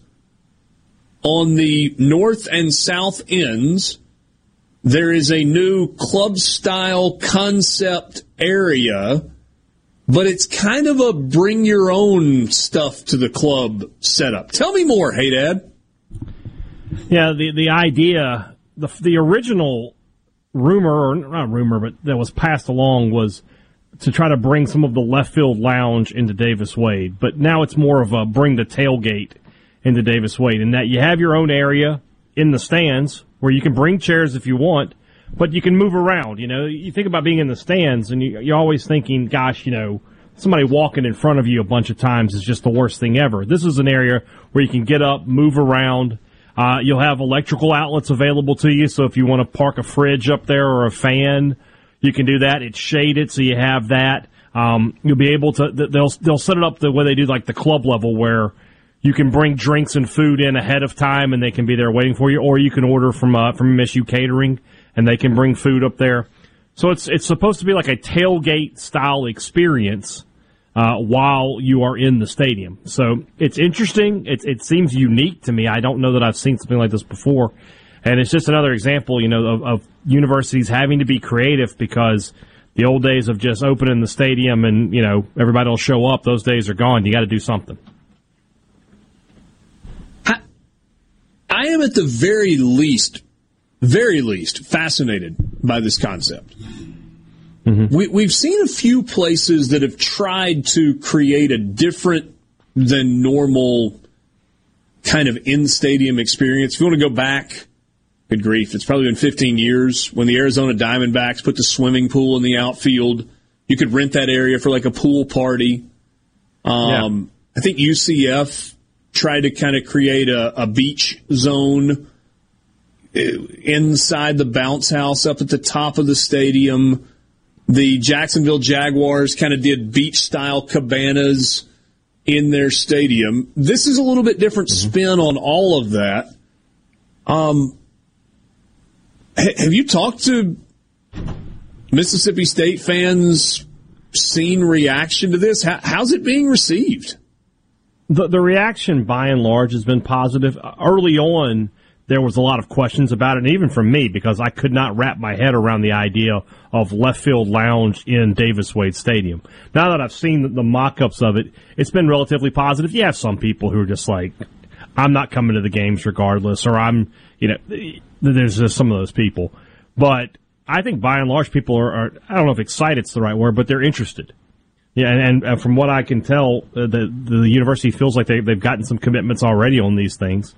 On the north and south ends, there is a new club style concept area, but it's kind of a bring your own stuff to the club setup. Tell me more, Hey Dad. Yeah, the the idea, the the original rumor or not rumor, but that was passed along was to try to bring some of the left field lounge into Davis Wade, but now it's more of a bring the tailgate into Davis Wade, in that you have your own area in the stands where you can bring chairs if you want, but you can move around. You know, you think about being in the stands, and you, you're always thinking, gosh, you know, somebody walking in front of you a bunch of times is just the worst thing ever. This is an area where you can get up, move around. Uh, you'll have electrical outlets available to you, so if you want to park a fridge up there or a fan, you can do that. It's shaded, so you have that. Um, you'll be able to. They'll they'll set it up the way they do like the club level, where you can bring drinks and food in ahead of time, and they can be there waiting for you, or you can order from uh, from MSU Catering, and they can bring food up there. So it's it's supposed to be like a tailgate style experience uh, while you are in the stadium. So it's interesting. It, it seems unique to me. I don't know that I've seen something like this before. And it's just another example, you know, of, of universities having to be creative because the old days of just opening the stadium and, you know, everybody will show up, those days are gone. You got to do something. I am at the very least, very least fascinated by this concept. Mm-hmm. We, we've seen a few places that have tried to create a different than normal kind of in stadium experience. If you want to go back, good grief, it's probably been 15 years when the Arizona Diamondbacks put the swimming pool in the outfield. You could rent that area for like a pool party. Um, yeah. I think UCF tried to kind of create a, a beach zone uh, inside the bounce house up at the top of the stadium. The Jacksonville Jaguars kind of did beach style cabanas in their stadium. This is a little bit different mm-hmm. spin on all of that. Um, have you talked to Mississippi State fans? Seen reaction to this? How, how's it being received? The the reaction by and large has been positive. Early on, there was a lot of questions about it, and even from me because I could not wrap my head around the idea of left field lounge in Davis Wade Stadium. Now that I've seen the, mock-ups of it, it's been relatively positive. You have some people who are just like, "I'm not coming to the games regardless," or "I'm," you know, there's just some of those people. But I think by and large, people are, are I don't know if excited's the right word, but they're interested. Yeah, and, and, from what I can tell, uh, the the university feels like they they've gotten some commitments already on these things.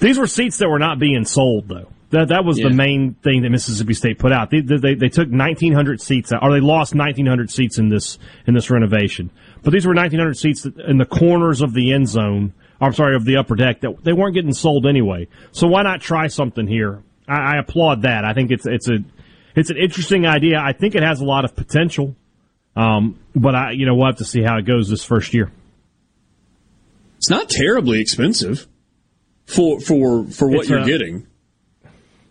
These were seats that were not being sold, though. That that was yeah. the main thing that Mississippi State put out. They, they, they took 1,900 seats out, or they lost 1,900 seats in this in this renovation. But these were 1,900 seats in the corners of the end zone. I'm sorry, of the upper deck that they weren't getting sold anyway. So why not try something here? I, I applaud that. I think it's it's a it's an interesting idea. I think it has a lot of potential. Um, but I, you know, we'll have to see how it goes this first year. It's not terribly expensive for for for what it's, you're uh, getting.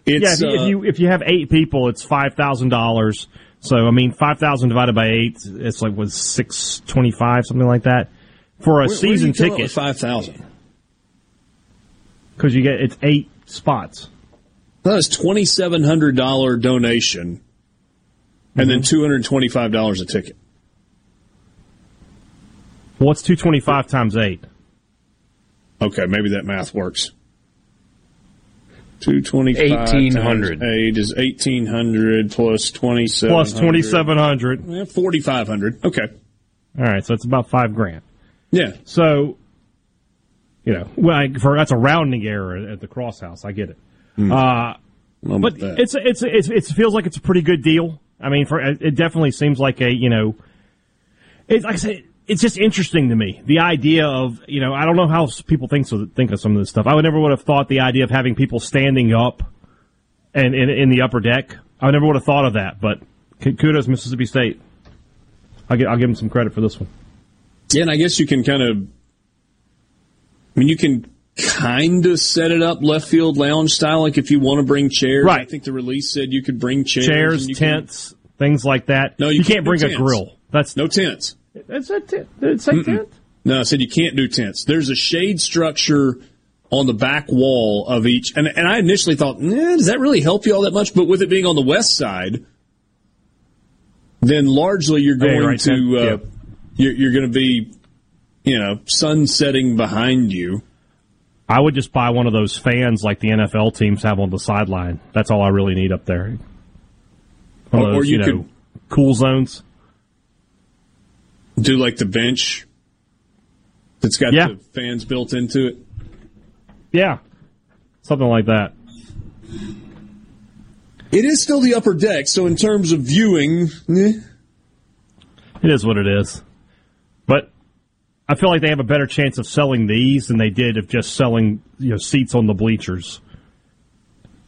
It's, yeah, if you, uh, if you, if you have eight people, it's five thousand dollars. So I mean, five thousand divided by eight, it's like was six twenty five, something like that, for a where, season where ticket. Five thousand. Because you get it's eight spots. That's twenty seven hundred dollar donation and mm-hmm. then two hundred twenty five dollars a ticket. What's two twenty five times eight? Okay, maybe that math works. Two twenty five eighteen hundred eight is eighteen hundred plus twenty seven plus twenty seven hundred. Forty five hundred. Okay. All right, so it's about five grand. Yeah. So, you know, well, I, for that's a rounding error at the cross house. I get it. Mm. Uh, but it's, it's it's it feels like it's a pretty good deal. I mean, for it definitely seems like a you know, it's like I said, it's just interesting to me the idea of you know I don't know how people think so think of some of this stuff. I would never would have thought the idea of having people standing up and in, in the upper deck. I never would have thought of that. But kudos Mississippi State. I'll, get, I'll give them some credit for this one. Yeah, and I guess you can kind of, I mean, you can kind of set it up left field lounge style. Like if you want to bring chairs, Right. I think the release said you could bring chairs, Chairs, and you can- tents, things like that. no, you, you can't, do bring a tents. grill. That's no tents. That's a tent. Did it say Mm-mm. tent? No, I said you can't do tents. There's a shade structure on the back wall of each, and and I initially thought, nah, does that really help you all that much? But with it being on the west side, then largely you're Yeah, going right, to uh, yeah. you're, you're going to be, you know, sun setting behind you. I would just buy one of those fans like the NFL teams have on the sideline. That's all I really need up there. One of Or- or those, you know, could- cool zones. Do like the bench that's got Yeah. the fans built into it. Yeah, something like that. It is still the upper deck, so in terms of viewing, eh, It is what it is. But I feel like they have a better chance of selling these than they did of just selling you know seats on the bleachers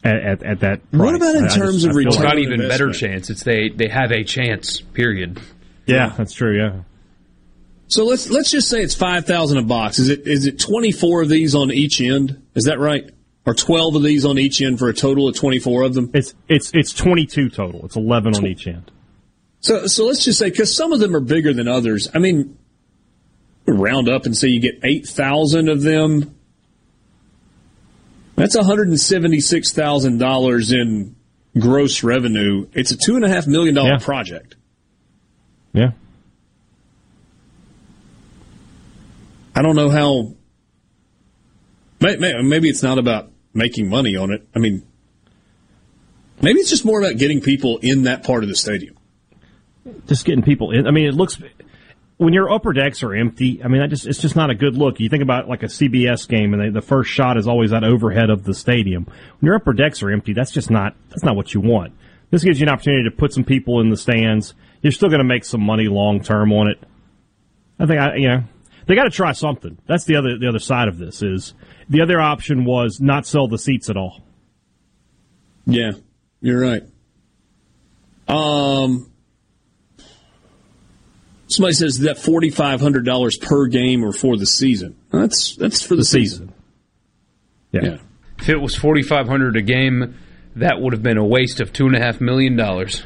at, at, at that. Price. What about in I just- terms of I feel It's like- not even better chance. It's they they have a chance. Period. Yeah, that's true. Yeah. So let's let's just say it's five thousand a box. Is it is it twenty four of these on each end? Is that right? Or twelve of these on each end for a total of twenty four of them? It's it's it's twenty two total. It's eleven on each end. So so let's just say because some of them are bigger than others. I mean, round up and say you get eight thousand of them. That's one hundred and seventy six thousand dollars in gross revenue. It's a two and a half million dollar Yeah. project. Yeah. I don't know how. may- may- Maybe it's not about making money on it. I mean, maybe it's just more about getting people in that part of the stadium. just getting people in. I mean, it looks when your upper decks are empty. I mean, that just it's just not a good look. You think about like a CBS game, and they, the first shot is always that overhead of the stadium. When your upper decks are empty, that's just not that's not what you want. This gives you an opportunity to put some people in the stands. You're still going to make some money long term on it. I think I you know they got to try something. That's the other the other side of this is the other option was not sell the seats at all. Yeah, you're right. Um, somebody says that forty five hundred dollars per game or for the season. That's that's for the, season. Yeah. If it was forty five hundred a game, that would have been a waste of two and a half million dollars.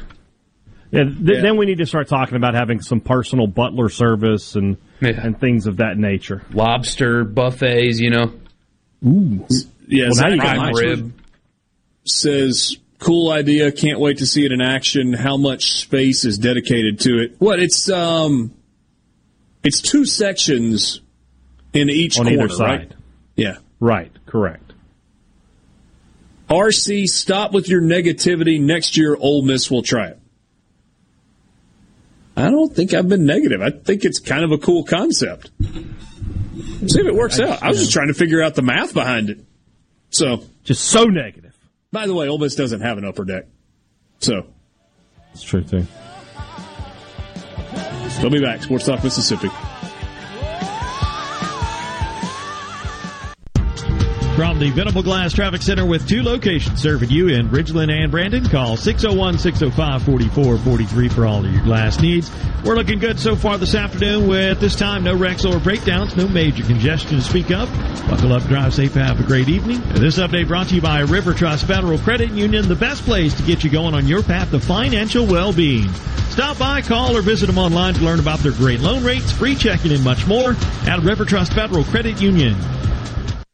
Yeah, th- Then we need to start talking about having some personal butler service and and things of that nature. Lobster buffets, you know. Ooh. Yeah, Well, now Zach you got rib. says cool idea. Can't wait to see it in action. How much space is dedicated to it? What it's um, it's two sections in each on corner, either side. right? Yeah. Right. Correct. RC, stop with your negativity. Next year, Ole Miss will try it. I don't think I've been negative. I think it's kind of a cool concept. See if it works out. I was just trying to figure out the math behind it. So, just so negative. By the way, Ole Miss doesn't have an upper deck, so It's true too. We'll be back. Sports Talk Mississippi. From the Venable Glass Traffic Center with two locations serving you in Ridgeland and Brandon, call 601-605-4443 for all of your glass needs. We're looking good so far this afternoon with this time no wrecks or breakdowns, no major congestion to speak of. Buckle up, drive safe, have a great evening. This update brought to you by River Trust Federal Credit Union, the best place to get you going on your path to financial well-being. Stop by, call, or visit them online to learn about their great loan rates, free checking, and much more at River Trust Federal Credit Union.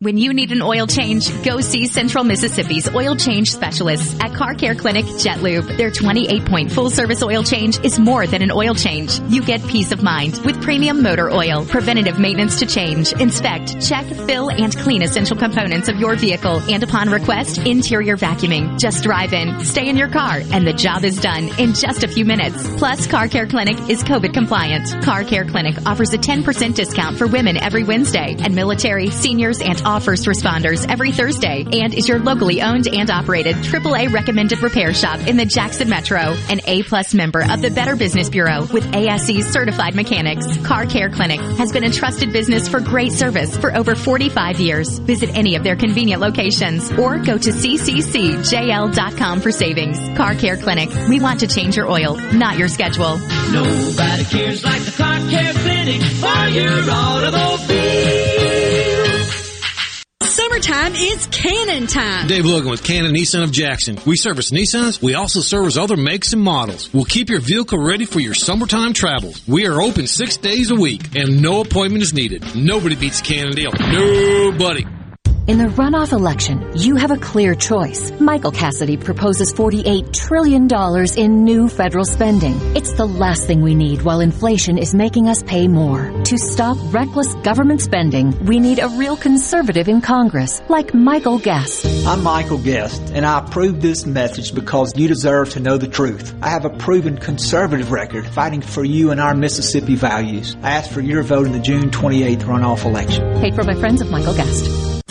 When you need an oil change, go see Central Mississippi's oil change specialists at Car Care Clinic Jet Lube. Their 28 point full service oil change is more than an oil change. You get peace of mind with premium motor oil, preventative maintenance to change, inspect, check, fill, and clean essential components of your vehicle, and upon request, interior vacuuming. Just drive in, stay in your car, and the job is done in just a few minutes. Plus, Car Care Clinic is COVID compliant. Car Care Clinic offers a 10% discount for women every Wednesday, and military, seniors, and first responders every Thursday and is your locally owned and operated AAA recommended repair shop in the Jackson Metro. An A plus member of the Better Business Bureau with ASE certified mechanics. Car Care Clinic has been a trusted business for great service for over 45 years. Visit any of their convenient locations or go to cccjl.com for savings. Car Care Clinic. We want to change your oil, not your schedule. Nobody cares like the Car Care Clinic for your automobile. Summertime is Cannon time. Dave Logan with Cannon Nissan of Jackson. We service Nissans. We also service other makes and models. We'll keep your vehicle ready for your summertime travels. We are open six days a week and no appointment is needed. Nobody beats Cannon deal. Nobody. In the runoff election, you have a clear choice. Michael Cassidy proposes $48 trillion in new federal spending. It's the last thing we need while inflation is making us pay more. To stop reckless government spending, we need a real conservative in Congress, like Michael Guest. I'm Michael Guest, and I approve this message because you deserve to know the truth. I have a proven conservative record fighting for you and our Mississippi values. I ask for your vote in the June 28th runoff election. Paid for by friends of Michael Guest.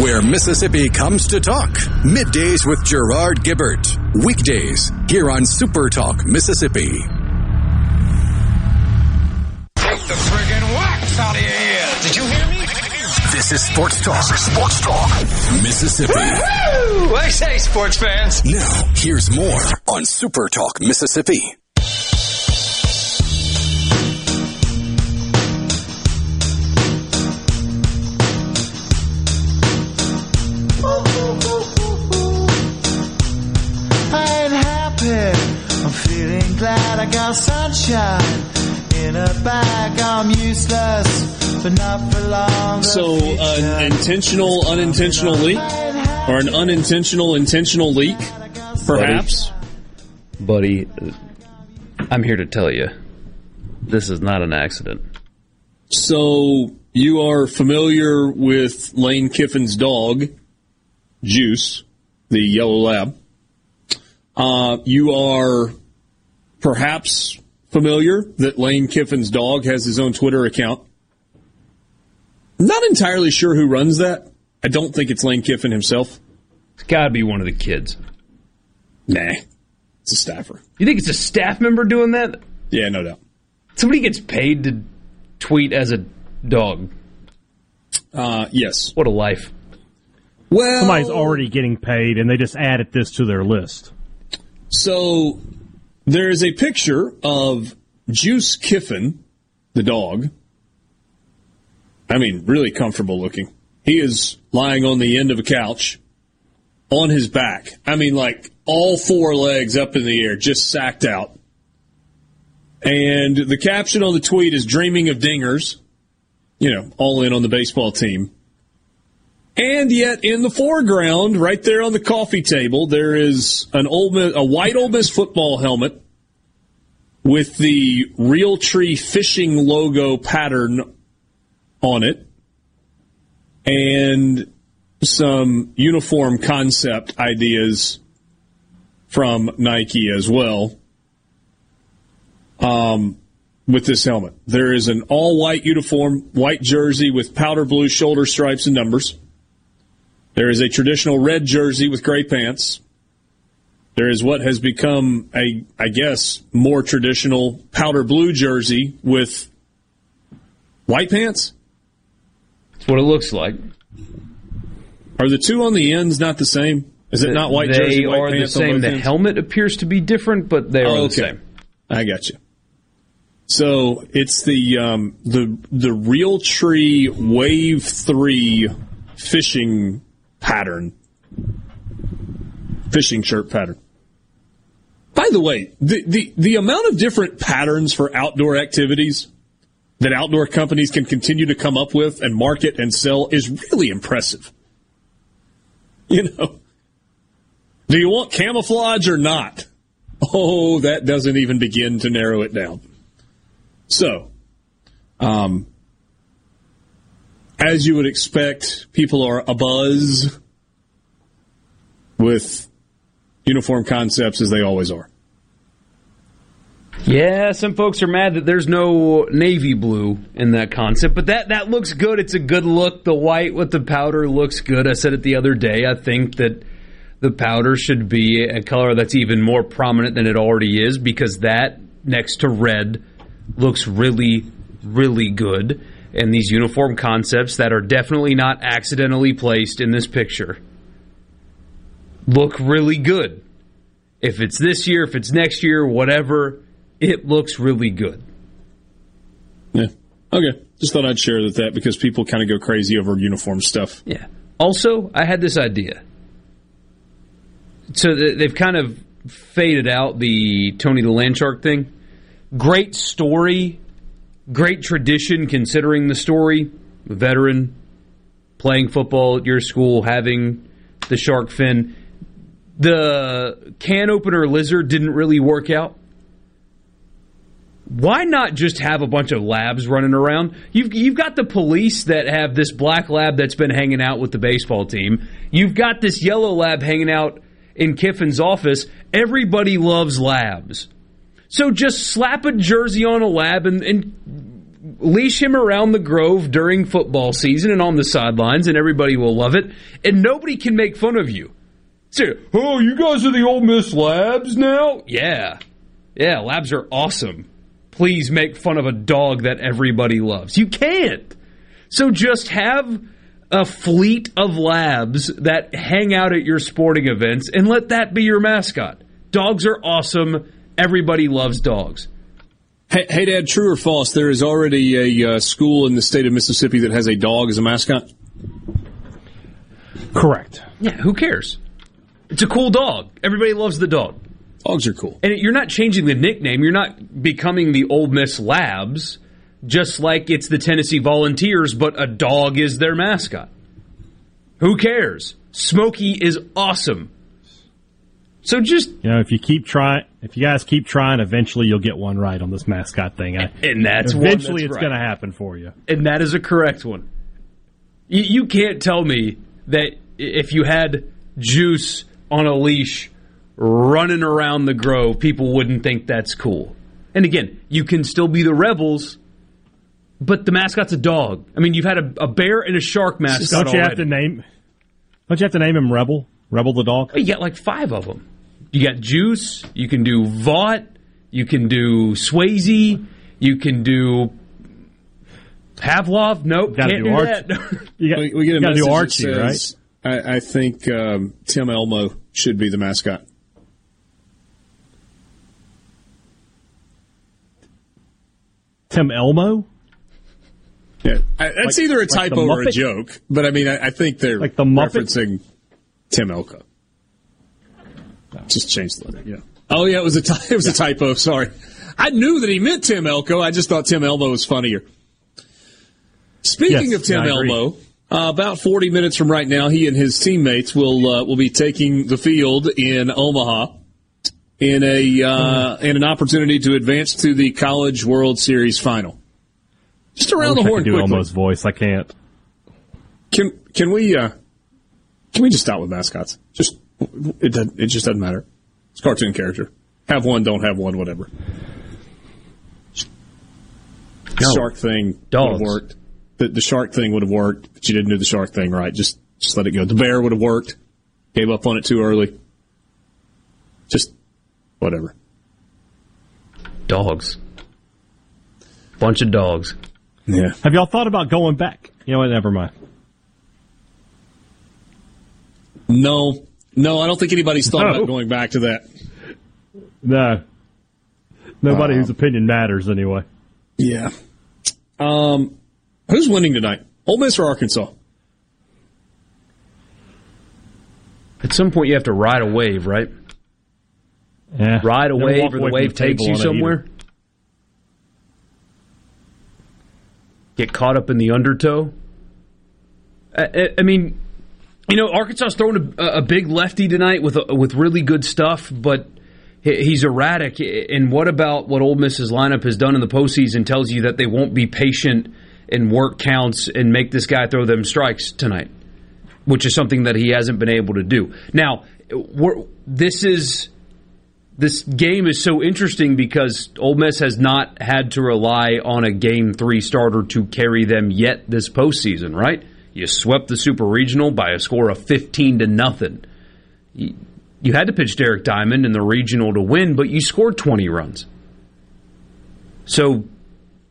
where Mississippi comes to talk. Middays with Gerard Gibert. Weekdays here on Super Talk Mississippi. Take the friggin' wax out of your ears. Did you hear me? This is Sports Talk. This is Sports Talk Mississippi. Woo! I say, sports fans. Now, here's more on Super Talk Mississippi. Glad I got sunshine in a bag. I'm useless, but not for long. So, an intentional, unintentional leak, or an unintentional, intentional leak, perhaps. Buddy, buddy, I'm here to tell you, this is not an accident. So, you are familiar with Lane Kiffin's dog, Juice, the yellow lab. Uh, you are perhaps familiar that Lane Kiffin's dog has his own Twitter account. Not entirely sure who runs that. I don't think it's Lane Kiffin himself. It's got to be one of the kids. Nah, it's a staffer. You think it's a staff member doing that? Yeah, no doubt. Somebody gets paid to tweet as a dog. Uh, yes. What a life. Well, somebody's already getting paid, and they just added this to their list. So there is a picture of Juice Kiffin, the dog. I mean, really comfortable looking. He is lying on the end of a couch on his back. I mean, like all four legs up in the air, just sacked out. And the caption on the tweet is dreaming of dingers, you know, all in on the baseball team. And yet, in the foreground, right there on the coffee table, there is an old a white Ole Miss football helmet with the Realtree fishing logo pattern on it, and some uniform concept ideas from Nike as well. Um, with this helmet, there is an all-white uniform, white jersey with powder blue shoulder stripes and numbers. There is a traditional red jersey with gray pants. There is what has become a, I guess, more traditional powder blue jersey with white pants. That's what it looks like. Are the two on the ends not the same? Is it not white they jersey? White are the same. The ends? helmet appears to be different, but they are Oh, the same. I got you. So it's the um, the the Realtree Wave Three fishing pattern, fishing shirt pattern. By the way, the, the the amount of different patterns for outdoor activities that outdoor companies can continue to come up with and market and sell is really impressive. You know, do you want camouflage or not? Oh, that doesn't even begin to narrow it down. So, um, as you would expect, people are abuzz with uniform concepts as they always are. Yeah, some folks are mad that there's no navy blue in that concept, but that that looks good. It's a good look. The white with the powder looks good. I said it the other day. I think that the powder should be a color that's even more prominent than it already is because that next to red looks really really good. And these uniform concepts that are definitely not accidentally placed in this picture look really good. If it's this year, if it's next year, whatever, it looks really good. Yeah. Okay. Just thought I'd share that, that because people kind of go crazy over uniform stuff. Yeah. Also, I had this idea. So they've kind of faded out the Tony the Landshark thing. Great story, great tradition considering the story. A veteran playing football at your school, having the shark fin. The can opener lizard didn't really work out why not just have a bunch of labs running around? You've you've got the police that have this black lab that's been hanging out with the baseball team. You've got this yellow lab hanging out in Kiffin's office. Everybody loves labs. So just slap a jersey on a lab and, and leash him around the grove during football season and on the sidelines, and everybody will love it. And nobody can make fun of you. Say, oh, you guys are the old Miss labs now? Yeah. Yeah, labs are awesome please make fun of a dog that everybody loves. You can't. So just have a fleet of labs that hang out at your sporting events and let that be your mascot. Dogs are awesome. Everybody loves dogs. Hey, hey Dad, true or false? There is already a uh, school in the state of Mississippi that has a dog as a mascot? Correct. Yeah, who cares? It's a cool dog. Everybody loves the dog. Dogs are cool. And you're not changing the nickname. You're not becoming the Ole Miss Labs, just like it's the Tennessee Volunteers, but a dog is their mascot. Who cares? Smokey is awesome. So just you know, if you keep trying, if you guys keep trying, eventually you'll get one right on this mascot thing. I, and that's eventually that's it's right. going to happen for you. And that is a correct one. You, you can't tell me that if you had Juice on a leash running around the grove, people wouldn't think that's cool. And again, you can still be the rebels, but the mascot's a dog. I mean, you've had a, a bear and a shark mascot. Don't you already. have to name? Don't you have to name him Rebel? Rebel the dog. You got like five of them. You got Juice. You can do Vaught. You can do Swayze. You can do Pavlov. Nope, Gotta can't do do, Arch- that. You got, we, we get a gotta message do that Archie, right? I, I think um, Tim Elmo should be the mascot. Tim Elmo. Yeah, I, that's Like- either a like typo or a joke, but I mean, I, I think they're Like the Muppet? referencing Tim Elko. Just change the letter. Yeah. Oh yeah, it was a ty- it was a typo. Sorry, I knew that he meant Tim Elko. I just thought Tim Elmo was funnier. Speaking Yes, of Tim I. Elmo, uh, about 40 minutes from right now, he and his teammates will uh, will be taking the field in Omaha in a uh, in an opportunity to advance to the College World Series final. Just I around the I horn could do quickly. Elmo's voice. I can't. Can can we uh, can we just stop with mascots? Just it doesn't, it just doesn't matter. It's a cartoon character. Have one, don't have one, whatever. No. Shark thing would Dogs. have worked. The, the shark thing would have worked, but you didn't do the shark thing right. Just just let it go. The bear would have worked. Gave up on it too early. Just whatever. Dogs. Bunch of dogs. Yeah. Have y'all thought about going back? You know what? Never mind. No, no, I don't think anybody's thought No. about going back to that. No. Nobody Um, whose opinion matters anyway. Yeah. Um, who's winning tonight? Ole Miss or Arkansas? At some point, you have to ride a wave, right? Yeah. Ride a wave, walk or the wave the takes you on it either. somewhere. get caught up in the undertow. I, I mean, you know, Arkansas's throwing a, a big lefty tonight with a, with really good stuff, but he's erratic. And what about what Ole Miss's lineup has done in the postseason tells you that they won't be patient and work counts and make this guy throw them strikes tonight, which is something that he hasn't been able to do. Now, this is this game is so interesting because Ole Miss has not had to rely on a game three starter to carry them yet this postseason, right? You swept the Super Regional by a score of fifteen to nothing. You, had to pitch Derek Diamond in the regional to win, but you scored twenty runs. So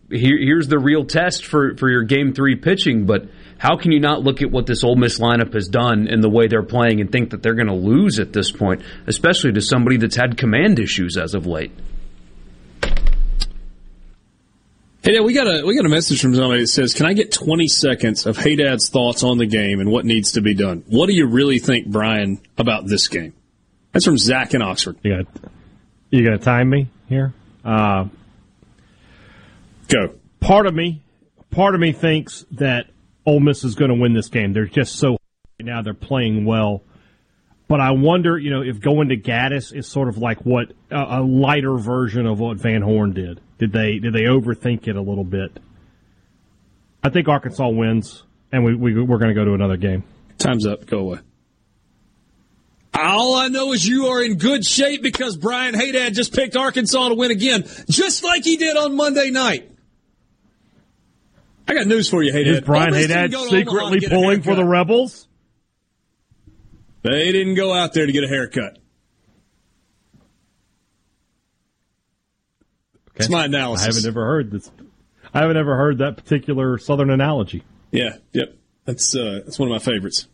here, here's the real test for, for your game three pitching, but how can you not look at what this Ole Miss lineup has done and the way they're playing and think that they're going to lose at this point, especially to somebody that's had command issues as of late? Hey, Dad, we got a we got a message from somebody that says, "Can I get 20 seconds of Hey Dad's thoughts on the game and what needs to be done? What do you really think, Brian, about this game?" That's from Zach in Oxford. You got you got to time me here. Uh, Go. Part of me, part of me thinks that Ole Miss is going to win this game. They're just so right now they're playing well. But I wonder, you know, if going to Gaddis is sort of like what a, a lighter version of what Van Horn did. Did they did they overthink it a little bit? I think Arkansas wins, and we, we we're going to go to another game. Time's up. Go away. All I know is you are in good shape because Brian Haydad just picked Arkansas to win again, just like he did on Monday night. I got news for you, Haydad. Is Brian Haydad secretly pulling for the Rebels? They didn't go out there to get a haircut. Okay. It's my analysis. I haven't ever heard this. I haven't ever heard that particular Southern analogy. Yeah, yep. That's uh, that's one of my favorites.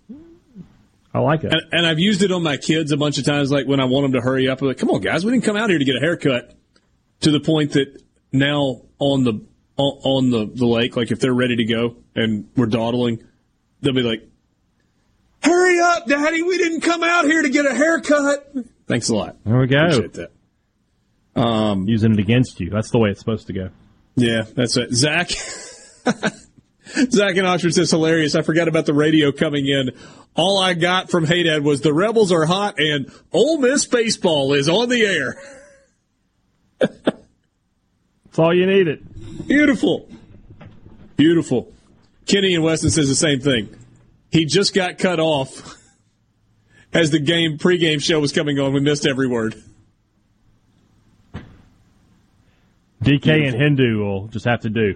I like it, and, and, I've used it on my kids a bunch of times. Like when I want them to hurry up, I'm like, "Come on, guys, we didn't come out here to get a haircut." To the point that now on the on the the lake, like if they're ready to go and we're dawdling, they'll be like, "Hurry up, Daddy! We didn't come out here to get a haircut." Thanks a lot. There we go. Appreciate that. Um, Using it against you. That's the way it's supposed to go. Yeah, that's it. Zach. Zach in Oxford says hilarious. I forgot about the radio coming in. All I got from Haydad was the Rebels are hot and Ole Miss baseball is on the air. That's all you needed. Beautiful. Beautiful. Kenny and Weston says the same thing. He just got cut off as the game pregame show was coming on. We missed every word. DK Beautiful. and Hendu will just have to do.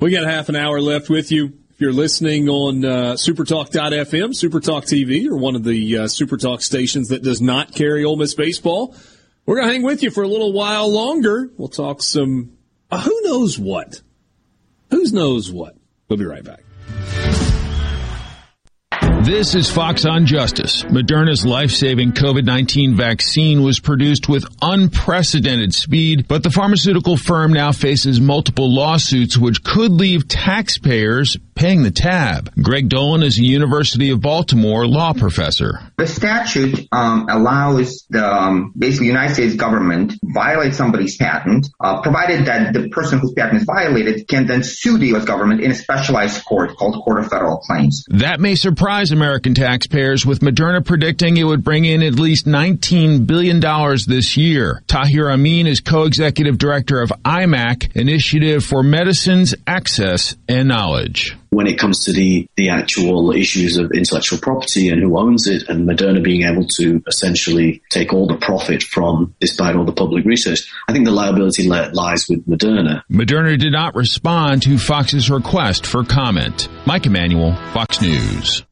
We got half an hour left with you. If you're listening on uh, supertalk.fm, Supertalk TV, or one of the uh, Supertalk stations that does not carry Ole Miss baseball, we're going to hang with you for a little while longer. We'll talk some, uh, who knows what? Who knows what? We'll be right back. This is Fox on Justice. Moderna's life-saving COVID-19 vaccine was produced with unprecedented speed, but the pharmaceutical firm now faces multiple lawsuits which could leave taxpayers paying the tab. Greg Dolin is a University of Baltimore law professor. The statute um, allows the um, basically United States government violate somebody's patent, uh, provided that the person whose patent is violated can then sue the U.S. government in a specialized court called Court of Federal Claims. That may surprise American taxpayers, with Moderna predicting it would bring in at least $19 billion this year. Tahir Amin is co-executive director of I-MAK, Initiative for Medicines, Access, and Knowledge when it comes to the, the actual issues of intellectual property and who owns it and Moderna being able to essentially take all the profit from despite all the public research, I think the liability lies with Moderna. Moderna did not respond to Fox's request for comment. Mike Emanuel, Fox News.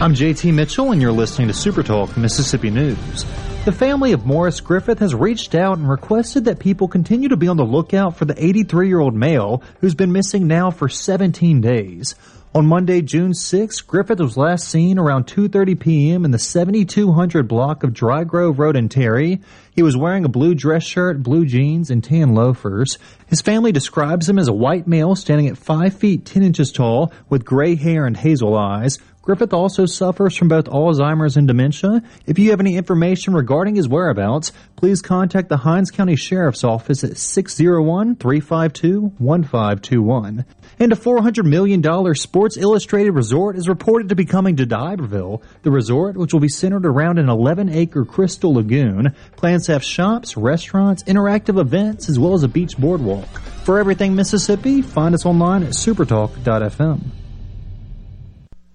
I'm JT Mitchell, and you're listening to Super Talk Mississippi News. The family of Morris Griffith has reached out and requested that people continue to be on the lookout for the 83 year old male who's been missing now for 17 days. On Monday, June 6, Griffith was last seen around 2.30 p.m. in the 7200 block of Dry Grove Road in Terry. He was wearing a blue dress shirt, blue jeans, and tan loafers. His family describes him as a white male standing at 5 feet 10 inches tall with gray hair and hazel eyes. Griffith also suffers from both Alzheimer's and dementia. If you have any information regarding his whereabouts, please contact the Hinds County Sheriff's Office at 601-352-1521. And a $400 million Sports Illustrated resort is reported to be coming to D'Iberville. The resort, which will be centered around an 11-acre crystal lagoon, plans to have shops, restaurants, interactive events, as well as a beach boardwalk. For everything Mississippi, find us online at supertalk.fm.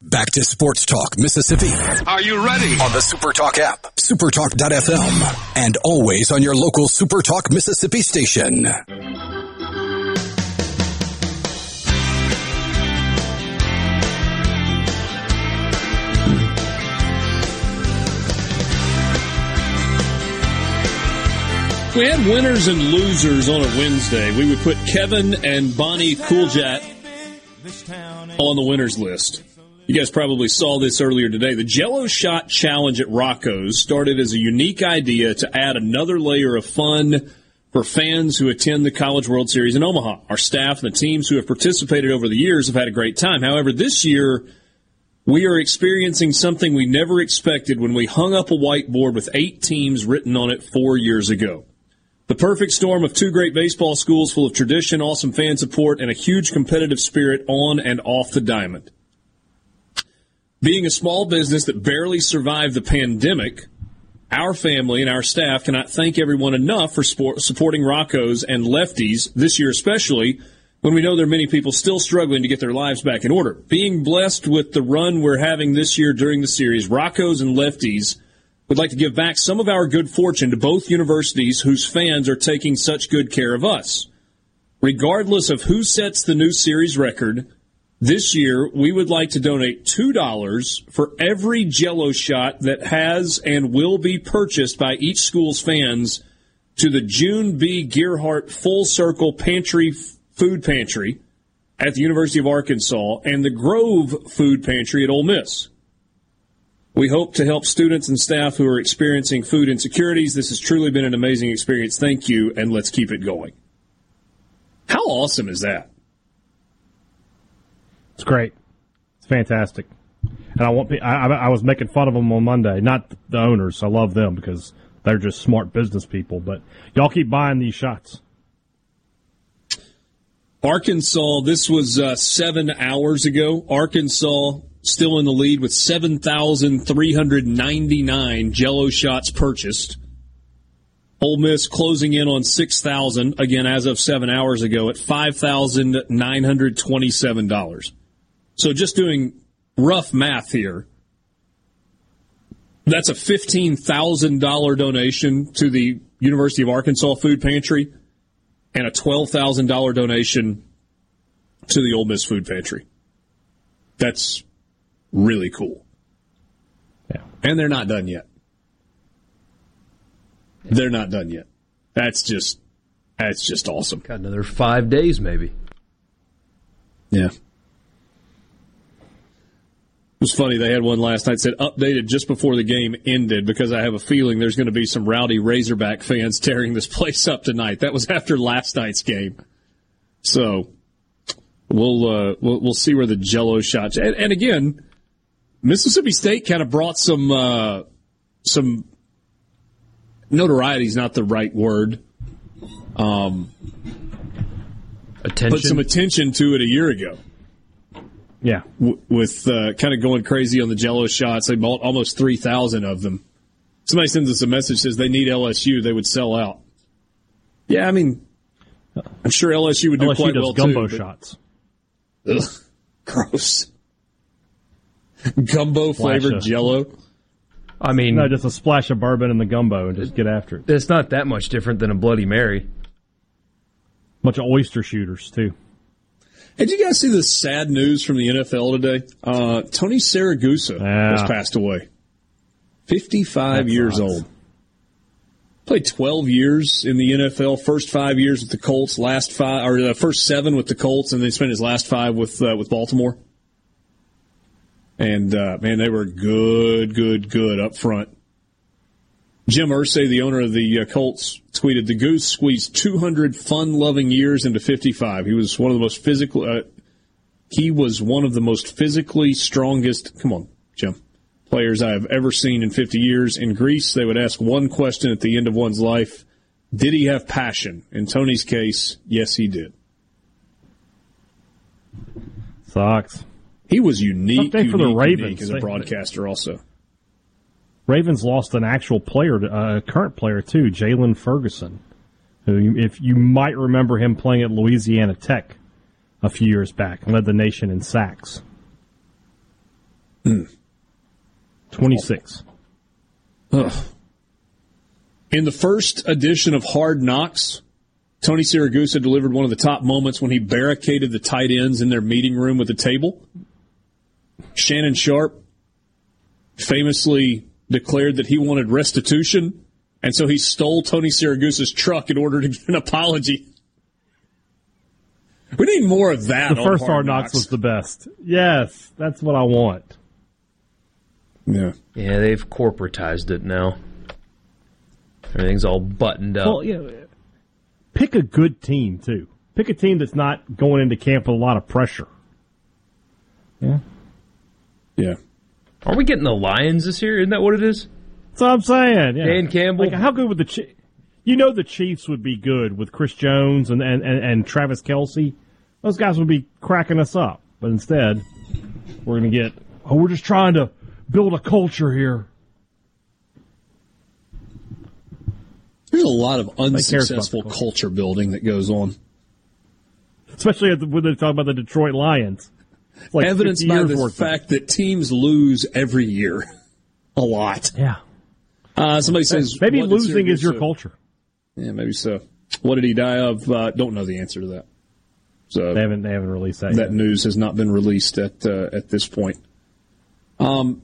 Back to Sports Talk Mississippi. Are you ready? On the Supertalk app, supertalk.fm, and always on your local Supertalk Mississippi station. we had winners and losers on a Wednesday, we would put Kevin and Bonnie Cooljat on the winners list. You guys probably saw this earlier today. The Jello Shot Challenge at Rocco's started as a unique idea to add another layer of fun for fans who attend the College World Series in Omaha. Our staff and the teams who have participated over the years have had a great time. However, this year, we are experiencing something we never expected when we hung up a whiteboard with eight teams written on it four years ago. The perfect storm of two great baseball schools full of tradition, awesome fan support, and a huge competitive spirit on and off the diamond. Being a small business that barely survived the pandemic, our family and our staff cannot thank everyone enough for sport, supporting Rocco's and lefties this year, especially when we know there are many people still struggling to get their lives back in order. Being blessed with the run we're having this year during the series, Rocco's and lefties would like to give back some of our good fortune to both universities whose fans are taking such good care of us. Regardless of who sets the new series record, this year we would like to donate $2 for every jello shot that has and will be purchased by each school's fans to the June B. Gearhart Full Circle Pantry Food Pantry at the University of Arkansas and the Grove Food Pantry at Ole Miss. We hope to help students and staff who are experiencing food insecurities. This has truly been an amazing experience. Thank you, and let's keep it going. How awesome is that? It's great. It's fantastic. And I want I, I was making fun of them on Monday, not the owners. I love them because they're just smart business people. But y'all keep buying these shots. Arkansas, this was uh, seven hours ago. Arkansas still in the lead with 7,399 jello shots purchased. Ole Miss closing in on 6,000, again, as of seven hours ago, at $5,927. So just doing rough math here, That's a $15,000 donation to the University of Arkansas Food Pantry and a $12,000 donation to the Ole Miss Food Pantry. That's really cool. Yeah. And they're not done yet. They're not done yet. That's just that's just awesome. Got another five days, maybe. Yeah. It was funny. They had one last night said updated just before the game ended because I have a feeling there's going to be some rowdy Razorback fans tearing this place up tonight. That was after last night's game. So we'll uh, we'll, we'll see where the Jello shots. And, and again, Mississippi State kind of brought some uh, some notoriety is not the right word. Um, attention. Put some attention to it a year ago. Yeah, w- with uh, kind of going crazy on the Jello shots. They bought almost three thousand of them. Somebody sends us a message says they need LSU. They would sell out. Yeah, I mean, I'm sure LSU would do LSU quite does well gumbo too. but- shots. Ugh, gross. Gumbo flavored of- Jello. I mean, No, just a splash of bourbon in the gumbo and just get after it. it's not that much different than a Bloody Mary. Bunch of oyster shooters too. Did you guys see the sad news from the NFL today? Uh, Tony Siragusa Yeah. has passed away. 55 That years old. Played 12 years in the NFL. First five years with the Colts, last five, or the first seven with the Colts, and then spent his last five with uh, with Baltimore. And uh, man, they were good, good, good up front. Jim Irsay, the owner of the uh, Colts, tweeted, "The Goose squeezed 200 fun-loving years into 55. He was one of the most physical. Uh, he was one of the most physically strongest. Come on, Jim." Players I have ever seen in 50 years. In Greece, they would ask one question at the end of one's life Did he have passion? In Tony's case, yes, he did. Sucks. He was unique, Tough day for the Ravens. unique as a broadcaster, also. Ravens lost an actual player, a uh, current player too, Jaylon Ferguson, who, if you might remember him playing at Louisiana Tech a few years back, led the nation in sacks. Twenty six. Ugh. In the first edition of Hard Knocks, Tony Siragusa delivered one of the top moments when he barricaded the tight ends in their meeting room with a table. Shannon Sharpe famously declared that he wanted restitution, and so he stole Tony Siragusa's truck in order to get an apology. We need more of that. The on first Hard Knocks was the best. Yes, that's what I want. Yeah. Yeah, they've corporatized it now. Everything's all buttoned up. Well, you know, pick a good team too. Pick a team that's not going into camp with a lot of pressure. Yeah. Yeah. Are we getting the Lions this year? Isn't that what it is? That's what I'm saying. Yeah. Dan Campbell? Like, how good would the Chiefs? You know the Chiefs would be good with Chris Jones and, and, and, and Travis Kelce. Those guys would be cracking us up. But instead, we're going to get, oh, we're just trying to build a culture here. There's a lot of unsuccessful culture building that goes on. Especially the- when they talk about the Detroit Lions. Like Evidenced by the fact that teams lose every year. A lot. Yeah. Uh, somebody says Maybe losing is your Syracuse- culture. Yeah, maybe so. What did he die of? Uh, don't know the answer to that. So They haven't, they haven't released that, that yet. news has not been released at uh, at this point. Um,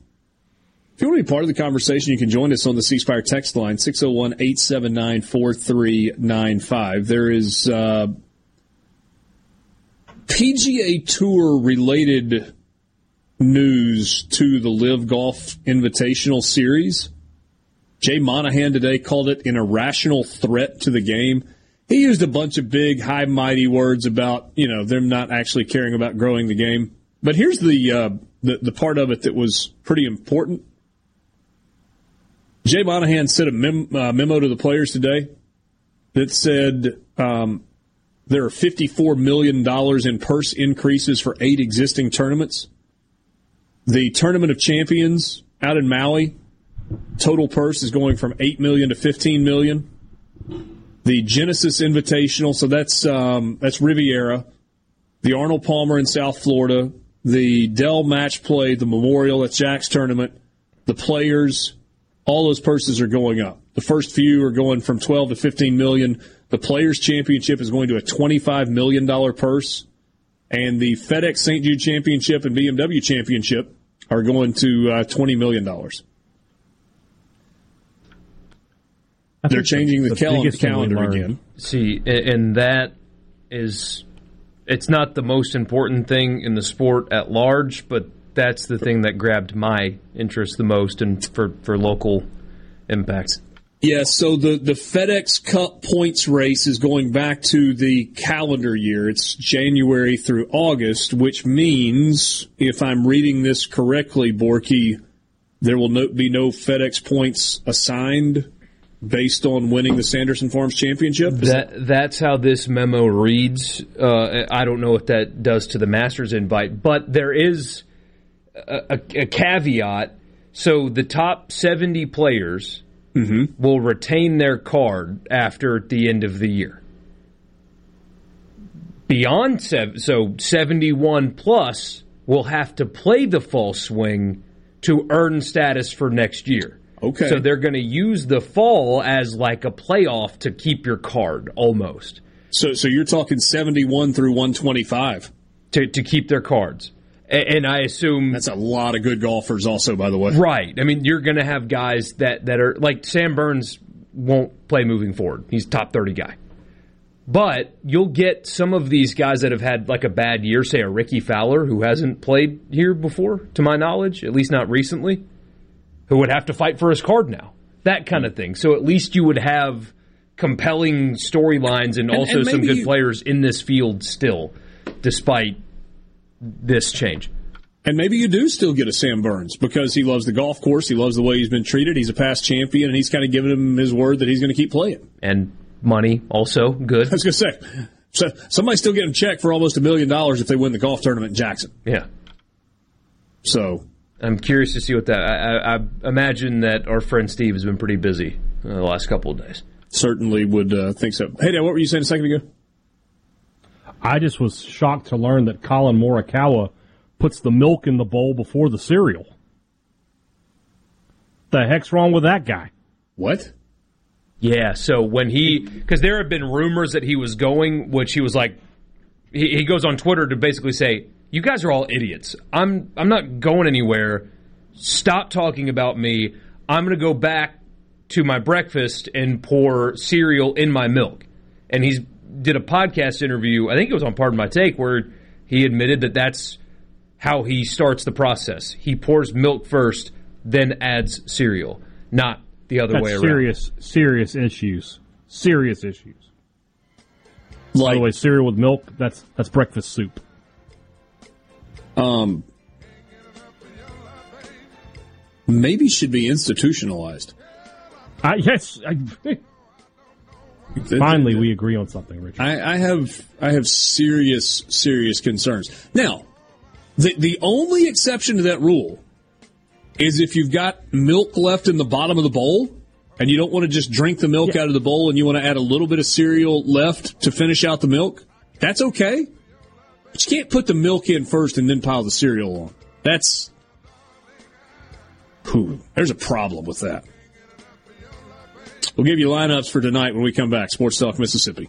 if you want to be part of the conversation, you can join us on the C Spire text line 601 879 4395. There is uh, PGA Tour related news to the Live Golf Invitational Series. Jay Monahan today called it an irrational threat to the game. He used a bunch of big, high, mighty words about you know them not actually caring about growing the game. But here's the uh, the, the part of it that was pretty important. Jay Monahan sent a mem- uh, memo to the players today that said um, there are $54 million in purse increases for eight existing tournaments. The Tournament of Champions out in Maui, total purse is going from 8 million to 15 million. The Genesis Invitational, so that's um, that's Riviera. The Arnold Palmer in South Florida, the Dell Match Play, the Memorial, that's Jack's tournament. The Players, all those purses are going up. The first few are going from 12 to 15 million. The Players Championship is going to a 25 million dollar purse, and the FedEx St. Jude Championship and BMW Championship are going to uh, 20 million dollars. They're changing the, the cal- calendar again. See, and that is it's not the most important thing in the sport at large, but that's the thing that grabbed my interest the most and for, for local impact. Yes, so the, the FedEx Cup points race is going back to the calendar year. It's January through August, which means, if I'm reading this correctly, Borky, there will no, be no FedEx points assigned based on winning the Sanderson Farms Championship? That, that, that's how this memo reads. Uh, I don't know what that does to the Masters invite, but there is a, a, a caveat. So the top 70 players mm-hmm. will retain their card after the end of the year. Beyond seven, so 71 plus will have to play the fall swing to earn status for next year. Okay. So they're going to use the fall as like a playoff to keep your card almost. So so you're talking 71 through 125 to to keep their cards. And I assume that's a lot of good golfers, also, by the way. Right. I mean, you're going to have guys that, that are like Sam Burns won't play moving forward. He's top 30 guy. But you'll get some of these guys that have had like a bad year, say a Rickie Fowler who hasn't played here before, to my knowledge, at least not recently who would have to fight for his card now. That kind of thing. So at least you would have compelling storylines and, and also and some good you, players in this field still, despite this change. And maybe you do still get a Sam Burns because he loves the golf course, he loves the way he's been treated, he's a past champion, and he's kind of given him his word that he's going to keep playing. And money also good. I was going to say, so somebody's still getting a check for almost a million dollars if they win the golf tournament in Jackson. Yeah. So I'm curious to see what that. I, I, I imagine that our friend Steve has been pretty busy uh, the last couple of days. Certainly would uh, think so. Hey, Dad, what were you saying a second ago? I just was shocked to learn that Collin Morikawa puts the milk in the bowl before the cereal. The heck's wrong with that guy? What? Yeah, so when he, because there have been rumors that he was going, which he was like, he, he goes on Twitter to basically say, you guys are all idiots. I'm I'm not going anywhere. Stop talking about me. I'm going to go back to my breakfast and pour cereal in my milk. And he's did a podcast interview. I think it was on Pardon My Take where he admitted that that's how he starts the process. He pours milk first, then adds cereal, not the other that's way around. Serious, serious issues. Serious issues. Like, By the way, cereal with milk, that's that's breakfast soup. Um, maybe should be institutionalized. Uh, yes. I, finally, we agree on something, Richard. I, I have I have serious serious concerns. Now, the the only exception to that rule is if you've got milk left in the bottom of the bowl and you don't want to just drink the milk yeah. out of the bowl and you want to add a little bit of cereal left to finish out the milk. That's okay. But you can't put the milk in first and then pile the cereal on. That's. Whew, there's a problem with that. We'll give you lineups for tonight when we come back. Sports Talk Mississippi.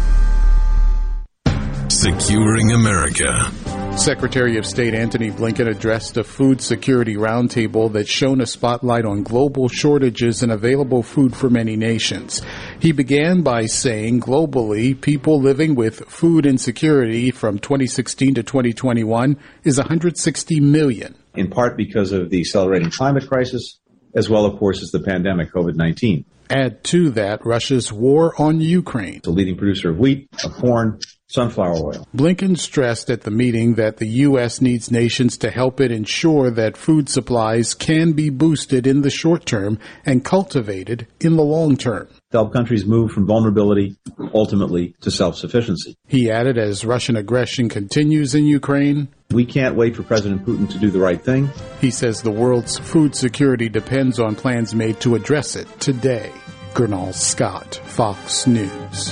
Securing America. Secretary of State Antony Blinken addressed a food security roundtable that shone a spotlight on global shortages and available food for many nations. He began by saying globally, people living with food insecurity from 2016 to 2021 is 160 million. In part because of the accelerating climate crisis, as well, of course, as the pandemic COVID-19. Add to that Russia's war on Ukraine. The leading producer of wheat, of corn, sunflower oil. Blinken stressed at the meeting that the U.S. needs nations to help it ensure that food supplies can be boosted in the short term and cultivated in the long term. To help countries move from vulnerability ultimately to self-sufficiency. He added as Russian aggression continues in Ukraine, we can't wait for President Putin to do the right thing. He says the world's food security depends on plans made to address it today. Gurnal Scott, Fox News.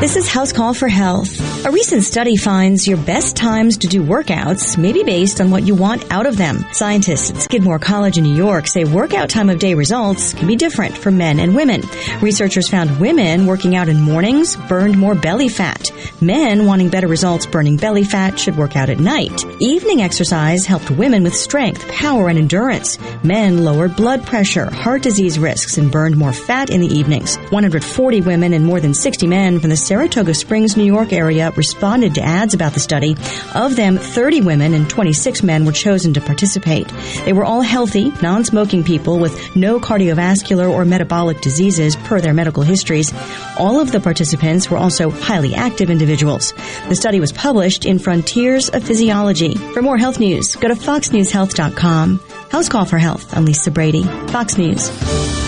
This is House Call for Health. A recent study finds your best times to do workouts may be based on what you want out of them. Scientists at Skidmore College in New York say workout time of day results can be different for men and women. Researchers found women working out in mornings burned more belly fat. Men wanting better results burning belly fat should work out at night. Evening exercise helped women with strength, power, and endurance. Men lowered blood pressure, heart disease risks, and burned more fat in the evenings. 140 women and more than 60 men from the Saratoga Springs, New York area responded to ads about the study. Of them, 30 women and 26 men were chosen to participate. They were all healthy, non-smoking people with no cardiovascular or metabolic diseases per their medical histories. All of the participants were also highly active individuals. The study was published in Frontiers of Physiology. For more health news, go to foxnewshealth.com. House Call for Health. I'm Lisa Brady, Fox News.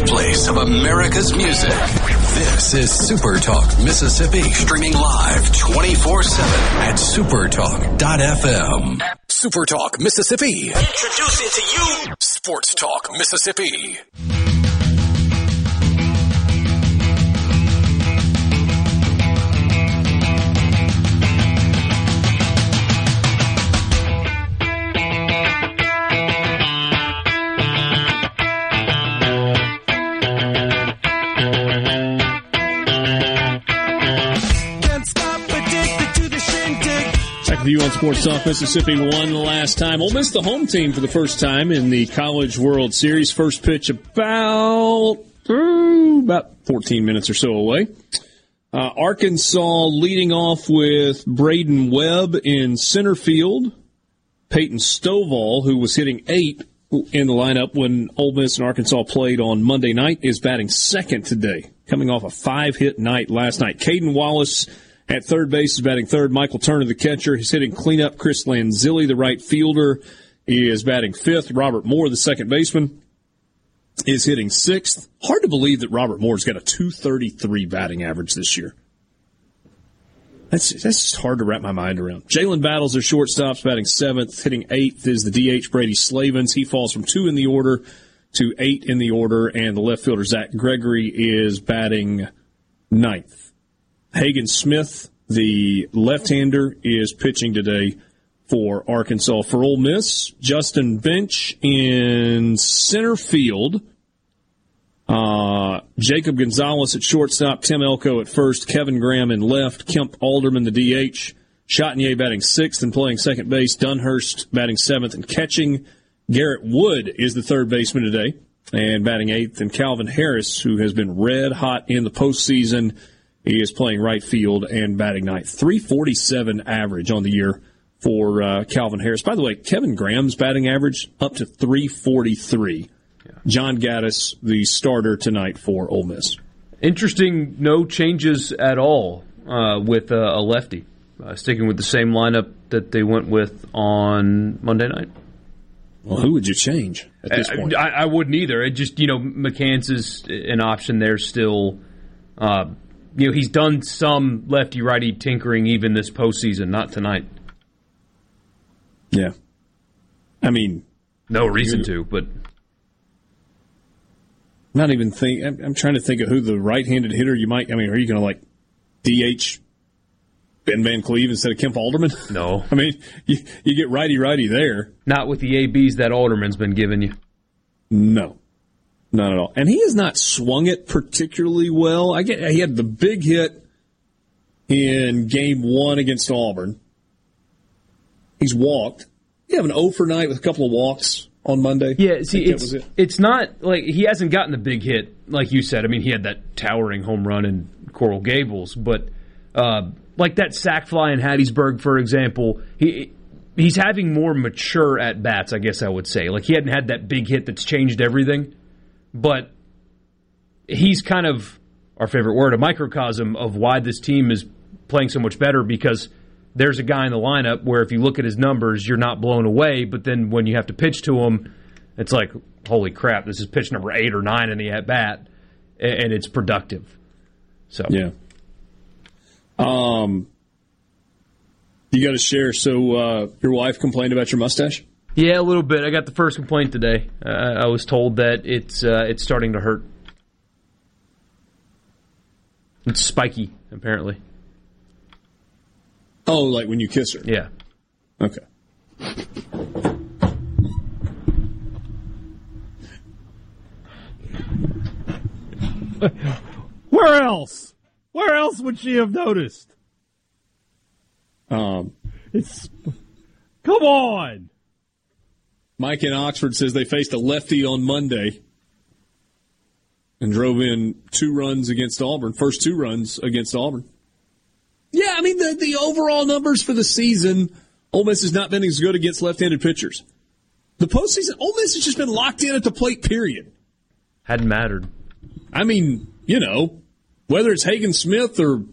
birthplace of America's music. This is Super Talk Mississippi, streaming live 24 7 at supertalk.fm. Super Talk Mississippi. Introducing to you Sports Talk Mississippi. View on Sports Talk Mississippi won the last time. Ole Miss the home team for the first time in the College World Series. First pitch about about 14 minutes or so away. Uh, Arkansas leading off with Braydon Webb in center field. Peyton Stovall, who was hitting eight in the lineup when Ole Miss and Arkansas played on Monday night, is batting second today, coming off a five hit night last night. Cayden Wallace at third base is batting third. Michael Turner, the catcher, is hitting cleanup. Chris Lanzilli, the right fielder, is batting fifth. Robert Moore, the second baseman, is hitting sixth. Hard to believe that Robert Moore's got a 233 batting average this year. That's that's just hard to wrap my mind around. Jalen Battles, their shortstops, batting seventh, hitting eighth is the DH Brady Slavens. He falls from two in the order to eight in the order, and the left fielder Zack Gregory is batting ninth. Hagen Smith, the left-hander, is pitching today for Arkansas. For Ole Miss, Justin Bench in center field. Uh, Jacob Gonzalez at shortstop, Tim Elko at first, Kevin Graham in left, Kemp Alderman the DH, Chatagnier batting sixth and playing second base, Dunhurst batting seventh and catching. Garrett Wood is the third baseman today and batting eighth, and Calvin Harris, who has been red hot in the postseason. He is playing right field and batting ninth. 347 average on the year for uh, Calvin Harris. By the way, Kevin Graham's batting average up to 343. Yeah. John Gaddis, the starter tonight for Ole Miss. Interesting, no changes at all uh, with uh, a lefty. Uh, sticking with the same lineup that they went with on Monday night. Well, who would you change at this point? I, I, wouldn't either. It just you know McCants is an option there still. You know he's done some lefty righty tinkering even this postseason, not tonight. Yeah, I mean, no reason to, but not even think. I'm, I'm, trying to think of who the right-handed hitter you might. I mean, are you going to like DH Ben Van Cleve instead of Kemp Alderman? No. I mean, you, you get righty righty there. Not with the ABs that Alderman's been giving you. No. Not at all. And he has not swung it particularly well. I get he had the big hit in game one against Auburn. He's walked. You have an O for night with a couple of walks on Monday. Yeah, see, it's it. it's not like he hasn't gotten the big hit like you said. I mean, he had that towering home run in Coral Gables, but uh, like that sac fly in Hattiesburg, for example, he he's having more mature at bats. I guess I would say. Like he hadn't had that big hit that's changed everything, but he's kind of our favorite word, a microcosm of why this team is playing so much better because there's a guy in the lineup where if you look at his numbers, you're not blown away, but then when you have to pitch to him, it's like, holy crap, this is pitch number eight or nine in the at bat, and it's productive. So yeah, um, you got to share. So uh, your wife complained about your mustache. Yeah, a little bit. I got the first complaint today. Uh, I was told that it's uh, it's starting to hurt. It's spiky, apparently. Oh, like when you kiss her? Yeah. Okay. Where else? Where else would she have noticed? Um, it's come on. Mike in Oxford says they faced a lefty on Monday and drove in two runs against Auburn. First two runs against Auburn. Yeah, I mean the the overall numbers for the season, Ole Miss has not been as good against left-handed pitchers. The postseason, Ole Miss has just been locked in at the plate. Period. Hadn't mattered. I mean, you know, whether it's Hagen Smith or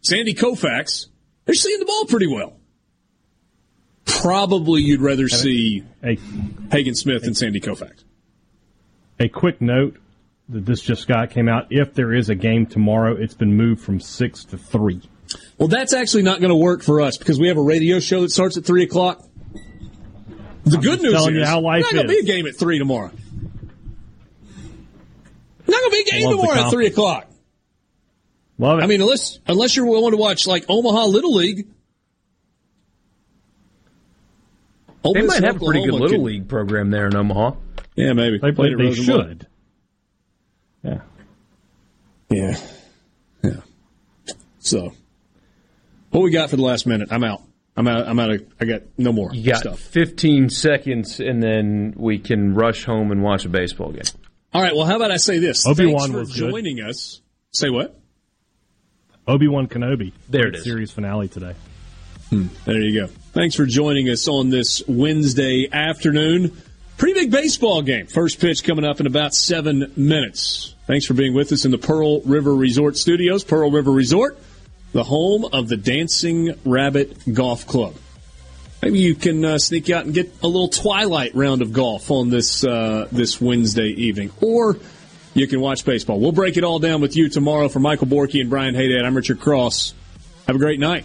Sandy Koufax, they're seeing the ball pretty well. Probably you'd rather see a, Hagen Smith and Sandy Koufax. A quick note that this just got came out. If there is a game tomorrow, it's been moved from six to three. Well, that's actually not going to work for us because we have a radio show that starts at three o'clock. The I'm good news is, you how life not going to be a game at three tomorrow. Not going to be a game tomorrow at three o'clock. Love it. I mean, unless unless you're willing to watch like Omaha Little League. Ole they might have a pretty good Little can, League program there in Omaha. Yeah, maybe. They, they, they should. Yeah. Yeah. Yeah. So, what we got for the last minute? I'm out. I'm out. I'm out. Of, I got no more. You got stuff. 15 seconds, and then we can rush home and watch a baseball game. All right. Well, how about I say this? Obi Wan was joining good. us. Say what? Obi Wan Kenobi. There it is. Series finale today. Hmm. There you go. Thanks for joining us on this Wednesday afternoon. Pretty big baseball game. First pitch coming up in about seven minutes. Thanks for being with us in the Pearl River Resort Studios. Pearl River Resort, the home of the Dancing Rabbit Golf Club. Maybe you can uh, sneak out and get a little twilight round of golf on this uh, this Wednesday evening, or you can watch baseball. We'll break it all down with you tomorrow. For Michael Borky and Brian Haydad, I'm Richard Cross. Have a great night.